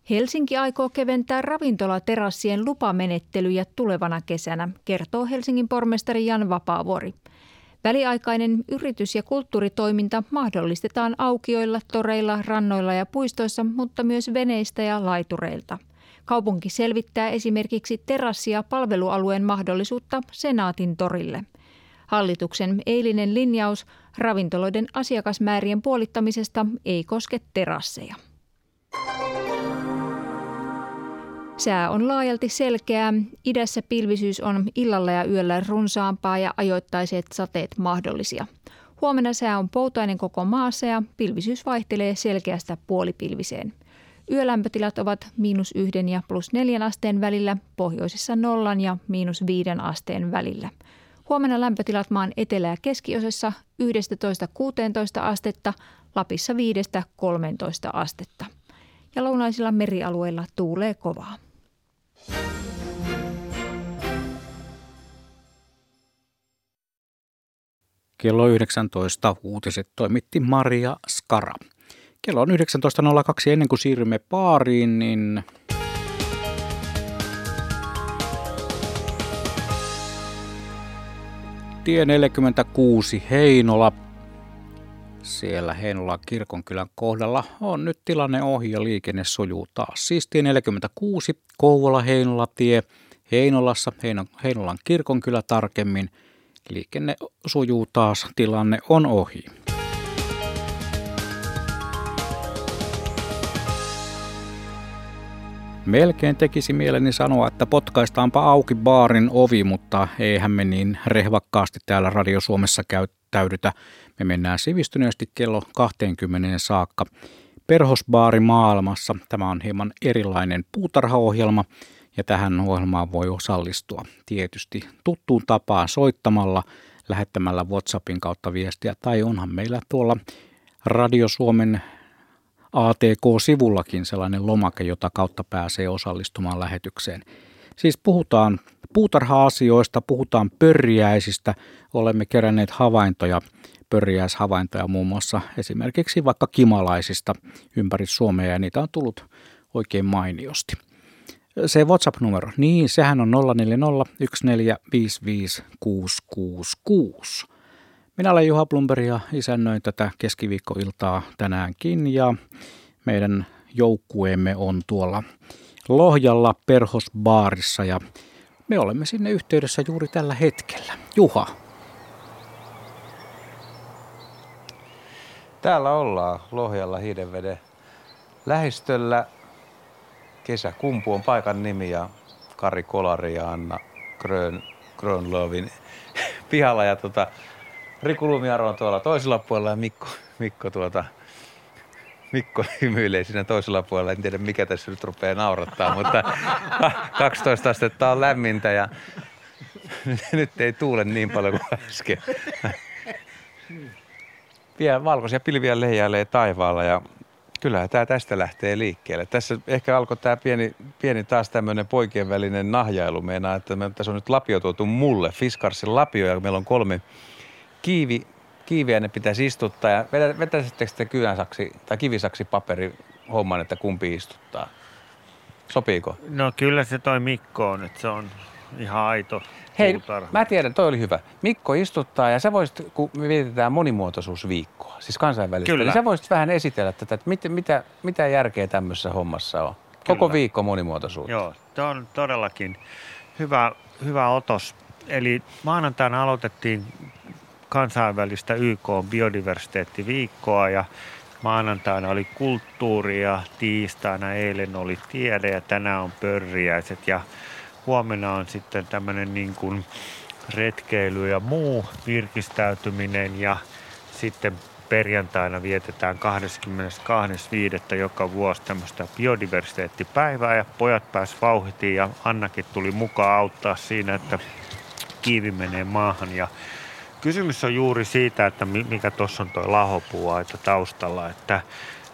Speaker 10: Helsinki aikoo keventää ravintolaterassien lupamenettelyjä tulevana kesänä, kertoo Helsingin pormestari Jan Vapaavuori. Väliaikainen yritys- ja kulttuuritoiminta mahdollistetaan aukioilla, toreilla, rannoilla ja puistoissa, mutta myös veneistä ja laitureilta. Kaupunki selvittää esimerkiksi terassia palvelualueen mahdollisuutta Senaatin torille. Hallituksen eilinen linjaus ravintoloiden asiakasmäärien puolittamisesta ei koske terasseja. Sää on laajalti selkeää. Idässä pilvisyys on illalla ja yöllä runsaampaa ja ajoittaiset sateet mahdollisia. Huomenna sää on poutainen koko maassa ja pilvisyys vaihtelee selkeästä puolipilviseen. Yölämpötilat ovat miinus yhden ja plus neljän asteen välillä, pohjoisessa nollan ja miinus viiden asteen välillä. Huomenna lämpötilat maan etelä- ja keskiosassa 11-16 astetta, Lapissa 5-13 astetta. Ja lounaisilla merialueilla tuulee kovaa.
Speaker 2: Kello 19 uutiset toimitti Maria Skara. Kello on 19.02 ennen kuin siirrymme paariin, niin Tie 46 Heinola. Siellä Heinola kirkonkylän kohdalla on nyt tilanne ohi ja liikenne sujuu taas. Siis tie 46 Kouvola Heinola tie Heinolassa, Heinolan kirkonkylä tarkemmin. Liikenne sujuu taas, tilanne on ohi. Melkein tekisi mieleni sanoa, että potkaistaanpa auki baarin ovi, mutta eihän me niin rehvakkaasti täällä Radio Suomessa käyttäydytä. Me mennään sivistyneesti kello 20 saakka. Perhosbaari maailmassa. Tämä on hieman erilainen puutarhaohjelma ja tähän ohjelmaan voi osallistua tietysti tuttuun tapaan soittamalla, lähettämällä WhatsAppin kautta viestiä tai onhan meillä tuolla Radio Suomen ATK-sivullakin sellainen lomake, jota kautta pääsee osallistumaan lähetykseen. Siis puhutaan puutarha-asioista, puhutaan pörjäisistä, olemme keränneet havaintoja, pörjäishavaintoja muun muassa esimerkiksi vaikka kimalaisista ympäri Suomea ja niitä on tullut oikein mainiosti. Se WhatsApp-numero, niin sehän on 0401455666. Minä olen Juha Blumberg ja isännöin tätä keskiviikkoiltaa tänäänkin ja meidän joukkueemme on tuolla Lohjalla Perhosbaarissa ja me olemme sinne yhteydessä juuri tällä hetkellä. Juha.
Speaker 3: Täällä ollaan Lohjalla Hiidenveden lähistöllä. Kesäkumpu on paikan nimi ja Kari Kolari ja Anna Grön, Grönlovin pihalla. Ja tota, Riku Lumiaro on tuolla toisella puolella ja Mikko, Mikko tuota, Mikko hymyilee siinä toisella puolella. En tiedä mikä tässä nyt rupeaa naurattaa, mutta 12 astetta on lämmintä ja nyt ei tuule niin paljon kuin äsken. Vielä valkoisia pilviä leijailee taivaalla ja kyllähän tämä tästä lähtee liikkeelle. Tässä ehkä alkoi tämä pieni, pieni taas tämmöinen poikien välinen nahjailu. Meinaa, että me, tässä on nyt lapio tuotu mulle, Fiskarsin lapio ja meillä on kolme kiivi, kiiviä ne pitäisi istuttaa ja vetäisittekö te kynäsaksi tai kivisaksi paperi homman, että kumpi istuttaa? Sopiiko?
Speaker 5: No kyllä se toi Mikko on, että se on ihan aito
Speaker 3: Hei,
Speaker 5: puutarha.
Speaker 3: mä tiedän, toi oli hyvä. Mikko istuttaa ja sä voisit, kun me vietetään monimuotoisuusviikkoa, siis kansainvälistä,
Speaker 5: Kyllä.
Speaker 3: niin sä voisit vähän esitellä tätä, että mit, mitä, mitä järkeä tämmöisessä hommassa on. Koko
Speaker 5: Kyllä.
Speaker 3: viikko monimuotoisuutta.
Speaker 5: Joo, tämä on todellakin hyvä, hyvä otos. Eli maanantaina aloitettiin kansainvälistä YK biodiversiteettiviikkoa ja maanantaina oli kulttuuri ja tiistaina eilen oli tiede ja tänään on pörriäiset ja huomenna on sitten tämmöinen niin kuin retkeily ja muu virkistäytyminen ja sitten perjantaina vietetään 22.5. joka vuosi tämmöistä biodiversiteettipäivää ja pojat pääs vauhtiin ja Annakin tuli mukaan auttaa siinä, että kiivi menee maahan ja kysymys on juuri siitä, että mikä tuossa on tuo lahopuuaita taustalla, että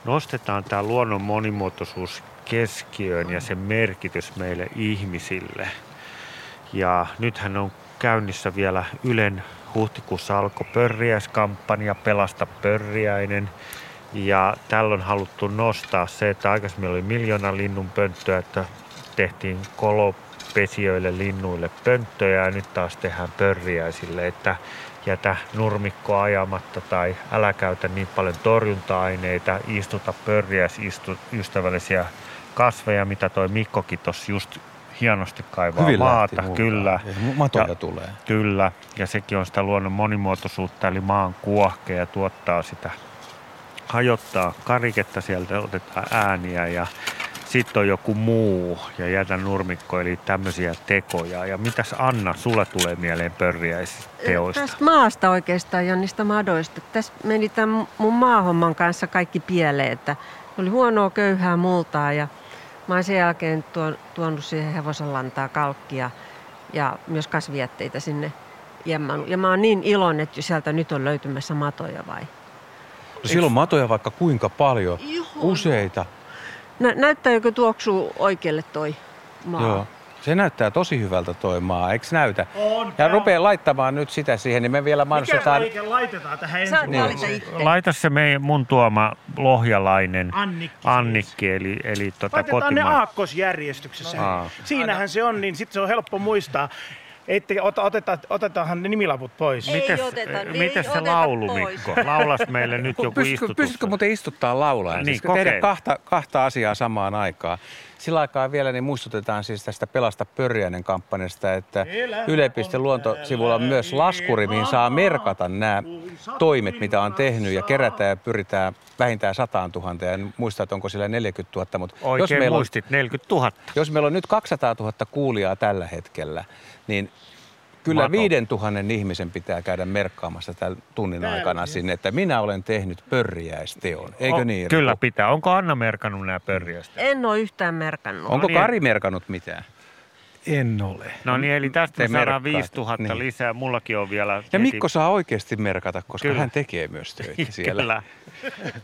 Speaker 5: nostetaan tämä luonnon monimuotoisuus keskiöön ja sen merkitys meille ihmisille. Ja nythän on käynnissä vielä Ylen huhtikuussa alkoi pörriäiskampanja Pelasta pörriäinen. Ja tällöin haluttu nostaa se, että aikaisemmin oli miljoona linnun pönttöä, että tehtiin kolopesijöille linnuille pönttöjä ja nyt taas tehdään pörriäisille, että jätä nurmikko ajamatta tai älä käytä niin paljon torjunta-aineita, istuta pörriäisystävällisiä kasveja, mitä toi Mikkokin tuossa just hienosti kaivaa
Speaker 3: Hyvin
Speaker 5: maata. Kyllä.
Speaker 3: Matoja
Speaker 5: ja,
Speaker 3: tulee.
Speaker 5: Kyllä, ja sekin on sitä luonnon monimuotoisuutta, eli maan kuohkeja ja tuottaa sitä, hajottaa kariketta sieltä, otetaan ääniä ja sitten on joku muu ja jätä nurmikko, eli tämmöisiä tekoja. Ja mitäs Anna, sulle tulee mieleen pörriäisteoista?
Speaker 1: Tästä maasta oikeastaan ja niistä madoista. Tässä meni tämän mun maahomman kanssa kaikki pieleen, että oli huonoa köyhää multaa ja mä oon sen jälkeen tuonut siihen hevosen lantaa kalkkia ja myös kasvietteitä sinne jemmannut. Ja mä oon niin iloinen, että sieltä nyt on löytymässä matoja vai?
Speaker 3: No silloin matoja vaikka kuinka paljon,
Speaker 1: Juhu.
Speaker 3: useita.
Speaker 1: Nä, näyttääkö tuoksuu oikealle toi maa?
Speaker 3: Joo. Se näyttää tosi hyvältä toi maa, eikö näytä?
Speaker 4: On,
Speaker 3: ja rupeaa laittamaan nyt sitä siihen, niin me vielä mainostetaan...
Speaker 4: Mikä laitetaan tähän ensin?
Speaker 1: Itse.
Speaker 5: Laita se meidän, mun tuoma lohjalainen
Speaker 4: Annikki. siis.
Speaker 5: Annikki, eli, eli tota
Speaker 4: Laitetaan ne
Speaker 5: kotimaan.
Speaker 4: aakkosjärjestyksessä.
Speaker 3: Aa.
Speaker 4: Siinähän se on, niin sitten se on helppo muistaa. Ette, ota, oteta, otetaanhan ne nimilaput pois.
Speaker 1: Ei
Speaker 5: Mites,
Speaker 1: oteta, ei
Speaker 5: mites se
Speaker 1: oteta
Speaker 5: laulu,
Speaker 1: pois.
Speaker 5: Mikko? Laulas meille nyt joku
Speaker 3: Pystytkö,
Speaker 5: istutus.
Speaker 3: pystytkö muuten istuttaa laulaa?
Speaker 5: Niin,
Speaker 3: siis tehdä kahta, kahta asiaa samaan aikaan. Sillä aikaa vielä niin muistutetaan siis tästä Pelasta pörjäinen kampanjasta, että Yle.fi luontosivulla on myös laskuri, mihin saa merkata nämä toimet, mitä on tehnyt ja kerätään ja pyritään vähintään 100 000. Ja en muista, että onko siellä 40 000, mutta jos
Speaker 5: Oikein
Speaker 3: meillä, on,
Speaker 5: muistit, 40 000.
Speaker 3: jos meillä on nyt 200 000 kuulijaa tällä hetkellä, niin kyllä
Speaker 5: Mato.
Speaker 3: 5000 ihmisen pitää käydä merkkaamassa tämän tunnin aikana sinne, että minä olen tehnyt pörjäisteon. Eikö
Speaker 5: O-
Speaker 3: niin?
Speaker 5: Kyllä
Speaker 3: Riku?
Speaker 5: pitää. Onko Anna merkannut nämä pörriäistä?
Speaker 1: En ole yhtään merkannut.
Speaker 3: Onko
Speaker 5: niin.
Speaker 3: Kari merkannut mitään?
Speaker 6: En ole.
Speaker 5: No niin, eli tästä
Speaker 3: Te
Speaker 5: me saadaan
Speaker 3: merkkaat.
Speaker 5: 5000
Speaker 3: Niin.
Speaker 5: lisää. Mullakin on vielä...
Speaker 3: Ja
Speaker 5: heti-
Speaker 3: Mikko saa oikeasti merkata, koska
Speaker 5: Kyllä.
Speaker 3: hän tekee myös töitä siellä.
Speaker 5: Kyllä,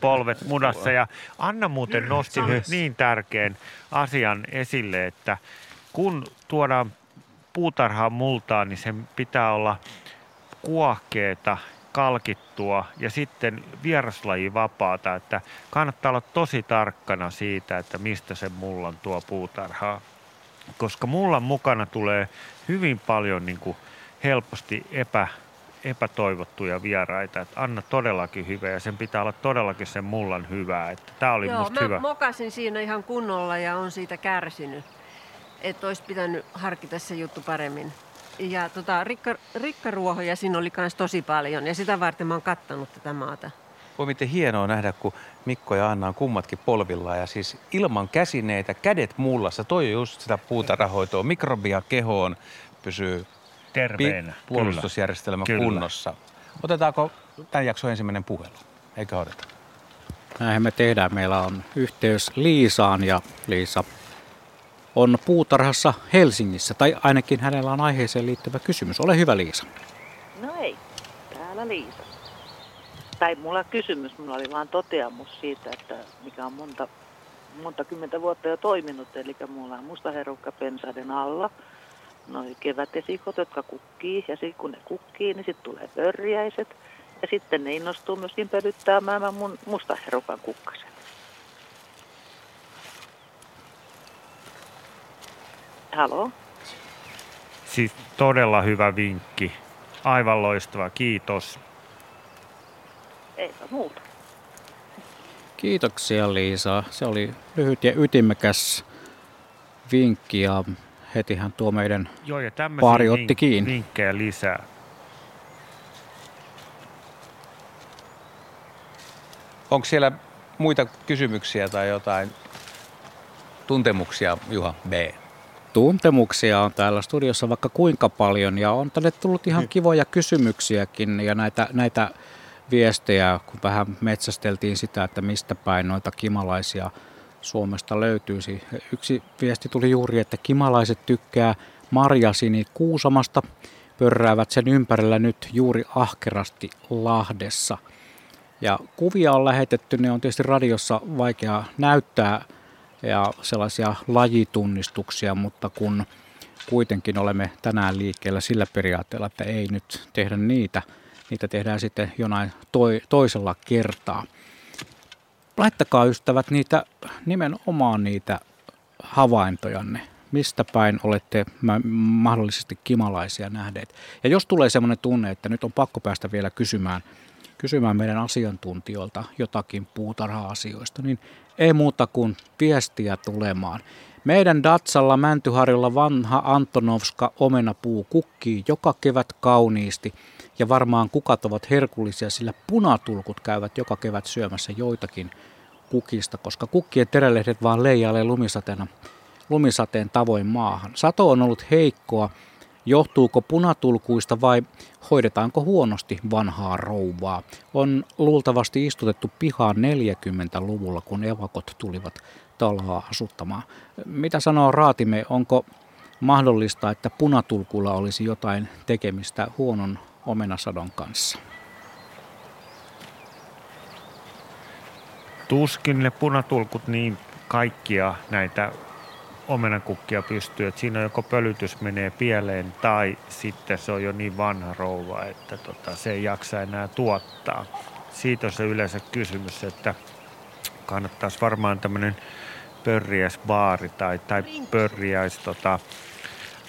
Speaker 5: polvet mudassa. Ja Anna muuten nosti nyt niin tärkeän asian esille, että kun tuodaan puutarhaan multaa, niin sen pitää olla kuohkeeta, kalkittua ja sitten vieraslajivapaata, että kannattaa olla tosi tarkkana siitä, että mistä se mullan tuo puutarhaa. Koska mullan mukana tulee hyvin paljon niin kuin helposti epä, epätoivottuja vieraita. Että anna todellakin hyvä ja sen pitää olla todellakin sen mullan hyvää. Että tämä oli
Speaker 1: Joo,
Speaker 5: musta
Speaker 1: mä
Speaker 5: hyvä.
Speaker 1: mokasin siinä ihan kunnolla ja on siitä kärsinyt. Että olisi pitänyt harkita se juttu paremmin. Ja tota, rikka, rikkaruohoja siinä oli myös tosi paljon ja sitä varten mä oon kattanut tätä maata.
Speaker 3: Voi miten hienoa nähdä, kun Mikko ja Anna on kummatkin polvillaan ja siis ilman käsineitä, kädet mullassa. Toi on just sitä puutarhahoitoa. Mikrobia kehoon pysyy
Speaker 5: Terveenä.
Speaker 3: pi- puolustusjärjestelmä
Speaker 5: Kyllä.
Speaker 3: kunnossa. Otetaanko tämän jakson ensimmäinen puhelu? Eikä odota.
Speaker 2: Näinhän me tehdään. Meillä on yhteys Liisaan ja Liisa on puutarhassa Helsingissä, tai ainakin hänellä on aiheeseen liittyvä kysymys. Ole hyvä Liisa.
Speaker 11: No ei, täällä Liisa. Tai mulla kysymys, mulla oli vaan toteamus siitä, että mikä on monta, monta kymmentä vuotta jo toiminut. Eli mulla on mustaherukka pensaiden alla, noin kevätesikot, jotka kukkii. Ja sitten kun ne kukkii, niin sitten tulee pörjäiset. Ja sitten ne innostuu myöskin pölyttämään mun mustaherukan kukkasen. Halo?
Speaker 5: Siis todella hyvä vinkki. Aivan loistava, kiitos.
Speaker 11: Eipä muuta.
Speaker 2: Kiitoksia Liisa. Se oli lyhyt ja ytimekäs vinkki ja hetihän tuo meidän
Speaker 5: Joo, ja
Speaker 2: Pari otti
Speaker 5: vink-
Speaker 2: kiinni.
Speaker 5: vinkkejä lisää.
Speaker 3: Onko siellä muita kysymyksiä tai jotain tuntemuksia, Juha B?
Speaker 2: Tuntemuksia on täällä studiossa vaikka kuinka paljon ja on tänne tullut ihan kivoja kysymyksiäkin ja näitä, näitä viestejä, kun vähän metsästeltiin sitä, että mistä päin noita kimalaisia Suomesta löytyisi. Yksi viesti tuli juuri, että kimalaiset tykkää marjasini Kuusamasta, pörräävät sen ympärillä nyt juuri ahkerasti Lahdessa. Ja kuvia on lähetetty, ne on tietysti radiossa vaikea näyttää ja sellaisia lajitunnistuksia, mutta kun kuitenkin olemme tänään liikkeellä sillä periaatteella, että ei nyt tehdä niitä, niitä tehdään sitten jonain toi, toisella kertaa. Laittakaa ystävät niitä nimenomaan niitä havaintojanne, mistä päin olette mahdollisesti kimalaisia nähneet. Ja jos tulee sellainen tunne, että nyt on pakko päästä vielä kysymään, kysymään meidän asiantuntijoilta jotakin puutarha-asioista, niin ei muuta kuin viestiä tulemaan. Meidän Datsalla Mäntyharjulla vanha Antonovska omenapuu kukkii joka kevät kauniisti ja varmaan kukat ovat herkullisia, sillä punatulkut käyvät joka kevät syömässä joitakin kukista, koska kukkien terälehdet vaan leijailee lumisateena, lumisateen tavoin maahan. Sato on ollut heikkoa, johtuuko punatulkuista vai hoidetaanko huonosti vanhaa rouvaa. On luultavasti istutettu pihaan 40-luvulla, kun evakot tulivat taloa asuttamaan. Mitä sanoo Raatime, onko mahdollista, että punatulkulla olisi jotain tekemistä huonon omenasadon kanssa?
Speaker 5: Tuskin ne punatulkut niin kaikkia näitä omenakukkia pystyy, että siinä joko pölytys menee pieleen tai sitten se on jo niin vanha rouva, että tota, se ei jaksa enää tuottaa. Siitä on se yleensä kysymys, että kannattaisi varmaan tämmöinen pörriäisbaari tai, tai pörriäis tota,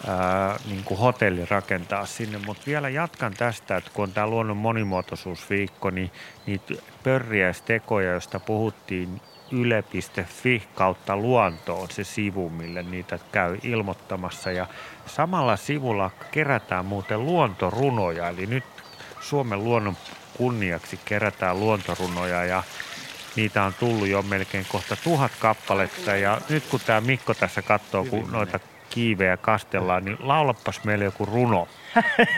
Speaker 5: ää, niin kuin hotelli rakentaa sinne. Mutta vielä jatkan tästä, että kun on tämä luonnon monimuotoisuusviikko, niin niitä pörriäistekoja, joista puhuttiin yle.fi kautta luonto on se sivu, mille niitä käy ilmoittamassa. Ja samalla sivulla kerätään muuten luontorunoja, eli nyt Suomen luonnon kunniaksi kerätään luontorunoja ja niitä on tullut jo melkein kohta tuhat kappaletta. Ja nyt kun tämä Mikko tässä katsoo, kun noita kiivejä kastellaan, niin laulapas meille joku runo.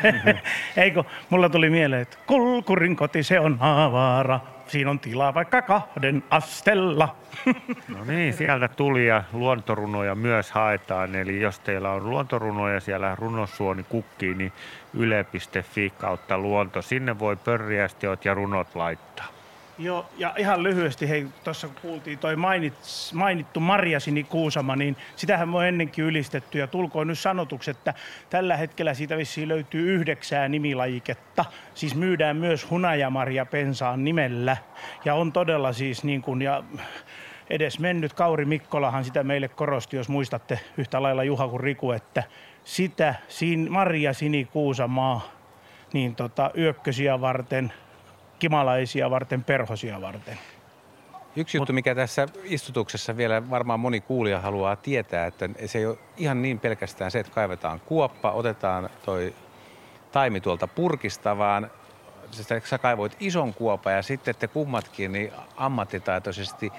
Speaker 4: Eikö, mulla tuli mieleen, että kulkurin koti se on avara, siinä on tilaa vaikka kahden astella.
Speaker 5: No niin, sieltä tuli ja luontorunoja myös haetaan. Eli jos teillä on luontorunoja siellä runosuoni kukkii, niin yle.fi kautta luonto. Sinne voi pörriästeot ja runot laittaa.
Speaker 4: Joo, ja ihan lyhyesti, hei, tuossa kun kuultiin toi mainit, mainittu Marjasini Kuusama, niin sitähän on ennenkin ylistetty, ja tulkoon nyt sanotuksi, että tällä hetkellä siitä vissiin löytyy yhdeksää nimilajiketta, siis myydään myös hunajamarja pensaan nimellä, ja on todella siis niin kuin, ja edes mennyt Kauri Mikkolahan sitä meille korosti, jos muistatte yhtä lailla Juha kuin Riku, että sitä siinä Marja Sinikuusamaa, niin tota, yökkösiä varten – kimalaisia varten, perhosia varten.
Speaker 3: Yksi juttu, mikä tässä istutuksessa vielä varmaan moni kuulija haluaa tietää, että se ei ole ihan niin pelkästään se, että kaivetaan kuoppa, otetaan toi taimi tuolta purkista, vaan sä kaivoit ison kuopan ja sitten te kummatkin niin ammattitaitoisesti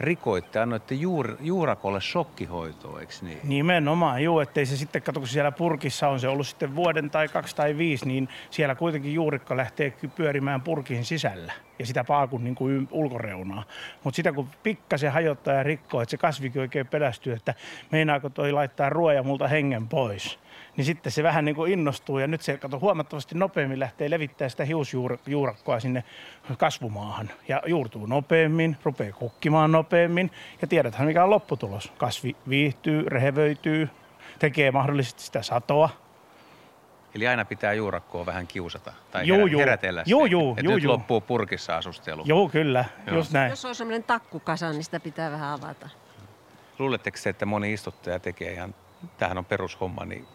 Speaker 3: rikoitte, annoitte juur, juurakolle shokkihoitoa, eikö niin?
Speaker 4: Nimenomaan, juu, ettei se sitten, kato kun siellä purkissa on se ollut sitten vuoden tai kaksi tai viisi, niin siellä kuitenkin juurikko lähtee pyörimään purkin sisällä ja sitä paakun niin kuin ulkoreunaa. Mutta sitä kun pikkasen hajottaa ja rikkoo, että se kasvikin oikein pelästyy, että meinaako toi laittaa ruoja multa hengen pois niin sitten se vähän niin kuin innostuu ja nyt se kato, huomattavasti nopeammin lähtee levittämään sitä hiusjuurakkoa sinne kasvumaahan ja juurtuu nopeammin, rupeaa kukkimaan nopeammin ja tiedetään mikä on lopputulos. Kasvi viihtyy, rehevöityy, tekee mahdollisesti sitä satoa.
Speaker 3: Eli aina pitää juurakkoa vähän kiusata tai juu, juu. herätellä
Speaker 4: juu, juu,
Speaker 3: että
Speaker 4: juu,
Speaker 3: nyt
Speaker 4: juu.
Speaker 3: loppuu purkissa asustelu.
Speaker 4: Joo, kyllä, joo. just näin.
Speaker 1: Jos on semmoinen takkukasa, niin sitä pitää vähän avata.
Speaker 3: Luuletteko se, että moni istuttaja tekee ihan, tähän on perushomma, niin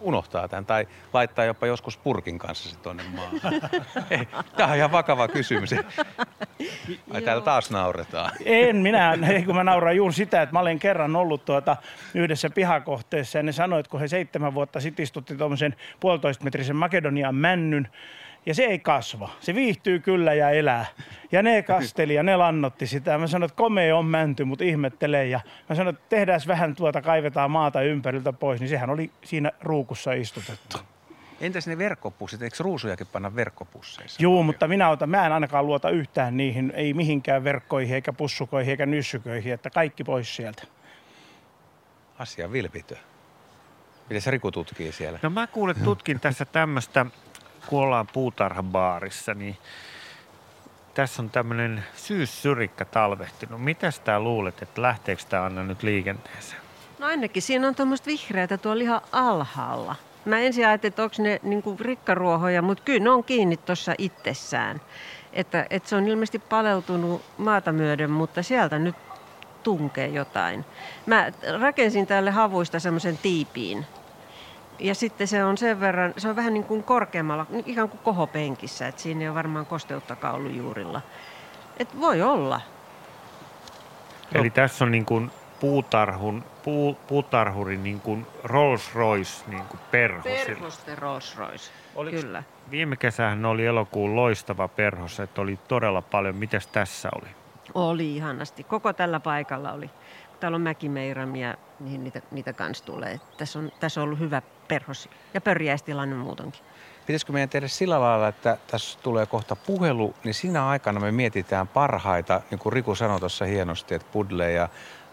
Speaker 3: unohtaa tämän tai laittaa jopa joskus purkin kanssa se tuonne maahan? Tämä on ihan vakava kysymys. Ai täällä taas nauretaan.
Speaker 4: En minä, kun mä nauran juuri sitä, että mä olen kerran ollut tuota yhdessä pihakohteessa ja ne sanoivat, että kun he seitsemän vuotta sitten istutti tuommoisen puolitoista metrisen Makedonian männyn ja se ei kasva. Se viihtyy kyllä ja elää. Ja ne kasteli ja ne lannotti sitä. Mä sanoin, että komea on mänty, mutta ihmettelee. Ja mä sanoin, että tehdään vähän tuota, kaivetaan maata ympäriltä pois. Niin sehän oli siinä ruukussa istutettu.
Speaker 3: Entäs ne verkkopussit? Eikö ruusujakin panna verkkopusseissa?
Speaker 4: Joo, mutta minä, otan, mä en ainakaan luota yhtään niihin, ei mihinkään verkkoihin eikä pussukoihin eikä nyssyköihin, että kaikki pois sieltä.
Speaker 3: Asia vilpitö. Miten se Riku tutkii siellä?
Speaker 5: No mä kuulen tutkin tässä tämmöistä, kun ollaan puutarhabaarissa, niin tässä on tämmöinen syyssyrikkä talvehtinut. Mitä tää luulet, että lähteekö tämä Anna nyt liikenteeseen?
Speaker 1: No ainakin siinä on tuommoista vihreätä tuolla ihan alhaalla. Mä ensin ajattelin, että onko ne niin rikkaruohoja, mutta kyllä ne on kiinni tuossa itsessään. Että, että se on ilmeisesti paleltunut maata myöden, mutta sieltä nyt tunkee jotain. Mä rakensin tälle havuista semmoisen tiipiin. Ja sitten se on sen verran, se on vähän niin kuin korkeammalla, ihan kuin kohopenkissä, että siinä ei ole varmaan kosteuttakaan ollut juurilla. Et voi olla.
Speaker 5: Eli tässä on niin kuin puutarhun, puu, puutarhurin niin kuin Rolls Royce niin kuin perho.
Speaker 1: Perhosten Rolls Royce, Oliko kyllä.
Speaker 5: Viime kesähän oli elokuun loistava perhos, että oli todella paljon. Mitäs tässä oli?
Speaker 1: Oli ihanasti. Koko tällä paikalla oli. Täällä on mäkimeiramia, niin niitä, niitä kanssa tulee. Tässä on, tässä on ollut hyvä perhos ja pörjäistilanne muutenkin.
Speaker 3: Pitäisikö meidän tehdä sillä lailla, että tässä tulee kohta puhelu, niin siinä aikana me mietitään parhaita, niin kuin Riku sanoi tuossa hienosti, että pudle ja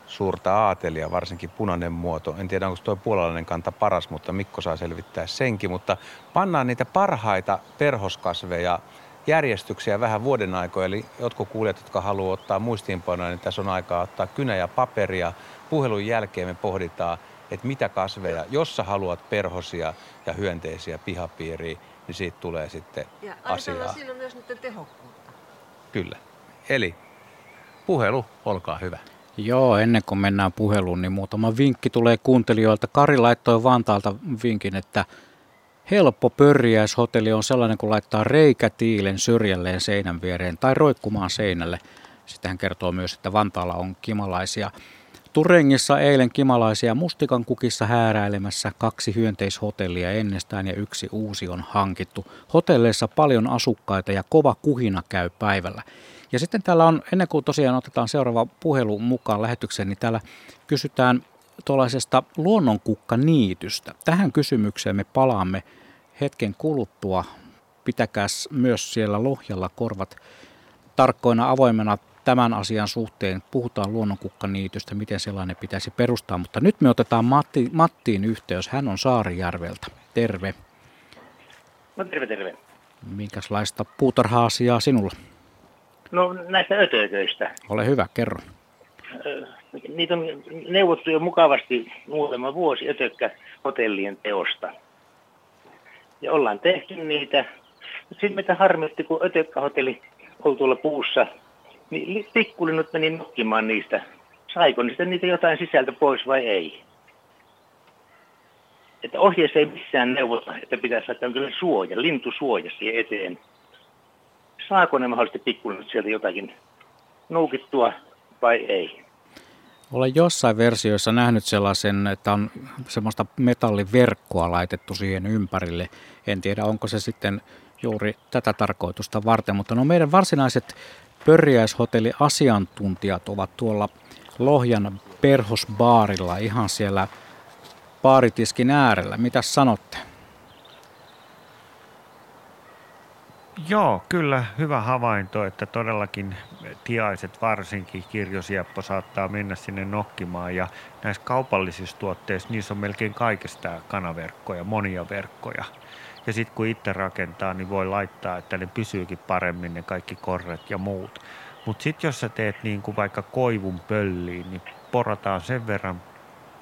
Speaker 3: suurta aatelia, varsinkin punainen muoto. En tiedä, onko tuo puolalainen kanta paras, mutta Mikko saa selvittää senkin. Mutta pannaan niitä parhaita perhoskasveja järjestyksiä vähän vuoden aikoja. Eli jotkut kuulijat, jotka haluaa ottaa muistiinpanoja, niin tässä on aikaa ottaa kynä ja paperia. Puhelun jälkeen me pohditaan, että mitä kasveja, jos sä haluat perhosia ja hyönteisiä pihapiiriin, niin siitä tulee sitten ja asiaa.
Speaker 1: siinä on myös nyt tehokkuutta.
Speaker 3: Kyllä. Eli puhelu, olkaa hyvä.
Speaker 2: Joo, ennen kuin mennään puheluun, niin muutama vinkki tulee kuuntelijoilta. Kari laittoi Vantaalta vinkin, että helppo pörjäishotelli on sellainen, kun laittaa reikätiilen syrjälleen seinän viereen tai roikkumaan seinälle. Sitten hän kertoo myös, että Vantaalla on kimalaisia. Turengissa eilen kimalaisia mustikan kukissa hääräilemässä kaksi hyönteishotellia ennestään ja yksi uusi on hankittu. Hotelleissa paljon asukkaita ja kova kuhina käy päivällä. Ja sitten täällä on, ennen kuin tosiaan otetaan seuraava puhelu mukaan lähetykseen, niin täällä kysytään tuollaisesta luonnonkukkaniitystä. Tähän kysymykseen me palaamme hetken kuluttua. Pitäkäs myös siellä Lohjalla korvat tarkkoina avoimena tämän asian suhteen. Puhutaan luonnonkukkaniitystä, miten sellainen pitäisi perustaa, mutta nyt me otetaan Matti, Mattiin yhteys. Hän on Saarijärveltä. Terve.
Speaker 12: No terve, terve.
Speaker 2: Minkälaista puutarha-asiaa sinulla?
Speaker 12: No näistä ötököistä.
Speaker 2: Ole hyvä, kerro.
Speaker 12: Niitä on neuvottu jo mukavasti muutama vuosi ötökkä hotellien teosta. Ja ollaan tehty niitä. Sitten mitä harmitti, kun ötökkähotelli oli tuolla puussa, niin pikkulinnut meni nokkimaan niistä. Saiko niistä niitä jotain sisältä pois vai ei? Että ohjeessa ei missään neuvota, että pitäisi saada kyllä suoja, lintusuoja siihen eteen saako ne mahdollisesti pikkuinen sieltä jotakin nuukittua vai ei.
Speaker 2: Olen jossain versioissa nähnyt sellaisen, että on semmoista metalliverkkoa laitettu siihen ympärille. En tiedä, onko se sitten juuri tätä tarkoitusta varten, mutta no meidän varsinaiset pörjäishotelli-asiantuntijat ovat tuolla Lohjan perhosbaarilla ihan siellä baaritiskin äärellä. Mitä sanotte?
Speaker 5: Joo, kyllä hyvä havainto, että todellakin tiaiset varsinkin kirjosieppo saattaa mennä sinne nokkimaan ja näissä kaupallisissa tuotteissa niissä on melkein kaikesta kanaverkkoja, monia verkkoja. Ja sitten kun itse rakentaa, niin voi laittaa, että ne pysyykin paremmin ne kaikki korret ja muut. Mutta sitten jos sä teet niin kuin vaikka koivun pölliin, niin porataan sen verran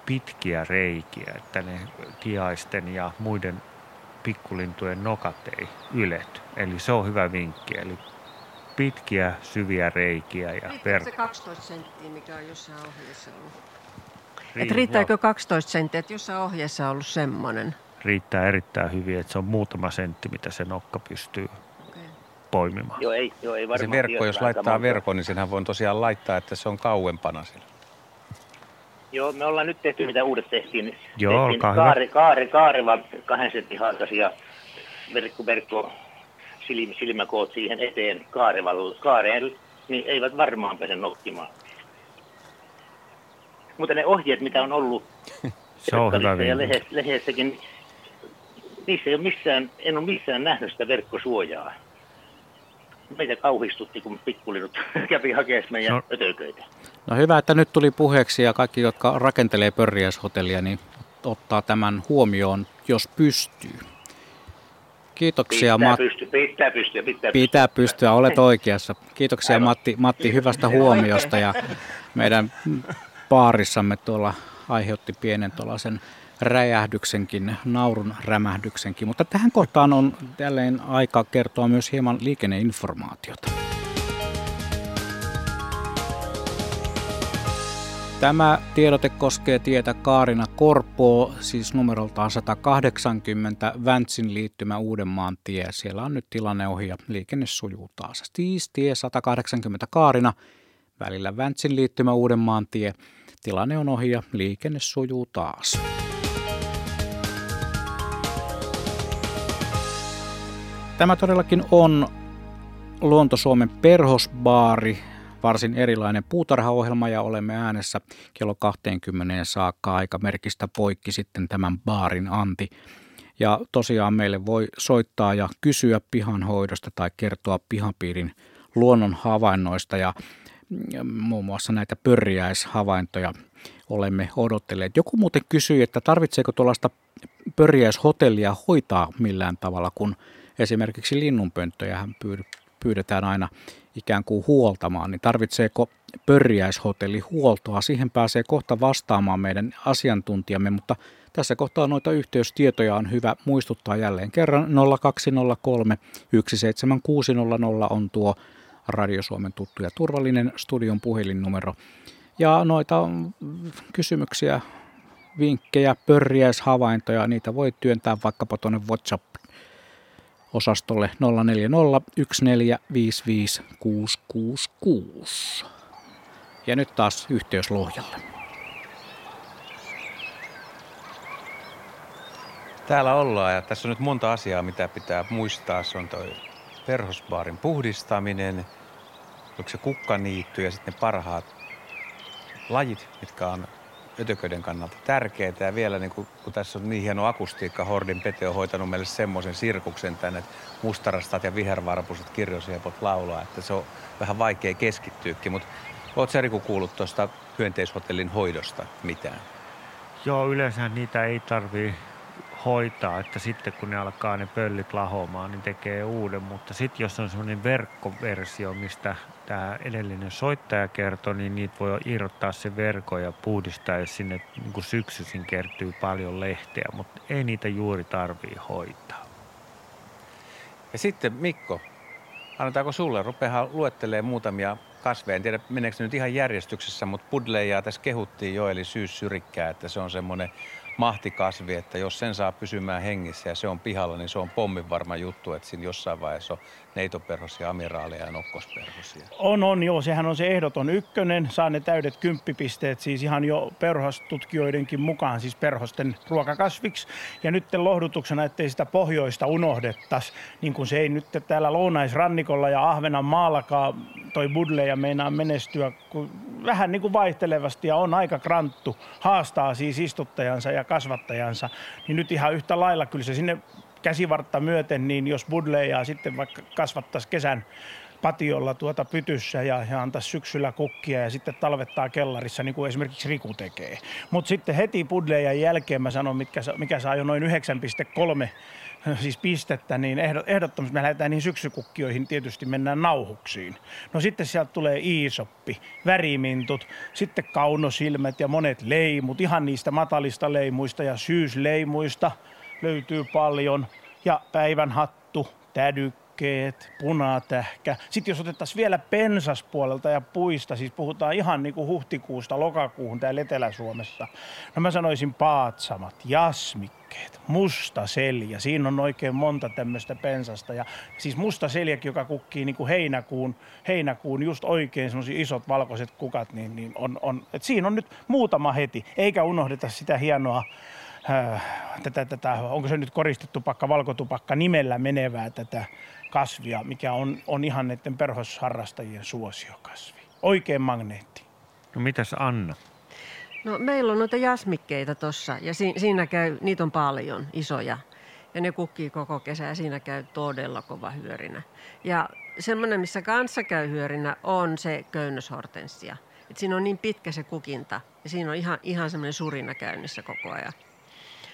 Speaker 5: pitkiä reikiä, että ne tiaisten ja muiden pikkulintujen nokat ei ylety. Eli se on hyvä vinkki. Eli pitkiä, syviä reikiä ja
Speaker 1: verkkoja. se 12 senttiä, mikä on jossain ohjeessa ollut? Et riittääkö 12 senttiä, että jossain ohjeessa on ollut semmoinen?
Speaker 5: Riittää erittäin hyvin, että se on muutama sentti, mitä se nokka pystyy okay. poimimaan.
Speaker 12: Joo, ei, joo, ei varmaan
Speaker 3: se verkko, jos laittaa verkon, niin senhän voi tosiaan laittaa, että se on kauempana siellä.
Speaker 12: Joo, me ollaan nyt tehty, mitä uudet tehtiin.
Speaker 5: Joo,
Speaker 12: tehtiin kaari, kaari, kaareva kahden sentin ja verkko, verkko silmä, silmäkoot siihen eteen kaarevalle, kaareen, niin eivät varmaan pääse nokkimaan. Mutta ne ohjeet, mitä on ollut
Speaker 5: se on hyvä
Speaker 12: ja lehdessäkin, niissä ei ole missään, en ole missään nähnyt sitä verkkosuojaa. Meitä kauhistutti, kun pikkulinut kävi hakemaan meidän no. ötököitä.
Speaker 2: No hyvä, että nyt tuli puheeksi ja kaikki, jotka rakentelee pörriäishotellia, niin ottaa tämän huomioon, jos pystyy. Kiitoksia
Speaker 12: pitää
Speaker 2: Matti.
Speaker 12: Pystyä, pitää pystyä, pitää,
Speaker 2: pitää pystyä. Olet oikeassa. Kiitoksia Matti, Matti hyvästä huomiosta ja meidän paarissamme tuolla aiheutti pienen tuollaisen räjähdyksenkin, naurun rämähdyksenkin. Mutta tähän kohtaan on jälleen aika kertoa myös hieman liikenneinformaatiota. Tämä tiedote koskee tietä Kaarina Korpoo, siis numeroltaan 180 Väntsin liittymä Uudenmaan tie. Siellä on nyt tilanne ohi ja liikenne sujuu taas. Siis tie 180 Kaarina, välillä Väntsin liittymä Uudenmaan tie. Tilanne on ohi ja liikenne sujuu taas. Tämä todellakin on Luonto-Suomen perhosbaari, varsin erilainen puutarhaohjelma ja olemme äänessä kello 20 saakka aika merkistä poikki sitten tämän baarin anti. Ja tosiaan meille voi soittaa ja kysyä pihanhoidosta tai kertoa pihapiirin luonnon havainnoista ja muun muassa näitä pörjäishavaintoja olemme odotelleet. Joku muuten kysyi, että tarvitseeko tuollaista pörjäishotellia hoitaa millään tavalla, kun esimerkiksi linnunpönttöjä pyydetään aina ikään kuin huoltamaan, niin tarvitseeko pörjäishotelli huoltoa? Siihen pääsee kohta vastaamaan meidän asiantuntijamme, mutta tässä kohtaa noita yhteystietoja on hyvä muistuttaa jälleen kerran 0203 17600 on tuo Radio Suomen tuttu ja turvallinen studion puhelinnumero. Ja noita kysymyksiä, vinkkejä, pörjäishavaintoja, niitä voi työntää vaikkapa tuonne WhatsApp osastolle 0401455666. Ja nyt taas yhteys Lohjalle.
Speaker 3: Täällä ollaan ja tässä on nyt monta asiaa, mitä pitää muistaa. Se on toi perhosbaarin puhdistaminen, onko se kukkaniitty ja sitten ne parhaat lajit, mitkä on ötököiden kannalta tärkeitä. Ja vielä niin kun, kun tässä on niin hieno akustiikka, Hordin Pete on hoitanut meille semmoisen sirkuksen tänne, että mustarastat ja vihervarpuset kirjosiepot laulaa, että se on vähän vaikea keskittyykin. Mutta oot sä Riku kuullut tuosta hyönteishotellin hoidosta mitään?
Speaker 5: Joo, yleensä niitä ei tarvii hoitaa, että sitten kun ne alkaa ne pöllit lahomaan, niin tekee uuden. Mutta sitten jos on semmoinen verkkoversio, mistä tämä edellinen soittaja kertoi, niin niitä voi irrottaa se verko ja puhdistaa, jos sinne niin kuin syksyisin kertyy paljon lehteä, mutta ei niitä juuri tarvii hoitaa.
Speaker 3: Ja sitten Mikko, annetaanko sulle? Rupeahan luettelee muutamia kasveja. En tiedä, meneekö nyt ihan järjestyksessä, mutta pudleja tässä kehuttiin jo, eli syyssyrkkää, että se on semmoinen mahtikasvi, että jos sen saa pysymään hengissä ja se on pihalla, niin se on pommin varma juttu, että siinä jossain vaiheessa on neitoperhosia, amiraaleja ja nokkosperhosia.
Speaker 4: On, on, joo. Sehän on se ehdoton ykkönen. Saa ne täydet kymppipisteet siis ihan jo perhostutkijoidenkin mukaan, siis perhosten ruokakasviksi. Ja nyt lohdutuksena, ettei sitä pohjoista unohdettaisi, niin kuin se ei nyt täällä lounaisrannikolla ja Ahvenanmaallakaan toi budle ja meinaa menestyä kun vähän niin kuin vaihtelevasti ja on aika kranttu. Haastaa siis istuttajansa ja kasvattajansa. Niin nyt ihan yhtä lailla kyllä se sinne käsivartta myöten, niin jos budleja sitten vaikka kasvattaisi kesän patiolla tuota pytyssä ja, ja antaisi syksyllä kukkia ja sitten talvettaa kellarissa, niin kuin esimerkiksi Riku tekee. Mutta sitten heti budleja jälkeen mä sanon, mitkä, mikä saa jo noin 9,3 siis pistettä, niin ehdottomasti me lähdetään niin syksykukkioihin, tietysti mennään nauhuksiin. No sitten sieltä tulee iisoppi, värimintut, sitten kaunosilmät ja monet leimut, ihan niistä matalista leimuista ja syysleimuista löytyy paljon. Ja päivän hattu, tädykkeet, punatähkä. Sitten jos otettaisiin vielä pensaspuolelta ja puista, siis puhutaan ihan niin kuin huhtikuusta lokakuuhun täällä Etelä-Suomessa. No mä sanoisin paatsamat, jasmikkeet, musta selja. Siinä on oikein monta tämmöistä pensasta. Ja siis musta seljakin, joka kukkii niin kuin heinäkuun, heinäkuun just oikein semmoisia isot valkoiset kukat, niin, niin on, on. Et siinä on nyt muutama heti. Eikä unohdeta sitä hienoa äh, tätä, tätä, onko se nyt koristetupakka, valkotupakka nimellä menevää tätä kasvia, mikä on, on ihan näiden perhosharrastajien suosiokasvi. Oikein magneetti.
Speaker 5: No mitäs Anna?
Speaker 1: No meillä on noita jasmikkeita tuossa ja si- siinä käy, niitä on paljon, isoja. Ja ne kukkii koko kesä ja siinä käy todella kova hyörinä. Ja semmoinen, missä kanssa käy hyörinä, on se köynnöshortenssia. Et siinä on niin pitkä se kukinta ja siinä on ihan, ihan semmoinen surina käynnissä koko ajan.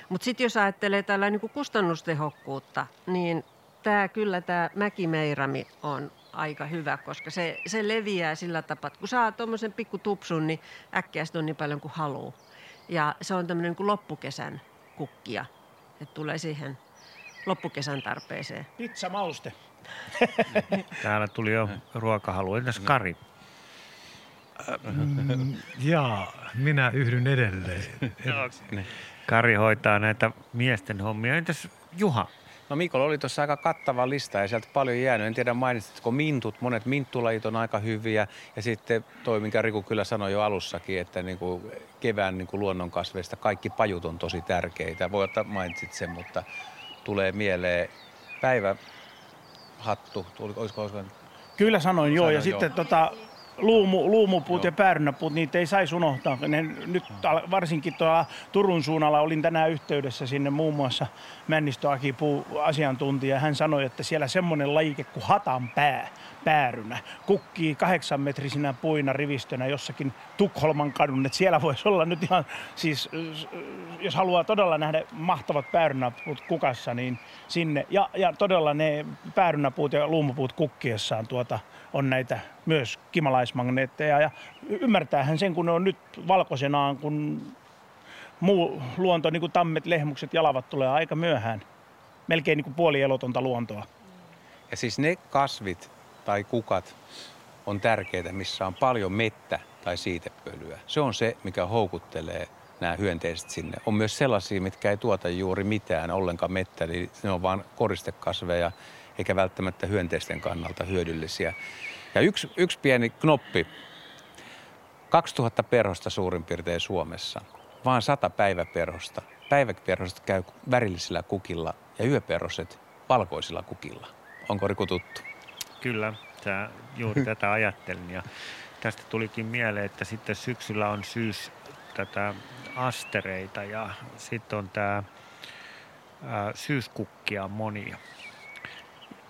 Speaker 1: Mutta sitten jos ajattelee tällä niin kustannustehokkuutta, niin tämä kyllä tämä mäkimeirami on aika hyvä, koska se, se leviää sillä tapaa, että kun saa tuommoisen pikku tupsun, niin äkkiä on niin paljon kuin haluaa. Ja se on tämmöinen niin loppukesän kukkia, että tulee siihen loppukesän tarpeeseen.
Speaker 4: Pizza mauste.
Speaker 5: Täällä tuli jo ruokahalu. Entäs Kari?
Speaker 6: Mm, jaa, minä yhdyn edelleen.
Speaker 5: Kari hoitaa näitä miesten hommia. Entäs Juha?
Speaker 3: No Mikolla oli tuossa aika kattava lista ja sieltä paljon jäänyt. En tiedä mainitsitko mintut, monet minttulajit on aika hyviä. Ja sitten toi, minkä Riku kyllä sanoi jo alussakin, että niin kuin kevään niin kuin luonnonkasveista kaikki pajut on tosi tärkeitä. Voi ottaa mainitsit sen, mutta tulee mieleen päivähattu. Olisiko, olisiko
Speaker 4: Kyllä sanoin joo.
Speaker 3: Sanoin
Speaker 4: ja
Speaker 3: joo.
Speaker 4: sitten tota, luumu, luumupuut ja päärynäpuut, niitä ei saisi unohtaa. Ne, nyt varsinkin tuolla Turun suunnalla olin tänään yhteydessä sinne muun muassa Männistö Aki Puu asiantuntija. Hän sanoi, että siellä semmoinen lajike kuin hatan pää, päärynä, kukkii kahdeksan metrisinä puina rivistönä jossakin Tukholman kadun. Että siellä voisi olla nyt ihan, siis jos haluaa todella nähdä mahtavat päärynäpuut kukassa, niin sinne. Ja, ja todella ne päärynäpuut ja luumupuut kukkiessaan tuota, on näitä myös kimalaismagneetteja. Ja ymmärtäähän sen, kun ne on nyt valkoisenaan, kun muu luonto, niin kuin tammet, lehmukset, jalavat tulee aika myöhään. Melkein niin kuin puolielotonta luontoa.
Speaker 3: Ja siis ne kasvit tai kukat on tärkeitä, missä on paljon mettä tai siitepölyä. Se on se, mikä houkuttelee nämä hyönteiset sinne. On myös sellaisia, mitkä ei tuota juuri mitään ollenkaan mettä, eli ne on vain koristekasveja, eikä välttämättä hyönteisten kannalta hyödyllisiä. Ja yksi, yksi pieni knoppi. 2000 perhosta suurin piirtein Suomessa. Vaan 100 päiväperhosta. Päiväperhoset käy värillisillä kukilla ja yöperhoset valkoisilla kukilla. Onko Riku tuttu?
Speaker 5: Kyllä, sä juuri tätä ajattelin ja tästä tulikin mieleen, että sitten syksyllä on syys tätä astereita ja sitten on tämä syyskukkia monia.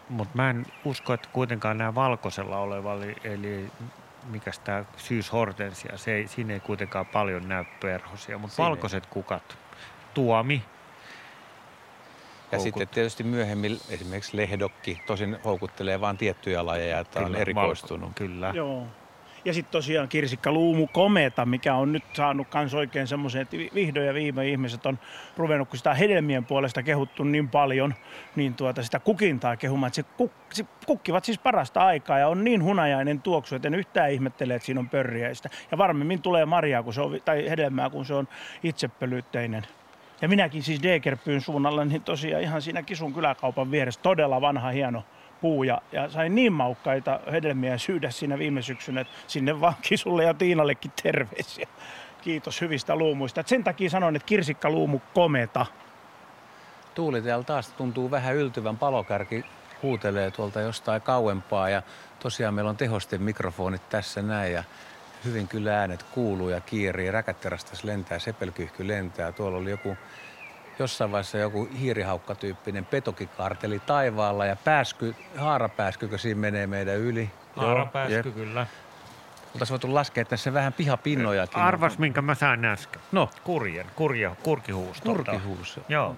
Speaker 5: Mutta mä en usko, että kuitenkaan nämä valkoisella oleva, eli, eli mikä tämä syyshortensia, se ei, siinä ei kuitenkaan paljon näy perhosia, mutta
Speaker 3: Siinä ei.
Speaker 5: valkoiset kukat, tuomi,
Speaker 3: Ja
Speaker 5: Houkut-
Speaker 3: sitten tietysti myöhemmin esimerkiksi lehdokki tosin houkuttelee vain tiettyjä lajeja, että on
Speaker 5: Kyllä,
Speaker 3: erikoistunut.
Speaker 5: valko- kyllä.
Speaker 4: Joo. Ja sitten tosiaan kirsikka luumu kometa, mikä on nyt saanut kans oikein semmoisen, että vi- vihdoin ja viime ihmiset on ruvennut, kun sitä hedelmien puolesta kehuttu niin paljon, niin tuota sitä kukintaa kehumaan, että se, kuk, se kukkivat siis parasta aikaa ja on niin hunajainen tuoksu, että en yhtään ihmettele, että siinä on pörriäistä. Ja varmemmin tulee marjaa, kun se on, tai hedelmää, kun se on itsepölytteinen. Ja minäkin siis Degerpyyn suunnalla, niin tosiaan ihan siinä Kisun kyläkaupan vieressä todella vanha hieno puu. Ja, sain niin maukkaita hedelmiä syödä siinä viime syksynä, että sinne vaan Kisulle ja Tiinallekin terveisiä. Kiitos hyvistä luumuista. Et sen takia sanon, että kirsikkaluumu kometa.
Speaker 3: Tuuli täällä taas tuntuu vähän yltyvän. Palokärki huutelee tuolta jostain kauempaa ja tosiaan meillä on tehosten mikrofonit tässä näin ja hyvin kyllä äänet kuuluu ja kiirii. Räkäterastas lentää, sepelkyhky lentää. Tuolla oli joku jossain vaiheessa joku hiirihaukkatyyppinen petokikarteli taivaalla ja pääsky, haarapääskykö siinä menee meidän yli.
Speaker 5: Haarapääsky, kyllä.
Speaker 3: Oltaisiin voitu laskea tässä vähän pihapinnojakin.
Speaker 5: Arvas, minkä mä sain äsken.
Speaker 3: No.
Speaker 5: Kurjen, kurja, kurkihuus.
Speaker 3: Kurkihuus.
Speaker 5: Joo.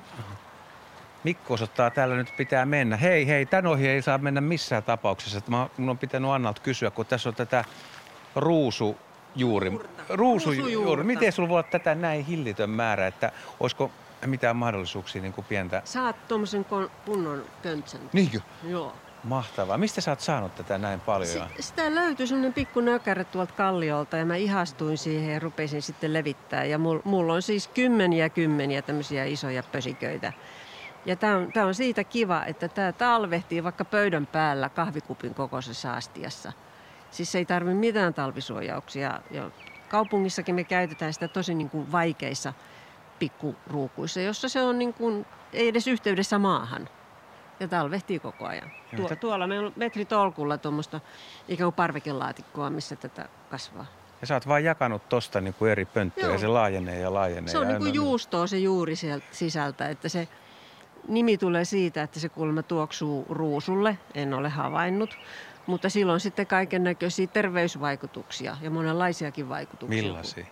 Speaker 3: Mikko osoittaa täällä nyt pitää mennä. Hei, hei, tän ohi ei saa mennä missään tapauksessa. Että Mä, mun on pitänyt Annalta kysyä, kun tässä on tätä ruusujuuri. Ruusujuuri.
Speaker 1: Ruusujuurta.
Speaker 3: Miten sulla voi olla tätä näin hillitön määrä, että olisiko mitään mahdollisuuksia niin kuin pientä...
Speaker 1: Saat tuommoisen kunnon köntsän.
Speaker 3: Niinkö?
Speaker 1: Joo.
Speaker 3: Mahtavaa. Mistä sä oot saanut tätä näin paljon?
Speaker 1: Si- sitä löytyi semmoinen pikku nökärä tuolta kalliolta ja mä ihastuin siihen ja rupesin sitten levittää. Ja mulla mul on siis kymmeniä kymmeniä tämmöisiä isoja pösiköitä. Ja tämä on, tää on siitä kiva, että tämä talvehtii vaikka pöydän päällä kahvikupin kokoisessa astiassa. Siis ei tarvi mitään talvisuojauksia. Ja kaupungissakin me käytetään sitä tosi niin kuin vaikeissa pikkuruukuissa, jossa se on niin kuin, ei edes yhteydessä maahan. Ja talvehtii koko ajan. Tuo, tuolla meillä on metritolkulla tuommoista ikään kuin parvekelaatikkoa, missä tätä kasvaa.
Speaker 3: Ja sä oot vaan jakanut tosta niin kuin eri pönttöjä
Speaker 1: Joo.
Speaker 3: ja se laajenee ja laajenee.
Speaker 1: Se on
Speaker 3: ja
Speaker 1: niin kuin juustoa se juuri sieltä sisältä, että se nimi tulee siitä, että se kulma tuoksuu ruusulle, en ole havainnut. Mutta silloin sitten kaiken näköisiä terveysvaikutuksia ja monenlaisiakin vaikutuksia.
Speaker 3: Millaisia?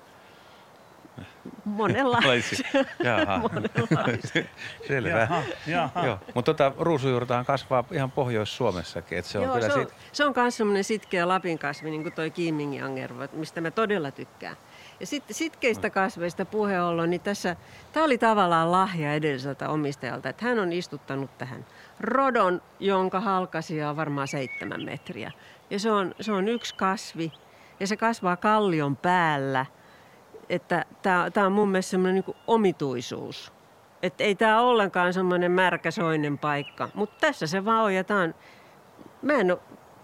Speaker 1: Monenlaisia.
Speaker 3: Jaha.
Speaker 1: Monenlaisia.
Speaker 3: Selvä.
Speaker 4: Jaha, jaha.
Speaker 3: Joo. Mutta tota, ruusujuurtahan kasvaa ihan Pohjois-Suomessakin. Et se on
Speaker 1: Joo,
Speaker 3: kyllä
Speaker 1: se on,
Speaker 3: siitä...
Speaker 1: se on myös semmoinen sitkeä Lapin kasvi, niin kuin toi kiimingiangervo, mistä mä todella tykkään. Ja sitten sitkeistä kasveista puhe ollen, niin tässä, tämä oli tavallaan lahja edelliseltä omistajalta, että hän on istuttanut tähän rodon, jonka halkasia on varmaan seitsemän metriä. Ja se on, se on yksi kasvi, ja se kasvaa kallion päällä, että tämä, on mun mielestä semmoinen niin omituisuus. Että ei tämä ollenkaan semmoinen märkäsoinen paikka, mutta tässä se vaan on, ja tämä on, mä en ole,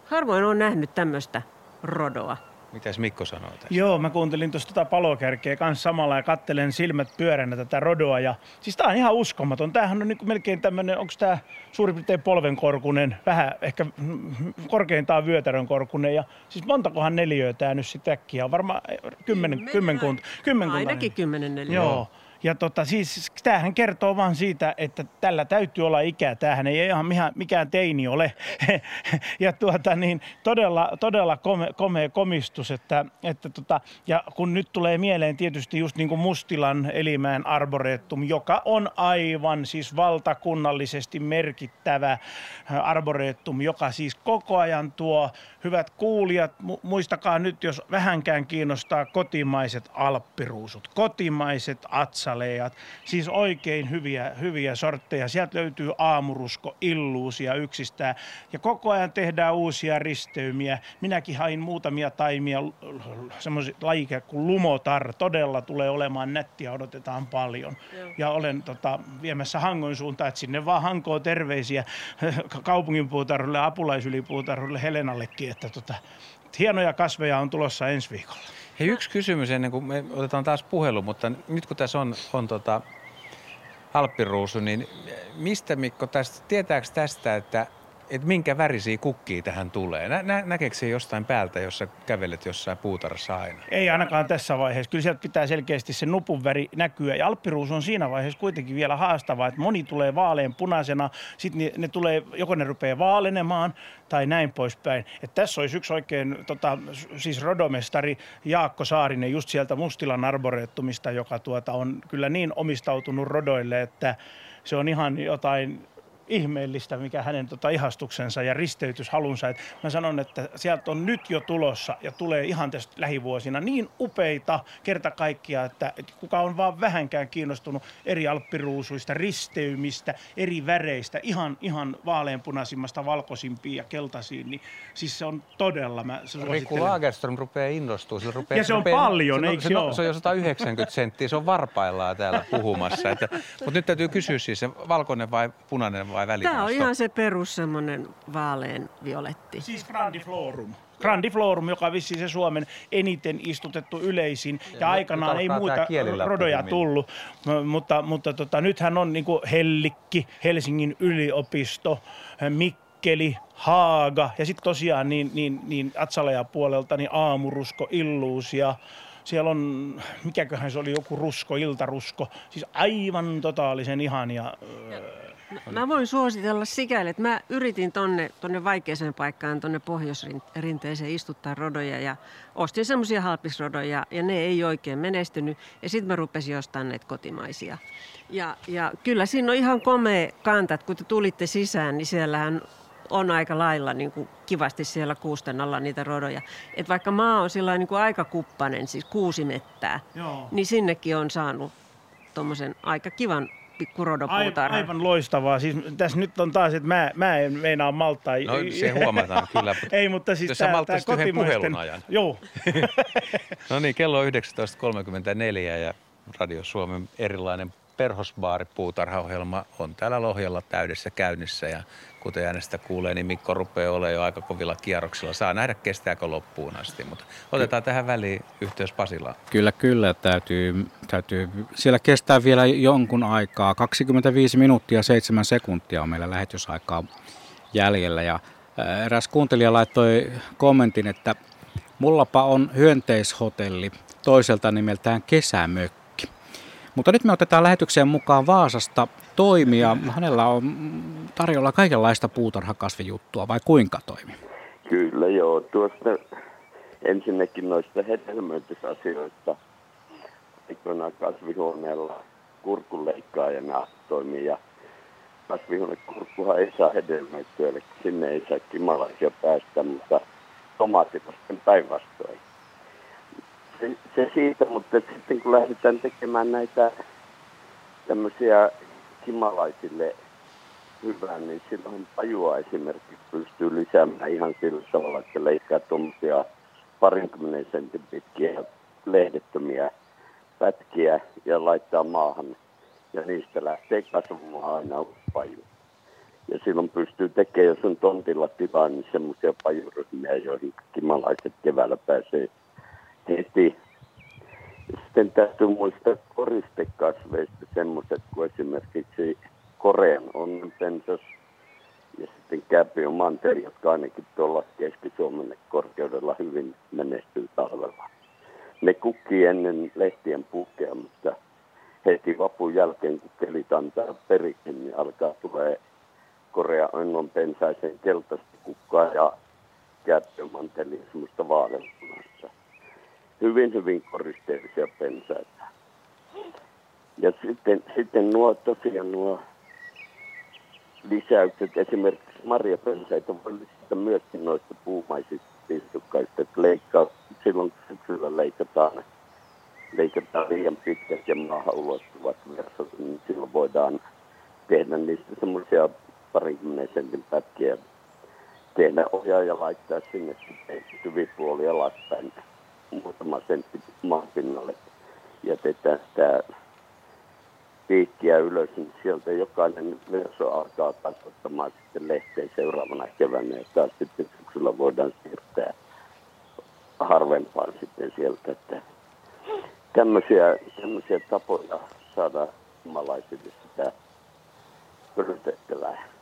Speaker 1: harvoin olen nähnyt tämmöistä rodoa.
Speaker 3: Mitäs Mikko sanoo tästä?
Speaker 4: Joo, mä kuuntelin tuosta tota palokärkeä kanssa samalla ja kattelen silmät pyöränä tätä rodoa. Ja, siis tää on ihan uskomaton. Tämähän on niinku melkein tämmönen, onko tää suurin piirtein polvenkorkunen, vähän ehkä korkeintaan vyötärön korkunen. Ja siis montakohan neliöä tää nyt sitten äkkiä on? Varmaan kymmenen, kymmenkunta. kymmenkunta
Speaker 1: Ainakin kymmenen neljä.
Speaker 4: Joo. Ja tota, siis tämähän kertoo vaan siitä, että tällä täytyy olla ikää. Tämähän ei ihan mikään teini ole. ja tuota, niin, todella, todella kome, komea komistus. Että, että tota, ja kun nyt tulee mieleen tietysti just niin kuin Mustilan elimään arboretum, joka on aivan siis valtakunnallisesti merkittävä arboretum, joka siis koko ajan tuo, hyvät kuulijat, mu- muistakaa nyt, jos vähänkään kiinnostaa kotimaiset alppiruusut, kotimaiset atsaleat, siis oikein hyviä, hyviä sortteja. Sieltä löytyy aamurusko, illuusia yksistään ja koko ajan tehdään uusia risteymiä. Minäkin hain muutamia taimia, semmoisia lajikeja kuin lumotar, todella tulee olemaan nättiä, odotetaan paljon.
Speaker 1: Joo.
Speaker 4: Ja olen tota, viemässä Hangon suuntaan, että sinne vaan Hankoon terveisiä kaupunginpuutarhulle, apulaisylipuutarhulle, Helenallekin, että tota, hienoja kasveja on tulossa ensi viikolla.
Speaker 3: Hei, yksi kysymys ennen kuin me otetaan taas puhelu, mutta nyt kun tässä on, on tota Alppiruusu, niin mistä Mikko tästä, tietääkö tästä, että, että minkä värisiä kukkia tähän tulee? Nä, nä, näkeekö se jostain päältä, jos sä kävelet jossain puutarhassa aina?
Speaker 4: Ei ainakaan tässä vaiheessa. Kyllä sieltä pitää selkeästi se nupun väri näkyä. Ja alppiruus on siinä vaiheessa kuitenkin vielä haastava, että moni tulee vaalean punaisena, sitten ne, ne tulee, joko ne rupeaa vaalenemaan tai näin poispäin. Et tässä olisi yksi oikein, tota, siis rodomestari Jaakko Saarinen just sieltä Mustilan arboreettumista, joka tuota, on kyllä niin omistautunut rodoille, että se on ihan jotain ihmeellistä, mikä hänen tota ihastuksensa ja risteytyshalunsa. Et mä sanon, että sieltä on nyt jo tulossa ja tulee ihan tästä lähivuosina niin upeita kerta kaikkia, että, että kuka on vaan vähänkään kiinnostunut eri alppiruusuista, risteymistä, eri väreistä, ihan, ihan vaaleanpunaisimmasta valkoisimpiin ja keltaisiin, niin siis se on todella, mä
Speaker 3: Riku. Lagerström rupeaa innostua. Se rupeaa,
Speaker 4: Ja se on
Speaker 3: rupeaa,
Speaker 4: paljon,
Speaker 3: se,
Speaker 4: eikö
Speaker 3: se,
Speaker 4: joo?
Speaker 3: se on jo 190 senttiä, se on varpaillaan täällä puhumassa. Että, mutta nyt täytyy kysyä siis, se valkoinen vai punainen vai välimaasto?
Speaker 1: Tämä on ihan se perus semmoinen vaalean violetti.
Speaker 4: Siis Grandiflorum. Grandiflorum, joka on vissiin se Suomen eniten istutettu yleisin. Ja,
Speaker 3: nyt-
Speaker 4: aikanaan ei muita rodoja
Speaker 3: ilmi.
Speaker 4: tullut. M- Mutta, mutta tota, nythän on niin Hellikki, Helsingin yliopisto, Mikkeli, Haaga ja sitten tosiaan niin, niin, niin Atsaleja puolelta niin Aamurusko, Illuusia. Siellä on, mikäköhän se oli, joku rusko, iltarusko. Siis aivan totaalisen ihania.
Speaker 1: Mä voin suositella sikäli, että mä yritin tonne, tonne vaikeaseen paikkaan, tonne pohjoisrinteeseen istuttaa rodoja ja ostin semmoisia halpisrodoja ja ne ei oikein menestynyt. Ja sitten mä rupesin ostamaan näitä kotimaisia. Ja, ja kyllä siinä on ihan komea kanta, että kun te tulitte sisään, niin siellähän on aika lailla niin kuin kivasti siellä kuusten alla niitä rodoja. Et vaikka maa on sillä niin kuin aika kuppanen, siis kuusi mettää,
Speaker 4: Joo.
Speaker 1: niin sinnekin on saanut tuommoisen aika kivan pikku
Speaker 4: Aivan, loistavaa. Siis tässä nyt on taas, että mä, mä en meinaa maltaa.
Speaker 3: No se huomataan kyllä. mutta
Speaker 4: Ei, mutta siis
Speaker 3: Jos sä
Speaker 4: tää,
Speaker 3: malttaisit yhden
Speaker 4: kotimaisten...
Speaker 3: puhelun ajan.
Speaker 4: Joo.
Speaker 3: No niin, kello on 19.34 ja Radio Suomen erilainen perhosbaari puutarhaohjelma on täällä Lohjalla täydessä käynnissä ja kuten äänestä kuulee, niin Mikko rupeaa olemaan jo aika kovilla kierroksilla. Saa nähdä kestääkö loppuun asti, mutta otetaan tähän väliin yhteys Pasilaan.
Speaker 2: Kyllä, kyllä. Täytyy, täytyy. Siellä kestää vielä jonkun aikaa. 25 minuuttia 7 sekuntia on meillä lähetysaikaa jäljellä. Ja eräs kuuntelija laittoi kommentin, että mullapa on hyönteishotelli toiselta nimeltään Kesämökki. Mutta nyt me otetaan lähetykseen mukaan Vaasasta toimia. Hänellä on tarjolla kaikenlaista puutarhakasvijuttua, vai kuinka toimi?
Speaker 13: Kyllä joo, tuosta ensinnäkin noista hedelmöitysasioista aikoinaan kasvihuoneella kurkunleikkaajana toimii ja kasvihuonekurkkuhan ei saa hedelmöittyä, eli sinne ei saa kimalaisia päästä, mutta tomaatit sitten päinvastoin. Se, se, siitä, mutta sitten kun lähdetään tekemään näitä tämmöisiä kimalaisille hyvää, niin silloin pajua esimerkiksi pystyy lisäämään ihan sillä tavalla, että leikkaa tuommoisia parinkymmenen sentin pitkiä lehdettömiä pätkiä ja laittaa maahan. Ja niistä lähtee kasvamaan aina paju. Ja silloin pystyy tekemään, jos on tontilla tilaa, niin semmoisia pajuryhmiä, joihin kimalaiset keväällä pääsee heti. Sitten täytyy muistaa koristekasveista semmoiset kuin esimerkiksi Korean onnenpensas ja sitten Käpion manteri, jotka ainakin tuolla Keski-Suomen korkeudella hyvin menestyy talvella. Ne kukkii ennen lehtien pukea, mutta heti vapun jälkeen, kun kelit antaa perikin, niin alkaa tulee Korea onnon pensaisen keltaista kukkaa ja käppömanteli semmoista vaaleanpunaista. Hyvin, hyvin koristeellisia pensaita. Ja sitten, sitten nuo tosiaan nuo lisäykset, esimerkiksi marjapensaita voi lisätä myöskin noista puumaisista pistukkaista, että leikkaa, silloin kun syksyllä leikataan, leikataan liian pitkät ja maahan ulottuvat versot, niin silloin voidaan tehdä niistä semmoisia parinkymmenen sentin pätkiä, tehdä ohjaa ja laittaa sinne sitten syvipuoli alaspäin muutama sentti maanpinnalle. Jätetään sitä piikkiä ylös, niin sieltä jokainen verso alkaa kasvattamaan sitten lehteen seuraavana keväänä. Ja taas sitten syksyllä voidaan siirtää harvempaan sitten sieltä. Että tämmöisiä, tämmöisiä tapoja saada malaisille sitä pölytettävää.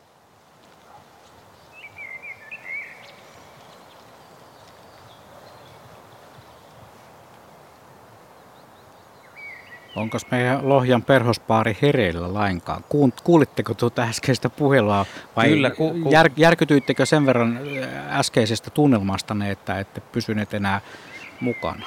Speaker 2: Onko meidän Lohjan perhospaari hereillä lainkaan? Kuulitteko tuota äskeistä puhelua vai Kyllä, ku, ku... Jär, järkytyittekö sen verran äh, äskeisestä tunnelmastanne, että ette pysyneet enää mukana?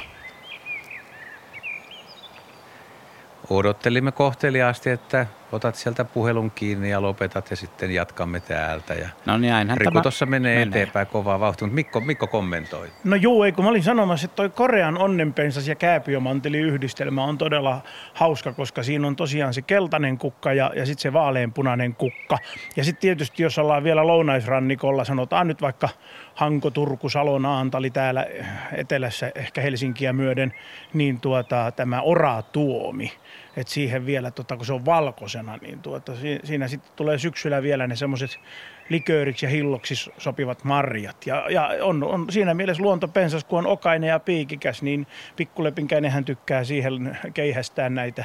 Speaker 3: Odottelimme kohteliaasti, että otat sieltä puhelun kiinni ja lopetat ja sitten jatkamme täältä. Ja
Speaker 2: no niin, näinhän
Speaker 3: Riku tuossa menee, menee eteenpäin kovaa vauhtia, mutta Mikko, Mikko kommentoi.
Speaker 4: No juu, ei kun mä olin sanomassa, että toi Korean onnenpensas ja kääpiömanteli yhdistelmä on todella hauska, koska siinä on tosiaan se keltainen kukka ja, ja sitten se vaaleanpunainen kukka. Ja sitten tietysti, jos ollaan vielä lounaisrannikolla, sanotaan nyt vaikka Hanko, Turku, Salo, Naantali täällä etelässä, ehkä Helsinkiä myöden, niin tuota, tämä oratuomi – että siihen vielä, tota, kun se on valkoisena, niin tuota, siinä sitten tulee syksyllä vielä ne semmoiset likööriksi ja hilloksi sopivat marjat. Ja, ja on, on, siinä mielessä luontopensas, kun on okainen ja piikikäs, niin pikkulepinkäinenhän tykkää siihen keihästää näitä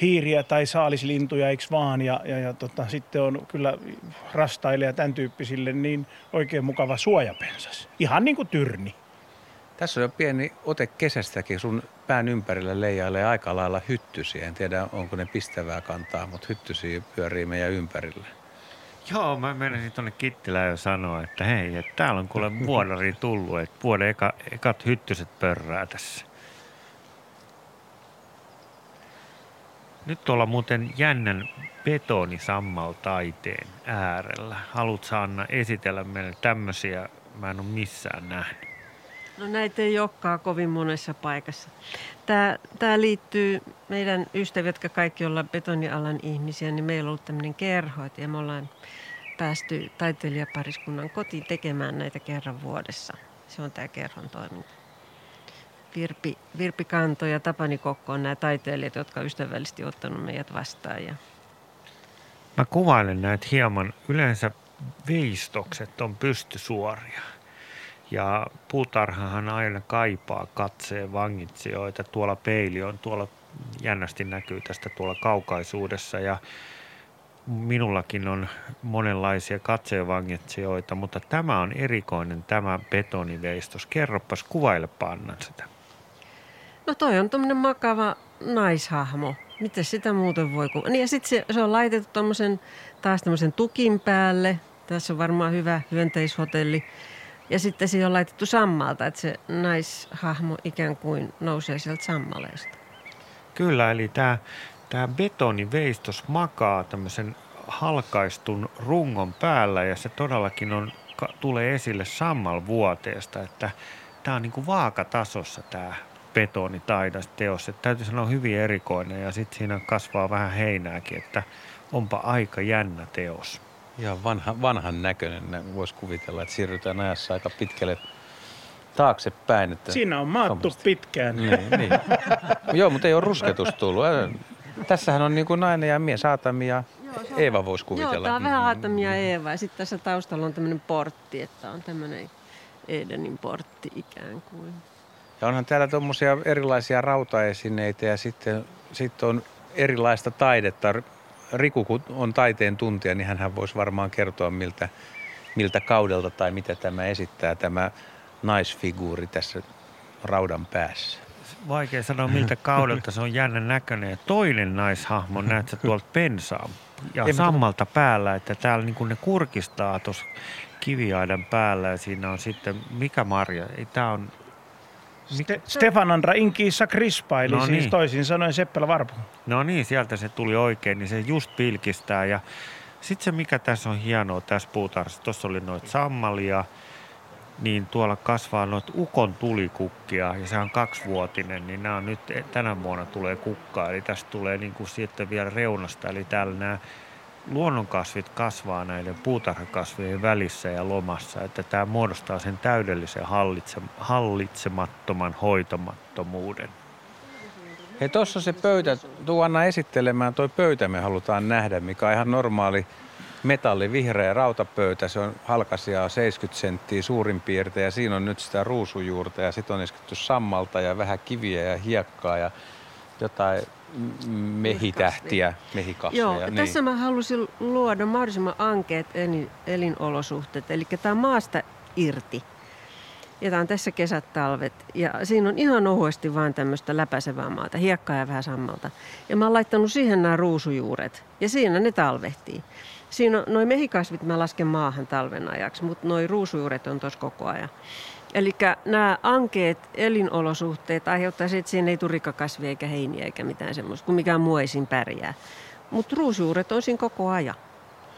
Speaker 4: hiiriä tai saalislintuja, eikö vaan? Ja, ja, ja tota, sitten on kyllä rastaille ja tämän tyyppisille niin oikein mukava suojapensas. Ihan niin kuin tyrni.
Speaker 3: Tässä on jo pieni ote kesästäkin. Sun pään ympärillä leijailee aika lailla hyttysiä. En tiedä, onko ne pistävää kantaa, mutta hyttysiä pyörii meidän ympärillä.
Speaker 5: Joo, mä menisin tuonne Kittilään jo sanoa, että hei, että täällä on kuule vuodari tullut, että vuoden eka, ekat hyttyset pörrää tässä. Nyt ollaan muuten jännän betonisammaltaiteen äärellä. Haluatko Anna esitellä meille tämmöisiä, mä en ole missään nähnyt?
Speaker 1: No näitä ei olekaan kovin monessa paikassa. Tämä, tämä liittyy meidän ystävät, jotka kaikki ollaan betonialan ihmisiä, niin meillä on ollut tämmöinen kerho, ja me ollaan päästy taiteilijapariskunnan kotiin tekemään näitä kerran vuodessa. Se on tämä kerhon toiminta. Virpi, Virpi Kanto ja Tapani Kokko on nämä taiteilijat, jotka ystävällisesti ottanut meidät vastaan. Ja...
Speaker 5: Mä kuvailen näitä hieman. Yleensä veistokset on pystysuoria. Ja puutarhahan aina kaipaa katseen vangitsijoita. Tuolla peili on tuolla jännästi näkyy tästä tuolla kaukaisuudessa ja minullakin on monenlaisia katseenvangitsijoita, mutta tämä on erikoinen tämä betoniveistos. Kerropas, kuvailepa Annan sitä.
Speaker 1: No toi on tämmöinen makava naishahmo. Miten sitä muuten voi? Kun... Niin ja sitten se, se, on laitettu tommosen, taas tämmöisen tukin päälle. Tässä on varmaan hyvä hyönteishotelli. Ja sitten siihen on laitettu sammalta, että se naishahmo ikään kuin nousee sieltä sammaleesta.
Speaker 5: Kyllä, eli tämä tämä betoniveistos makaa tämmöisen halkaistun rungon päällä ja se todellakin on, tulee esille sammalvuoteesta, että tämä on niin kuin vaakatasossa tämä betonitaidas teos. Että täytyy sanoa hyvin erikoinen ja sitten siinä kasvaa vähän heinääkin, että onpa aika jännä teos.
Speaker 3: Ja vanha, vanhan näköinen, voisi kuvitella, että siirrytään ajassa aika pitkälle taaksepäin. Että
Speaker 4: Siinä on maattu Somasti. pitkään.
Speaker 3: Niin, niin. Joo, mutta ei ole rusketus tullut. Tässähän on niin kuin nainen ja mies, Aatami ja Eeva voisi kuvitella. Joo,
Speaker 1: tämä on vähän Aatami ja Eeva. Ja sitten tässä taustalla on tämmöinen portti, että on tämmöinen Edenin portti ikään kuin.
Speaker 3: Ja onhan täällä tuommoisia erilaisia rautaesineitä ja sitten, sitten on erilaista taidetta. Riku, kun on taiteen tuntija, niin hän voisi varmaan kertoa, miltä, miltä kaudelta tai mitä tämä esittää, tämä naisfiguuri tässä raudan päässä
Speaker 5: vaikea sanoa miltä kaudelta se on jännä näköinen. Ja toinen naishahmo näet sä tuolta pensaa ja Ei, sammalta päällä, että täällä niin kuin ne kurkistaa tuossa kiviaidan päällä ja siinä on sitten, mikä marja? Ei, tää on
Speaker 4: Ste- Stefan Andra Inkiissa Krispa, eli no siis niin. toisin sanoen Seppälä Varpu.
Speaker 5: No niin, sieltä se tuli oikein, niin se just pilkistää. Ja sitten se, mikä tässä on hienoa tässä puutarhassa, tuossa oli noita sammalia, niin tuolla kasvaa noita ukon tulikukkia ja se on kaksivuotinen, niin nämä on nyt, tänä vuonna tulee kukkaa, eli tästä tulee niin kuin sitten vielä reunasta, eli täällä nämä luonnonkasvit kasvaa näiden puutarhakasvien välissä ja lomassa, että tämä muodostaa sen täydellisen hallitsemattoman hoitamattomuuden.
Speaker 3: Hei, tuossa se pöytä, tuu Anna esittelemään, toi pöytä me halutaan nähdä, mikä on ihan normaali metalli, vihreä rautapöytä. Se on halkasia 70 senttiä suurin piirtein ja siinä on nyt sitä ruusujuurta ja sitten on isketty sammalta ja vähän kiviä ja hiekkaa ja jotain mehitähtiä, mehikasveja.
Speaker 1: Joo, niin. tässä mä halusin luoda mahdollisimman ankeet elin, elinolosuhteet, eli tämä on maasta irti. Ja tämä on tässä kesät, talvet. Ja siinä on ihan ohuesti vaan tämmöistä läpäisevää maata, hiekkaa ja vähän sammalta. Ja mä oon laittanut siihen nämä ruusujuuret. Ja siinä ne talvehtii. Siinä on, noin mehikasvit mä lasken maahan talven ajaksi, mutta noin ruusujuuret on tuossa koko ajan. Eli nämä ankeet elinolosuhteet aiheuttaa se, että siinä ei tule rikkakasvia eikä heiniä eikä mitään semmoista, kun mikään muu ei siinä pärjää. Mutta ruusujuuret on siinä koko ajan.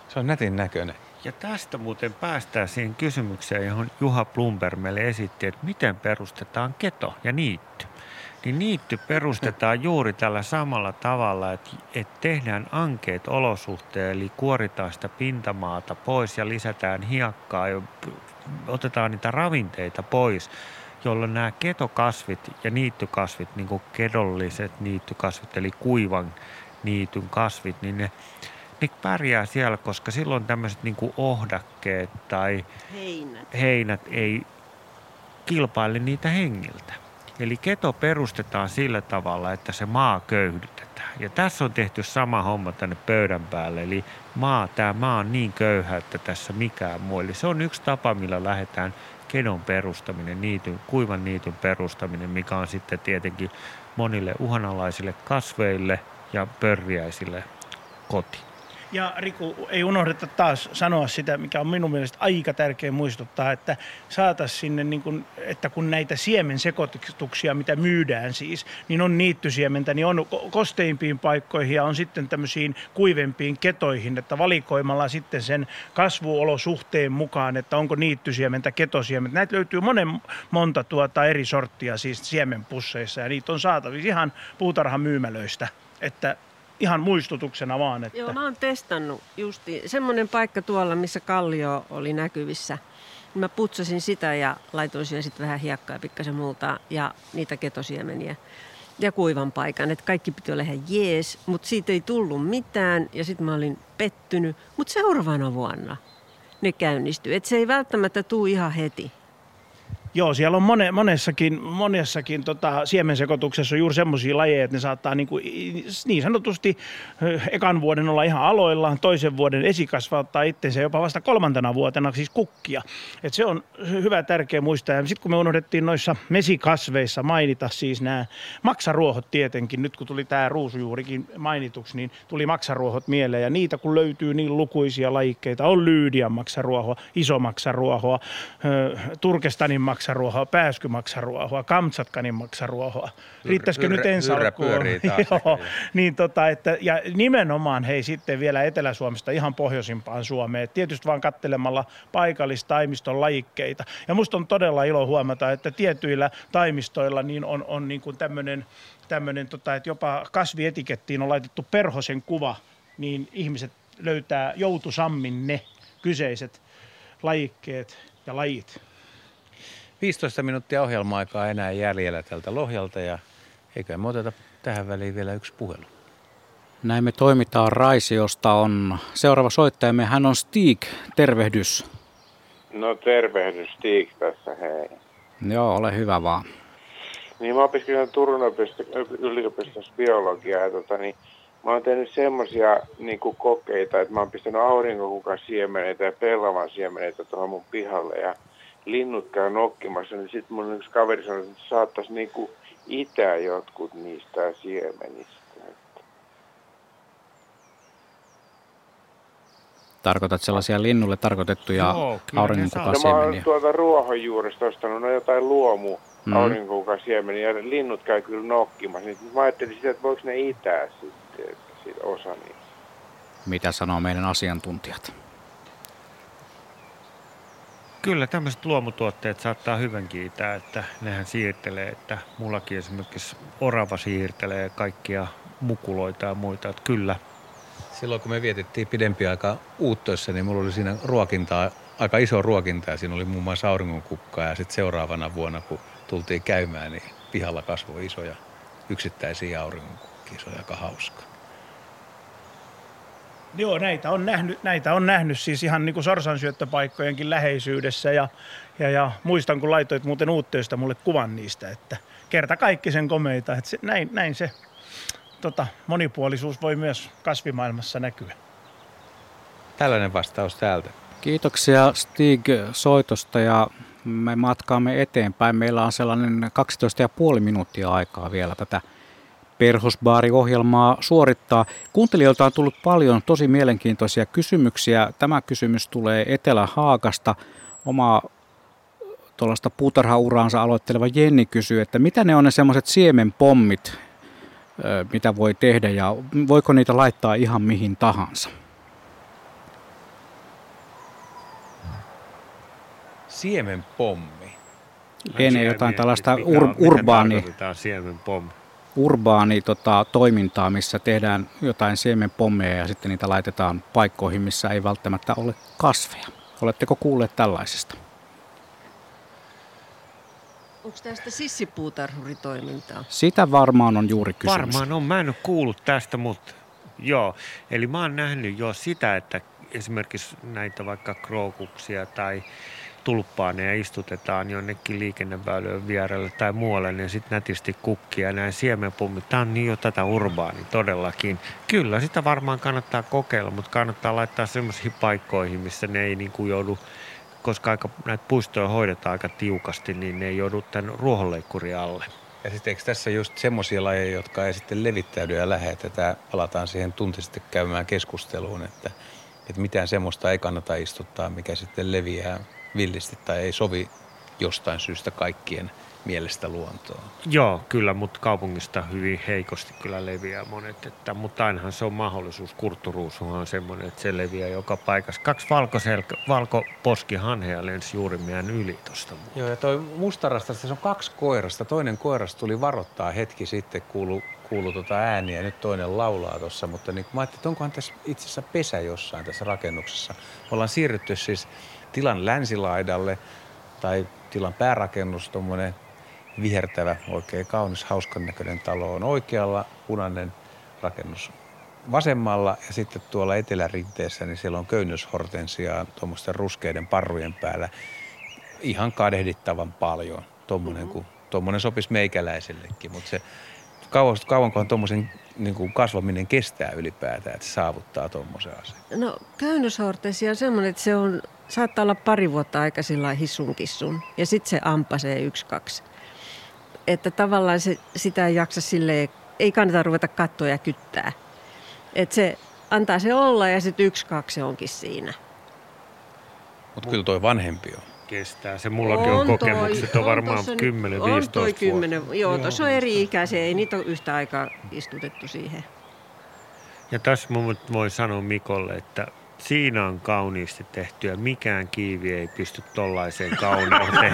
Speaker 3: Se on nätin näköinen.
Speaker 5: Ja tästä muuten päästään siihen kysymykseen, johon Juha Plumber meille esitti, että miten perustetaan keto ja niitty niin niitty perustetaan juuri tällä samalla tavalla, että, että tehdään ankeet olosuhteet, eli kuoritaan sitä pintamaata pois ja lisätään hiekkaa ja otetaan niitä ravinteita pois, jolloin nämä ketokasvit ja niittykasvit, niin kuin kedolliset niittykasvit, eli kuivan niityn kasvit, niin ne, ne pärjää siellä, koska silloin tämmöiset niin kuin ohdakkeet tai heinät. heinät ei kilpaile niitä hengiltä. Eli keto perustetaan sillä tavalla, että se maa köyhdytetään. Ja tässä on tehty sama homma tänne pöydän päälle. Eli maa, tämä maa on niin köyhä, että tässä mikään muu. Eli se on yksi tapa, millä lähdetään kedon perustaminen, niityn, kuivan niityn perustaminen, mikä on sitten tietenkin monille uhanalaisille kasveille ja pörriäisille koti.
Speaker 4: Ja Riku, ei unohdeta taas sanoa sitä, mikä on minun mielestä aika tärkeä muistuttaa, että saataisiin sinne, niin kun, että kun näitä siemensekoituksia, mitä myydään siis, niin on niittysiementä, niin on kosteimpiin paikkoihin ja on sitten tämmöisiin kuivempiin ketoihin, että valikoimalla sitten sen kasvuolosuhteen mukaan, että onko niittysiementä, ketosiementä. Näitä löytyy monen monta tuota eri sorttia siis siemenpusseissa ja niitä on saatavissa ihan puutarhan myymälöistä. Että ihan muistutuksena vaan. Että...
Speaker 1: Joo, mä oon testannut justi semmoinen paikka tuolla, missä kallio oli näkyvissä. Mä putsasin sitä ja laitoin siihen sitten vähän hiekkaa ja pikkasen multaa ja niitä ketosiemeniä ja kuivan paikan. Että kaikki piti olla ihan jees, mutta siitä ei tullut mitään ja sitten mä olin pettynyt. Mutta seuraavana vuonna ne käynnistyy. Että se ei välttämättä tule ihan heti.
Speaker 4: Joo, siellä on mone, monessakin, monessakin tota, siemensekoituksessa juuri semmoisia lajeja, että ne saattaa niin, kuin, niin sanotusti ekan vuoden olla ihan aloillaan, toisen vuoden esikasvauttaa itsensä jopa vasta kolmantena vuotena, siis kukkia. Et se on hyvä tärkeä muistaa. Ja sitten kun me unohdettiin noissa mesikasveissa mainita siis nämä maksaruohot tietenkin, nyt kun tuli tämä ruusujuurikin mainituksi, niin tuli maksaruohot mieleen. Ja niitä kun löytyy niin lukuisia lajikkeita, on lyydian maksaruohoa, iso maksaruohoa, Turkestanin maksaruohoa, maksaruohoa, pääskymaksaruohoa, kamtsatkanin maksaruohoa. Riittäisikö nyt ensi alkuun? Joo, niin tota, että, ja nimenomaan hei sitten vielä Etelä-Suomesta ihan pohjoisimpaan Suomeen. Tietysti vaan kattelemalla paikallistaimiston lajikkeita. Ja musta on todella ilo huomata, että tietyillä taimistoilla niin on, on niin kuin tämmöinen, tämmöinen tota, että jopa kasvietikettiin on laitettu perhosen kuva, niin ihmiset löytää joutusammin ne kyseiset lajikkeet ja lajit.
Speaker 3: 15 minuuttia ohjelma-aikaa enää jäljellä tältä Lohjalta ja eikö me oteta tähän väliin vielä yksi puhelu.
Speaker 2: Näin me toimitaan Raisiosta on seuraava soittajamme. Hän on Stig. Tervehdys.
Speaker 14: No tervehdys Stig tässä, hei.
Speaker 2: Joo, ole hyvä vaan.
Speaker 14: Niin mä opiskelen Turun yliopistossa biologiaa ja tota, niin mä oon tehnyt semmosia niin kokeita, että mä oon pistänyt aurinkokukan siemeneitä ja pellavan siemeneitä tuohon mun pihalle ja linnut käy nokkimassa, niin sitten mun yksi kaveri sanoi, että saattaisi niinku itää jotkut niistä siemenistä.
Speaker 2: Tarkoitat sellaisia linnulle tarkoitettuja aurinkokukan
Speaker 14: No mä oon tuolta ruohonjuuresta ostanut no jotain luomu mm. aurinkokukan siemeniä ja linnut käy kyllä nokkimassa. Niin mä ajattelin sitä, että voiko ne itää sitten, että osa niistä.
Speaker 2: Mitä sanoo meidän asiantuntijat?
Speaker 5: Kyllä tämmöiset luomutuotteet saattaa hyvän kiitää, että nehän siirtelee, että mullakin esimerkiksi orava siirtelee kaikkia mukuloita ja muita, että kyllä.
Speaker 3: Silloin kun me vietettiin pidempi aika uuttoissa, niin mulla oli siinä ruokintaa, aika iso ruokinta ja siinä oli muun muassa auringonkukkaa ja sitten seuraavana vuonna kun tultiin käymään, niin pihalla kasvoi isoja yksittäisiä auringonkukkia, se oli aika hauskaa.
Speaker 4: Joo, näitä on nähnyt, näitä on nähnyt siis ihan niin kuin sorsansyöttöpaikkojenkin läheisyydessä ja, ja, ja muistan, kun laitoit muuten uutteesta mulle kuvan niistä, että kerta kaikki sen komeita, että se, näin, näin se tota, monipuolisuus voi myös kasvimaailmassa näkyä.
Speaker 3: Tällainen vastaus täältä.
Speaker 2: Kiitoksia Stig soitosta ja me matkaamme eteenpäin. Meillä on sellainen 12,5 minuuttia aikaa vielä tätä Perhosbaari-ohjelmaa suorittaa. Kuuntelijoilta on tullut paljon tosi mielenkiintoisia kysymyksiä. Tämä kysymys tulee Etelä-Haakasta. Oma tuollaista puutarhauraansa aloitteleva Jenni kysyy, että mitä ne on ne semmoiset siemenpommit, mitä voi tehdä ja voiko niitä laittaa ihan mihin tahansa?
Speaker 3: Siemenpommi.
Speaker 2: Lienee jotain tällaista ur, urbaani...
Speaker 5: Siemenpommi
Speaker 2: urbaani tota, toimintaa, missä tehdään jotain siemenpommeja ja sitten niitä laitetaan paikkoihin, missä ei välttämättä ole kasveja. Oletteko kuulleet tällaisesta?
Speaker 1: Onko tästä sissipuutarhuritoimintaa?
Speaker 2: Sitä varmaan on juuri kysymys.
Speaker 5: Varmaan on. Mä en ole kuullut tästä, mutta joo. Eli mä oon nähnyt jo sitä, että esimerkiksi näitä vaikka krookuksia tai tulppaaneja istutetaan jonnekin liikenneväylien vierelle tai muualle, niin sitten nätisti kukkia näin siemenpummit. Tämä on niin jo tätä urbaani todellakin. Kyllä, sitä varmaan kannattaa kokeilla, mutta kannattaa laittaa semmoisiin paikkoihin, missä ne ei niin kuin joudu koska aika, näitä puistoja hoidetaan aika tiukasti, niin ne ei joudu tämän ruohonleikkurin alle.
Speaker 3: Ja sitten eikö tässä just semmoisia lajeja, jotka ei sitten levittäydy ja lähetetä, palataan siihen tunti sitten käymään keskusteluun, että, että mitään semmoista ei kannata istuttaa, mikä sitten leviää villisti tai ei sovi jostain syystä kaikkien mielestä luontoon.
Speaker 5: Joo, kyllä, mutta kaupungista hyvin heikosti kyllä leviää monet. Että, mutta ainahan se on mahdollisuus. Kurtturuus on semmoinen, että se leviää joka paikassa. Kaksi valkoselkä, valkoposkihanhea lensi juuri meidän yli tuosta.
Speaker 3: Joo, ja toi mustarasta, se on kaksi koirasta. Toinen koirasta tuli varoittaa hetki sitten, kuulu, kuulu tota ääniä, ja nyt toinen laulaa tuossa. Mutta niin, mä ajattelin, että onkohan tässä itse asiassa pesä jossain tässä rakennuksessa. Me ollaan siirrytty siis tilan länsilaidalle tai tilan päärakennus, tuommoinen vihertävä, oikein kaunis, hauskan näköinen talo on oikealla, punainen rakennus vasemmalla ja sitten tuolla etelärinteessä, niin siellä on köynnöshortensiaa tuommoisten ruskeiden parrujen päällä. ihan kadehdittavan paljon. Tuommoinen mm-hmm. Tuommoinen sopisi meikäläisellekin, mutta se kauan, kauankohan tuommoisen niin kuin kasvaminen kestää ylipäätään, että se saavuttaa tuommoisen asian?
Speaker 1: No käännöshortesia on semmoinen, että se on, saattaa olla pari vuotta aika sillä hissun kissun ja sitten se ampasee yksi, kaksi. Että tavallaan se, sitä ei jaksa silleen, ei kannata ruveta kattoa ja kyttää. Että se antaa se olla ja sitten yksi, kaksi se onkin siinä.
Speaker 3: Mutta kyllä toi vanhempi on
Speaker 5: kestää. Se mullakin on, on kokemukset, on, on varmaan 10-15 vuotta. 10,
Speaker 1: joo, tuossa on eri ikäisiä, ei niitä ole yhtä aikaa istutettu siihen.
Speaker 5: Ja tässä mun voi sanoa Mikolle, että siinä on kauniisti tehty ja mikään kiivi ei pysty tollaiseen kauneuteen.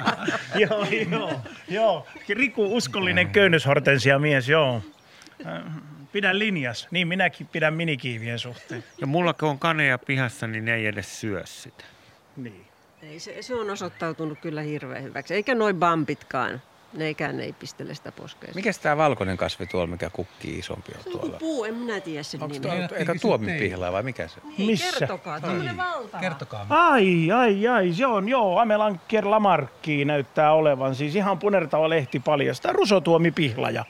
Speaker 4: joo, joo, joo. Riku, uskollinen köynnöshortensia mies, joo. Pidän linjas. Niin minäkin pidän minikiivien suhteen.
Speaker 5: Ja mulla kun on kaneja pihassa, niin ne ei edes syö sitä.
Speaker 1: Niin. Ei, se, se on osoittautunut kyllä hirveän hyväksi. Eikä noin bampitkaan. Neikään ei pistele sitä poskea.
Speaker 3: Mikä tämä valkoinen kasvi tuolla, mikä kukkii isompi on tuolla?
Speaker 1: puu, en minä tiedä sen
Speaker 3: Onko nimeä. Eikä tuomipihlaa vai mikä se?
Speaker 1: Niin, Missä? kertokaa, tuommoinen valtava.
Speaker 4: Kertokaa. Ai, ai, ai, se on, joo, Amelanker Lamarkki näyttää olevan. Siis ihan punertava lehti paljastaa. Rusotuomipihlaja.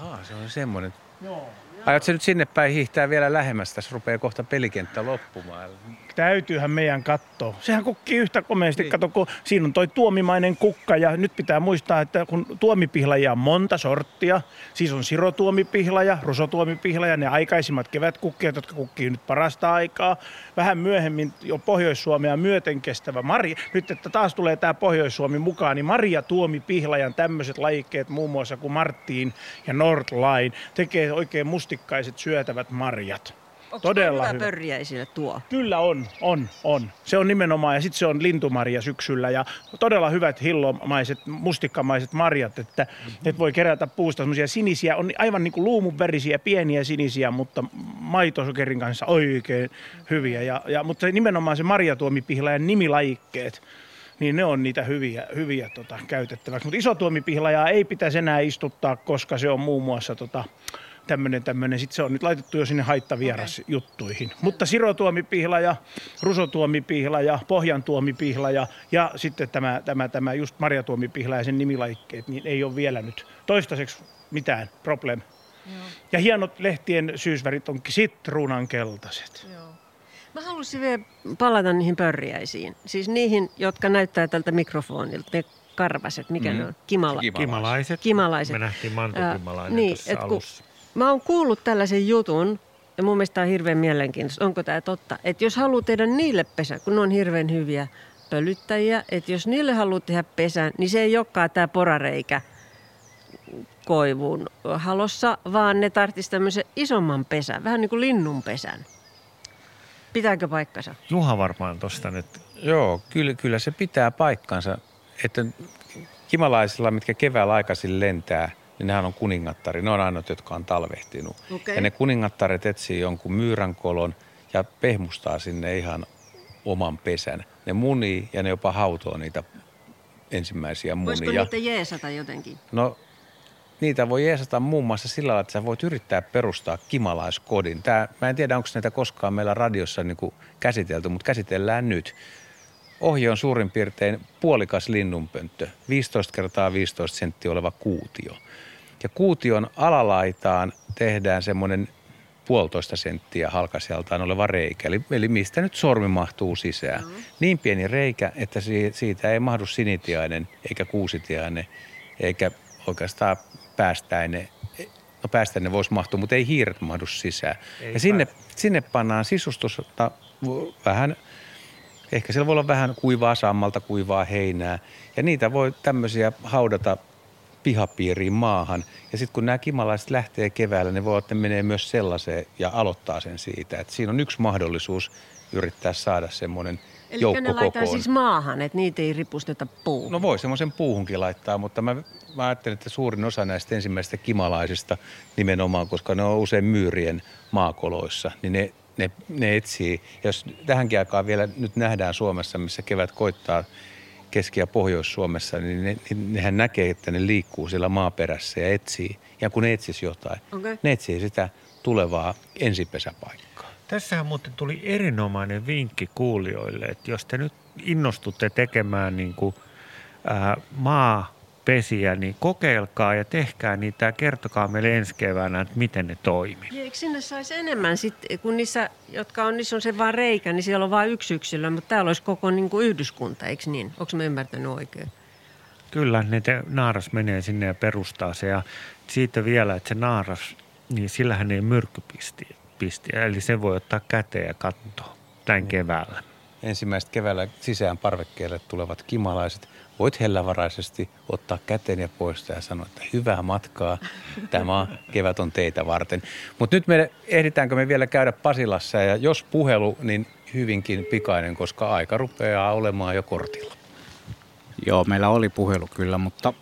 Speaker 3: Aa, se on semmoinen. Joo. Aiot se nyt sinne päin hiihtää vielä lähemmäs, tässä rupeaa kohta pelikenttä loppumaan.
Speaker 4: Täytyyhän meidän katsoa. Sehän kukkii yhtä komeasti, niin. kato, kun siinä on toi tuomimainen kukka ja nyt pitää muistaa, että kun tuomipihlajia on monta sorttia, siis on sirotuomipihlaja, rusotuomipihlaja, ne aikaisimmat kevätkukkiat, jotka kukkii nyt parasta aikaa. Vähän myöhemmin jo Pohjois-Suomea myöten kestävä Marja. Nyt, että taas tulee tämä Pohjois-Suomi mukaan, niin Maria tuomipihlajan tämmöiset lajikkeet muun muassa kuin Marttiin ja Nordline tekee oikein mustikkaiset syötävät marjat.
Speaker 1: Onko Todella hyvä, hyvä pörjäisille tuo?
Speaker 4: Kyllä on, on, on. Se on nimenomaan, ja sitten se on lintumarja syksyllä, ja todella hyvät hillomaiset, mustikkamaiset marjat, että, mm-hmm. että voi kerätä puusta semmoisia sinisiä, on aivan niin kuin luumunvärisiä, pieniä sinisiä, mutta maitosokerin kanssa oikein hyviä. Ja, ja, mutta se, nimenomaan se marjatuomipihla ja nimilajikkeet, niin ne on niitä hyviä, hyviä tota, käytettäväksi. Mutta iso tuomipihlajaa ei pitäisi enää istuttaa, koska se on muun muassa tota, tämmöinen, tämmöinen. Sitten se on nyt laitettu jo sinne haittavieras okay. juttuihin. Mutta sirotuomipihla ja rusotuomipihla ja pohjantuomipihla ja, ja sitten tämä, tämä, tämä just marjatuomipihla ja sen nimilaikkeet, niin ei ole vielä nyt toistaiseksi mitään problem. Joo. Ja hienot lehtien syysvärit on sitruunan keltaiset. Joo.
Speaker 1: Mä haluaisin vielä palata niihin pörriäisiin. Siis niihin, jotka näyttää tältä mikrofonilta. Ne karvaset, mikä mm. ne on? Kimala-
Speaker 5: kimalaiset.
Speaker 1: Kimalaiset.
Speaker 5: Me nähtiin mantukimalainen äh, niin, tuossa alussa. Kun
Speaker 1: Mä oon kuullut tällaisen jutun, ja mun mielestä on hirveän mielenkiintoista, onko tämä totta, että jos haluaa tehdä niille pesä, kun ne on hirveän hyviä pölyttäjiä, että jos niille haluaa tehdä pesän, niin se ei olekaan tämä porareikä koivun halossa, vaan ne tarvitsisi tämmöisen isomman pesän, vähän niin kuin linnun pesän. Pitääkö paikkansa?
Speaker 5: Juha varmaan tuosta nyt.
Speaker 3: Joo, kyllä, kyllä se pitää paikkansa. Että kimalaisilla, mitkä keväällä aikaisin lentää – niin nehän on kuningattari. Ne on ainoat, jotka on talvehtinut. Okay. Ja ne kuningattaret etsii jonkun myyränkolon ja pehmustaa sinne ihan oman pesän. Ne munii ja ne jopa hautoo niitä ensimmäisiä munia. Voisiko
Speaker 1: niitä jeesata jotenkin?
Speaker 3: No niitä voi jeesata muun muassa sillä lailla, että sä voit yrittää perustaa kimalaiskodin. Tää, mä en tiedä, onko näitä koskaan meillä radiossa niin kuin käsitelty, mutta käsitellään nyt. Ohje on suurin piirtein puolikas linnunpönttö, 15 kertaa 15 senttiä oleva kuutio – ja kuution alalaitaan tehdään semmoinen puolitoista senttiä halkasijaltaan oleva reikä, eli, eli mistä nyt sormi mahtuu sisään. Mm. Niin pieni reikä, että siitä ei mahdu sinitiainen, eikä kuusitiainen, eikä oikeastaan päästäinen. No päästäinen voisi mahtua, mutta ei hiiret mahdu sisään. Ei ja sinne, sinne pannaan sisustusta vähän, ehkä siellä voi olla vähän kuivaa sammalta, kuivaa heinää. Ja niitä voi tämmöisiä haudata pihapiiriin maahan. Ja sitten kun nämä kimalaiset lähtee keväällä, ne voivat, ne menee myös sellaiseen ja aloittaa sen siitä. Että siinä on yksi mahdollisuus yrittää saada semmoinen Eli ne
Speaker 1: laittaa siis maahan, että niitä ei ripusteta puuhun?
Speaker 3: No voi semmoisen puuhunkin laittaa, mutta mä, mä ajattelen, että suurin osa näistä ensimmäisistä kimalaisista nimenomaan, koska ne on usein myyrien maakoloissa, niin ne, ne, ne etsii. Jos tähänkin aikaan vielä nyt nähdään Suomessa, missä kevät koittaa – Keski- ja Pohjois-Suomessa, niin ne, nehän näkee, että ne liikkuu siellä maaperässä ja etsii. Ja kun ne etsisi jotain, okay. ne etsii sitä tulevaa ensipesäpaikkaa.
Speaker 5: Tässähän muuten tuli erinomainen vinkki kuulijoille, että jos te nyt innostutte tekemään niin kuin, ää, maapesiä, niin kokeilkaa ja tehkää niitä ja kertokaa meille ensi keväänä, että miten ne toimii.
Speaker 1: Ja eikö sinne saisi enemmän sitten, kun niissä, jotka on, niissä on se vaan reikä, niin siellä on vain yksi yksilö, mutta täällä olisi koko niin kuin yhdyskunta, eikö niin? Onko mä ymmärtänyt oikein?
Speaker 5: Kyllä, ne te, naaras menee sinne ja perustaa se ja siitä vielä, että se naaras, niin sillähän ei myrkkypistiä, pistiä, eli se voi ottaa käteen ja katsoa näin keväällä.
Speaker 3: Ensimmäiset keväällä sisään parvekkeelle tulevat kimalaiset. Voit hellävaraisesti ottaa käteen ja poistaa ja sanoa, että hyvää matkaa. Tämä kevät on teitä varten. Mutta nyt me ehditäänkö me vielä käydä Pasilassa ja jos puhelu, niin hyvinkin pikainen, koska aika rupeaa olemaan jo kortilla.
Speaker 2: Joo, meillä oli puhelu kyllä, mutta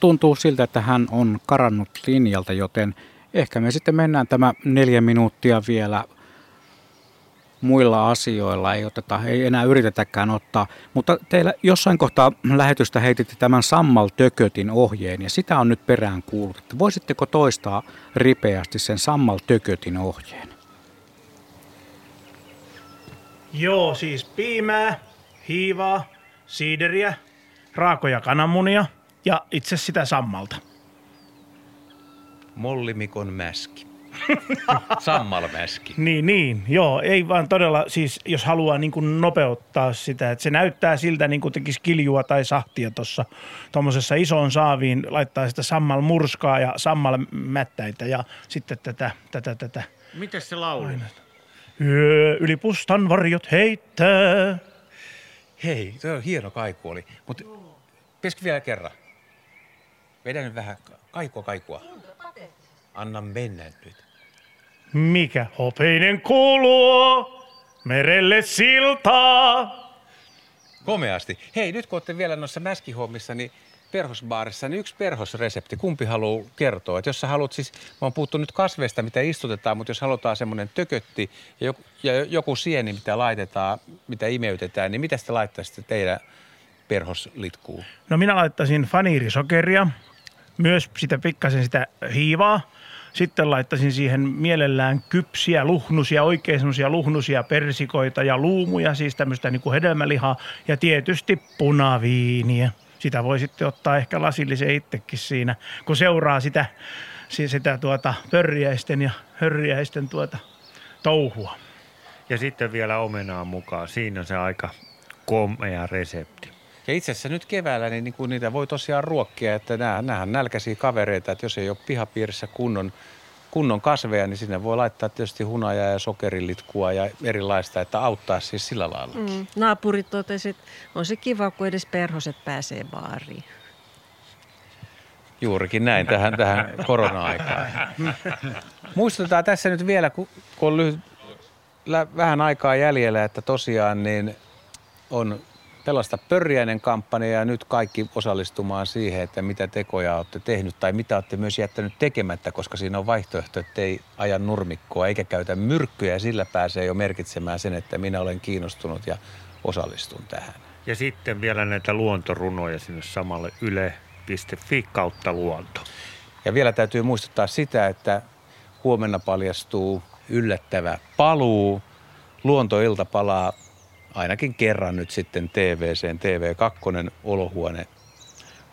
Speaker 2: tuntuu siltä, että hän on karannut linjalta, joten ehkä me sitten mennään tämä neljä minuuttia vielä muilla asioilla. Ei, oteta, ei enää yritetäkään ottaa, mutta teillä jossain kohtaa lähetystä heititte tämän Sammal Tökötin ohjeen ja sitä on nyt perään kuullut. Voisitteko toistaa ripeästi sen Sammal Tökötin ohjeen?
Speaker 4: Joo, siis piimää, hiivaa, siideriä, raakoja kananmunia ja itse sitä sammalta.
Speaker 3: Mollimikon mäski. Sammalmäski.
Speaker 4: Niin, niin, joo, ei vaan todella, siis jos haluaa niin kuin nopeuttaa sitä, että se näyttää siltä niin kuin tekisi kiljua tai sahtia tuossa tuommoisessa isoon saaviin, laittaa sitä sammal murskaa ja sammal mättäitä ja sitten tätä, tätä, tätä.
Speaker 5: Miten se lauli?
Speaker 4: Yö yli pustan varjot heittää.
Speaker 3: Hei, se on hieno kaiku oli. Mutta pitäisikö vielä kerran? Vedä nyt vähän kaikua kaikua. Anna mennä nyt.
Speaker 4: Mikä hopeinen kuuluu merelle siltaa?
Speaker 3: Komeasti. Hei, nyt kun olette vielä noissa mäskihommissa, niin perhosbaarissa, niin yksi perhosresepti. Kumpi haluaa kertoa? Että jos sä haluat siis, mä oon puhuttu nyt kasveista, mitä istutetaan, mutta jos halutaan semmoinen tökötti ja joku, ja joku sieni, mitä laitetaan, mitä imeytetään, niin mitä te laittaisitte teidän perhoslitkuun?
Speaker 4: No minä laittaisin faniirisokeria, myös sitä pikkasen sitä hiivaa. Sitten laittaisin siihen mielellään kypsiä luhnusia, oikein semmoisia luhnusia persikoita ja luumuja, siis tämmöistä niin kuin hedelmälihaa ja tietysti punaviiniä. Sitä voi sitten ottaa ehkä lasillisen itsekin siinä, kun seuraa sitä, sitä tuota pörriäisten ja hörriäisten tuota touhua.
Speaker 5: Ja sitten vielä omenaa mukaan. Siinä on se aika komea resepti.
Speaker 3: Ja itse asiassa nyt keväällä niin, niin kuin niitä voi tosiaan ruokkia, että nämä, nämähän nälkäisiä kavereita, että jos ei ole pihapiirissä kunnon, kunnon kasveja, niin sinne voi laittaa tietysti hunajaa ja sokerilitkua ja erilaista, että auttaa siis sillä lailla.
Speaker 1: Mm. Naapurit totesivat, on se kiva, kun edes perhoset pääsee baariin.
Speaker 3: Juurikin näin tähän, tähän korona-aikaan. Muistutetaan tässä nyt vielä, kun on lyhyt, vähän aikaa jäljellä, että tosiaan niin on Pelasta pörjäinen kampanja ja nyt kaikki osallistumaan siihen, että mitä tekoja olette tehnyt tai mitä olette myös jättänyt tekemättä, koska siinä on vaihtoehto, että ei aja nurmikkoa eikä käytä myrkkyjä ja sillä pääsee jo merkitsemään sen, että minä olen kiinnostunut ja osallistun tähän.
Speaker 5: Ja sitten vielä näitä luontorunoja sinne samalle yle.fi kautta luonto.
Speaker 3: Ja vielä täytyy muistuttaa sitä, että huomenna paljastuu yllättävä paluu. Luontoilta palaa ainakin kerran nyt sitten TVCen TV2 olohuone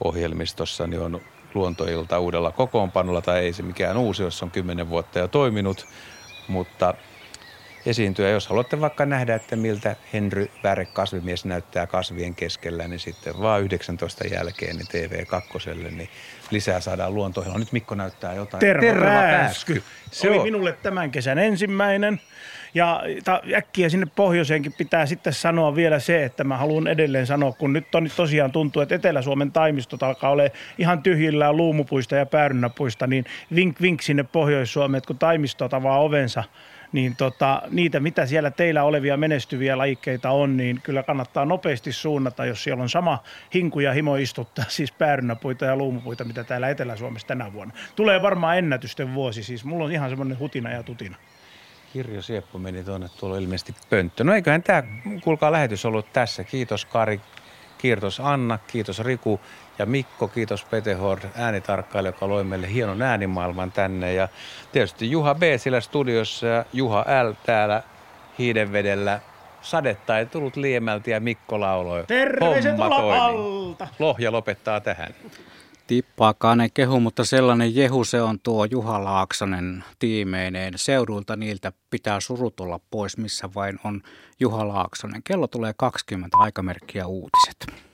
Speaker 3: ohjelmistossa niin on luontoilta uudella kokoonpanolla, tai ei se mikään uusi, jos on kymmenen vuotta jo toiminut, mutta esiintyä. Jos haluatte vaikka nähdä, että miltä Henry Väre kasvimies näyttää kasvien keskellä, niin sitten vaan 19 jälkeen niin TV2, niin lisää saadaan luontoilla. Nyt Mikko näyttää jotain.
Speaker 4: Terva, Terva pääsky. Se oli on. minulle tämän kesän ensimmäinen. Ja äkkiä sinne pohjoiseenkin pitää sitten sanoa vielä se, että mä haluan edelleen sanoa, kun nyt on tosiaan tuntuu, että Etelä-Suomen taimistot alkaa olla ihan tyhjillään luumupuista ja päärynäpuista, niin vink vink sinne Pohjois-Suomeen, että kun taimistot avaa ovensa, niin tota, niitä, mitä siellä teillä olevia menestyviä lajikkeita on, niin kyllä kannattaa nopeasti suunnata, jos siellä on sama hinku ja himo istuttaa, siis päärynäpuita ja luumupuita, mitä täällä Etelä-Suomessa tänä vuonna. Tulee varmaan ennätysten vuosi, siis mulla on ihan semmoinen hutina ja tutina.
Speaker 3: Kirjo Sieppo meni tuonne, tuolla ilmeisesti pönttö. No eiköhän tämä, kuulkaa, lähetys ollut tässä. Kiitos Kari, kiitos Anna, kiitos Riku ja Mikko, kiitos Pete Hord, äänitarkkailija, joka loi meille hienon äänimaailman tänne. Ja tietysti Juha B. sillä studiossa ja Juha L. täällä Hiidenvedellä sadetta ei tullut liemältä ja Mikko lauloi.
Speaker 4: Terveiset
Speaker 3: Homma toimi.
Speaker 4: alta.
Speaker 3: Lohja lopettaa tähän.
Speaker 2: Tippaakaan kehu, mutta sellainen jehu se on tuo Juha Laaksonen tiimeineen. Seudulta niiltä pitää surut olla pois, missä vain on Juha Laaksonen. Kello tulee 20 aikamerkkiä uutiset.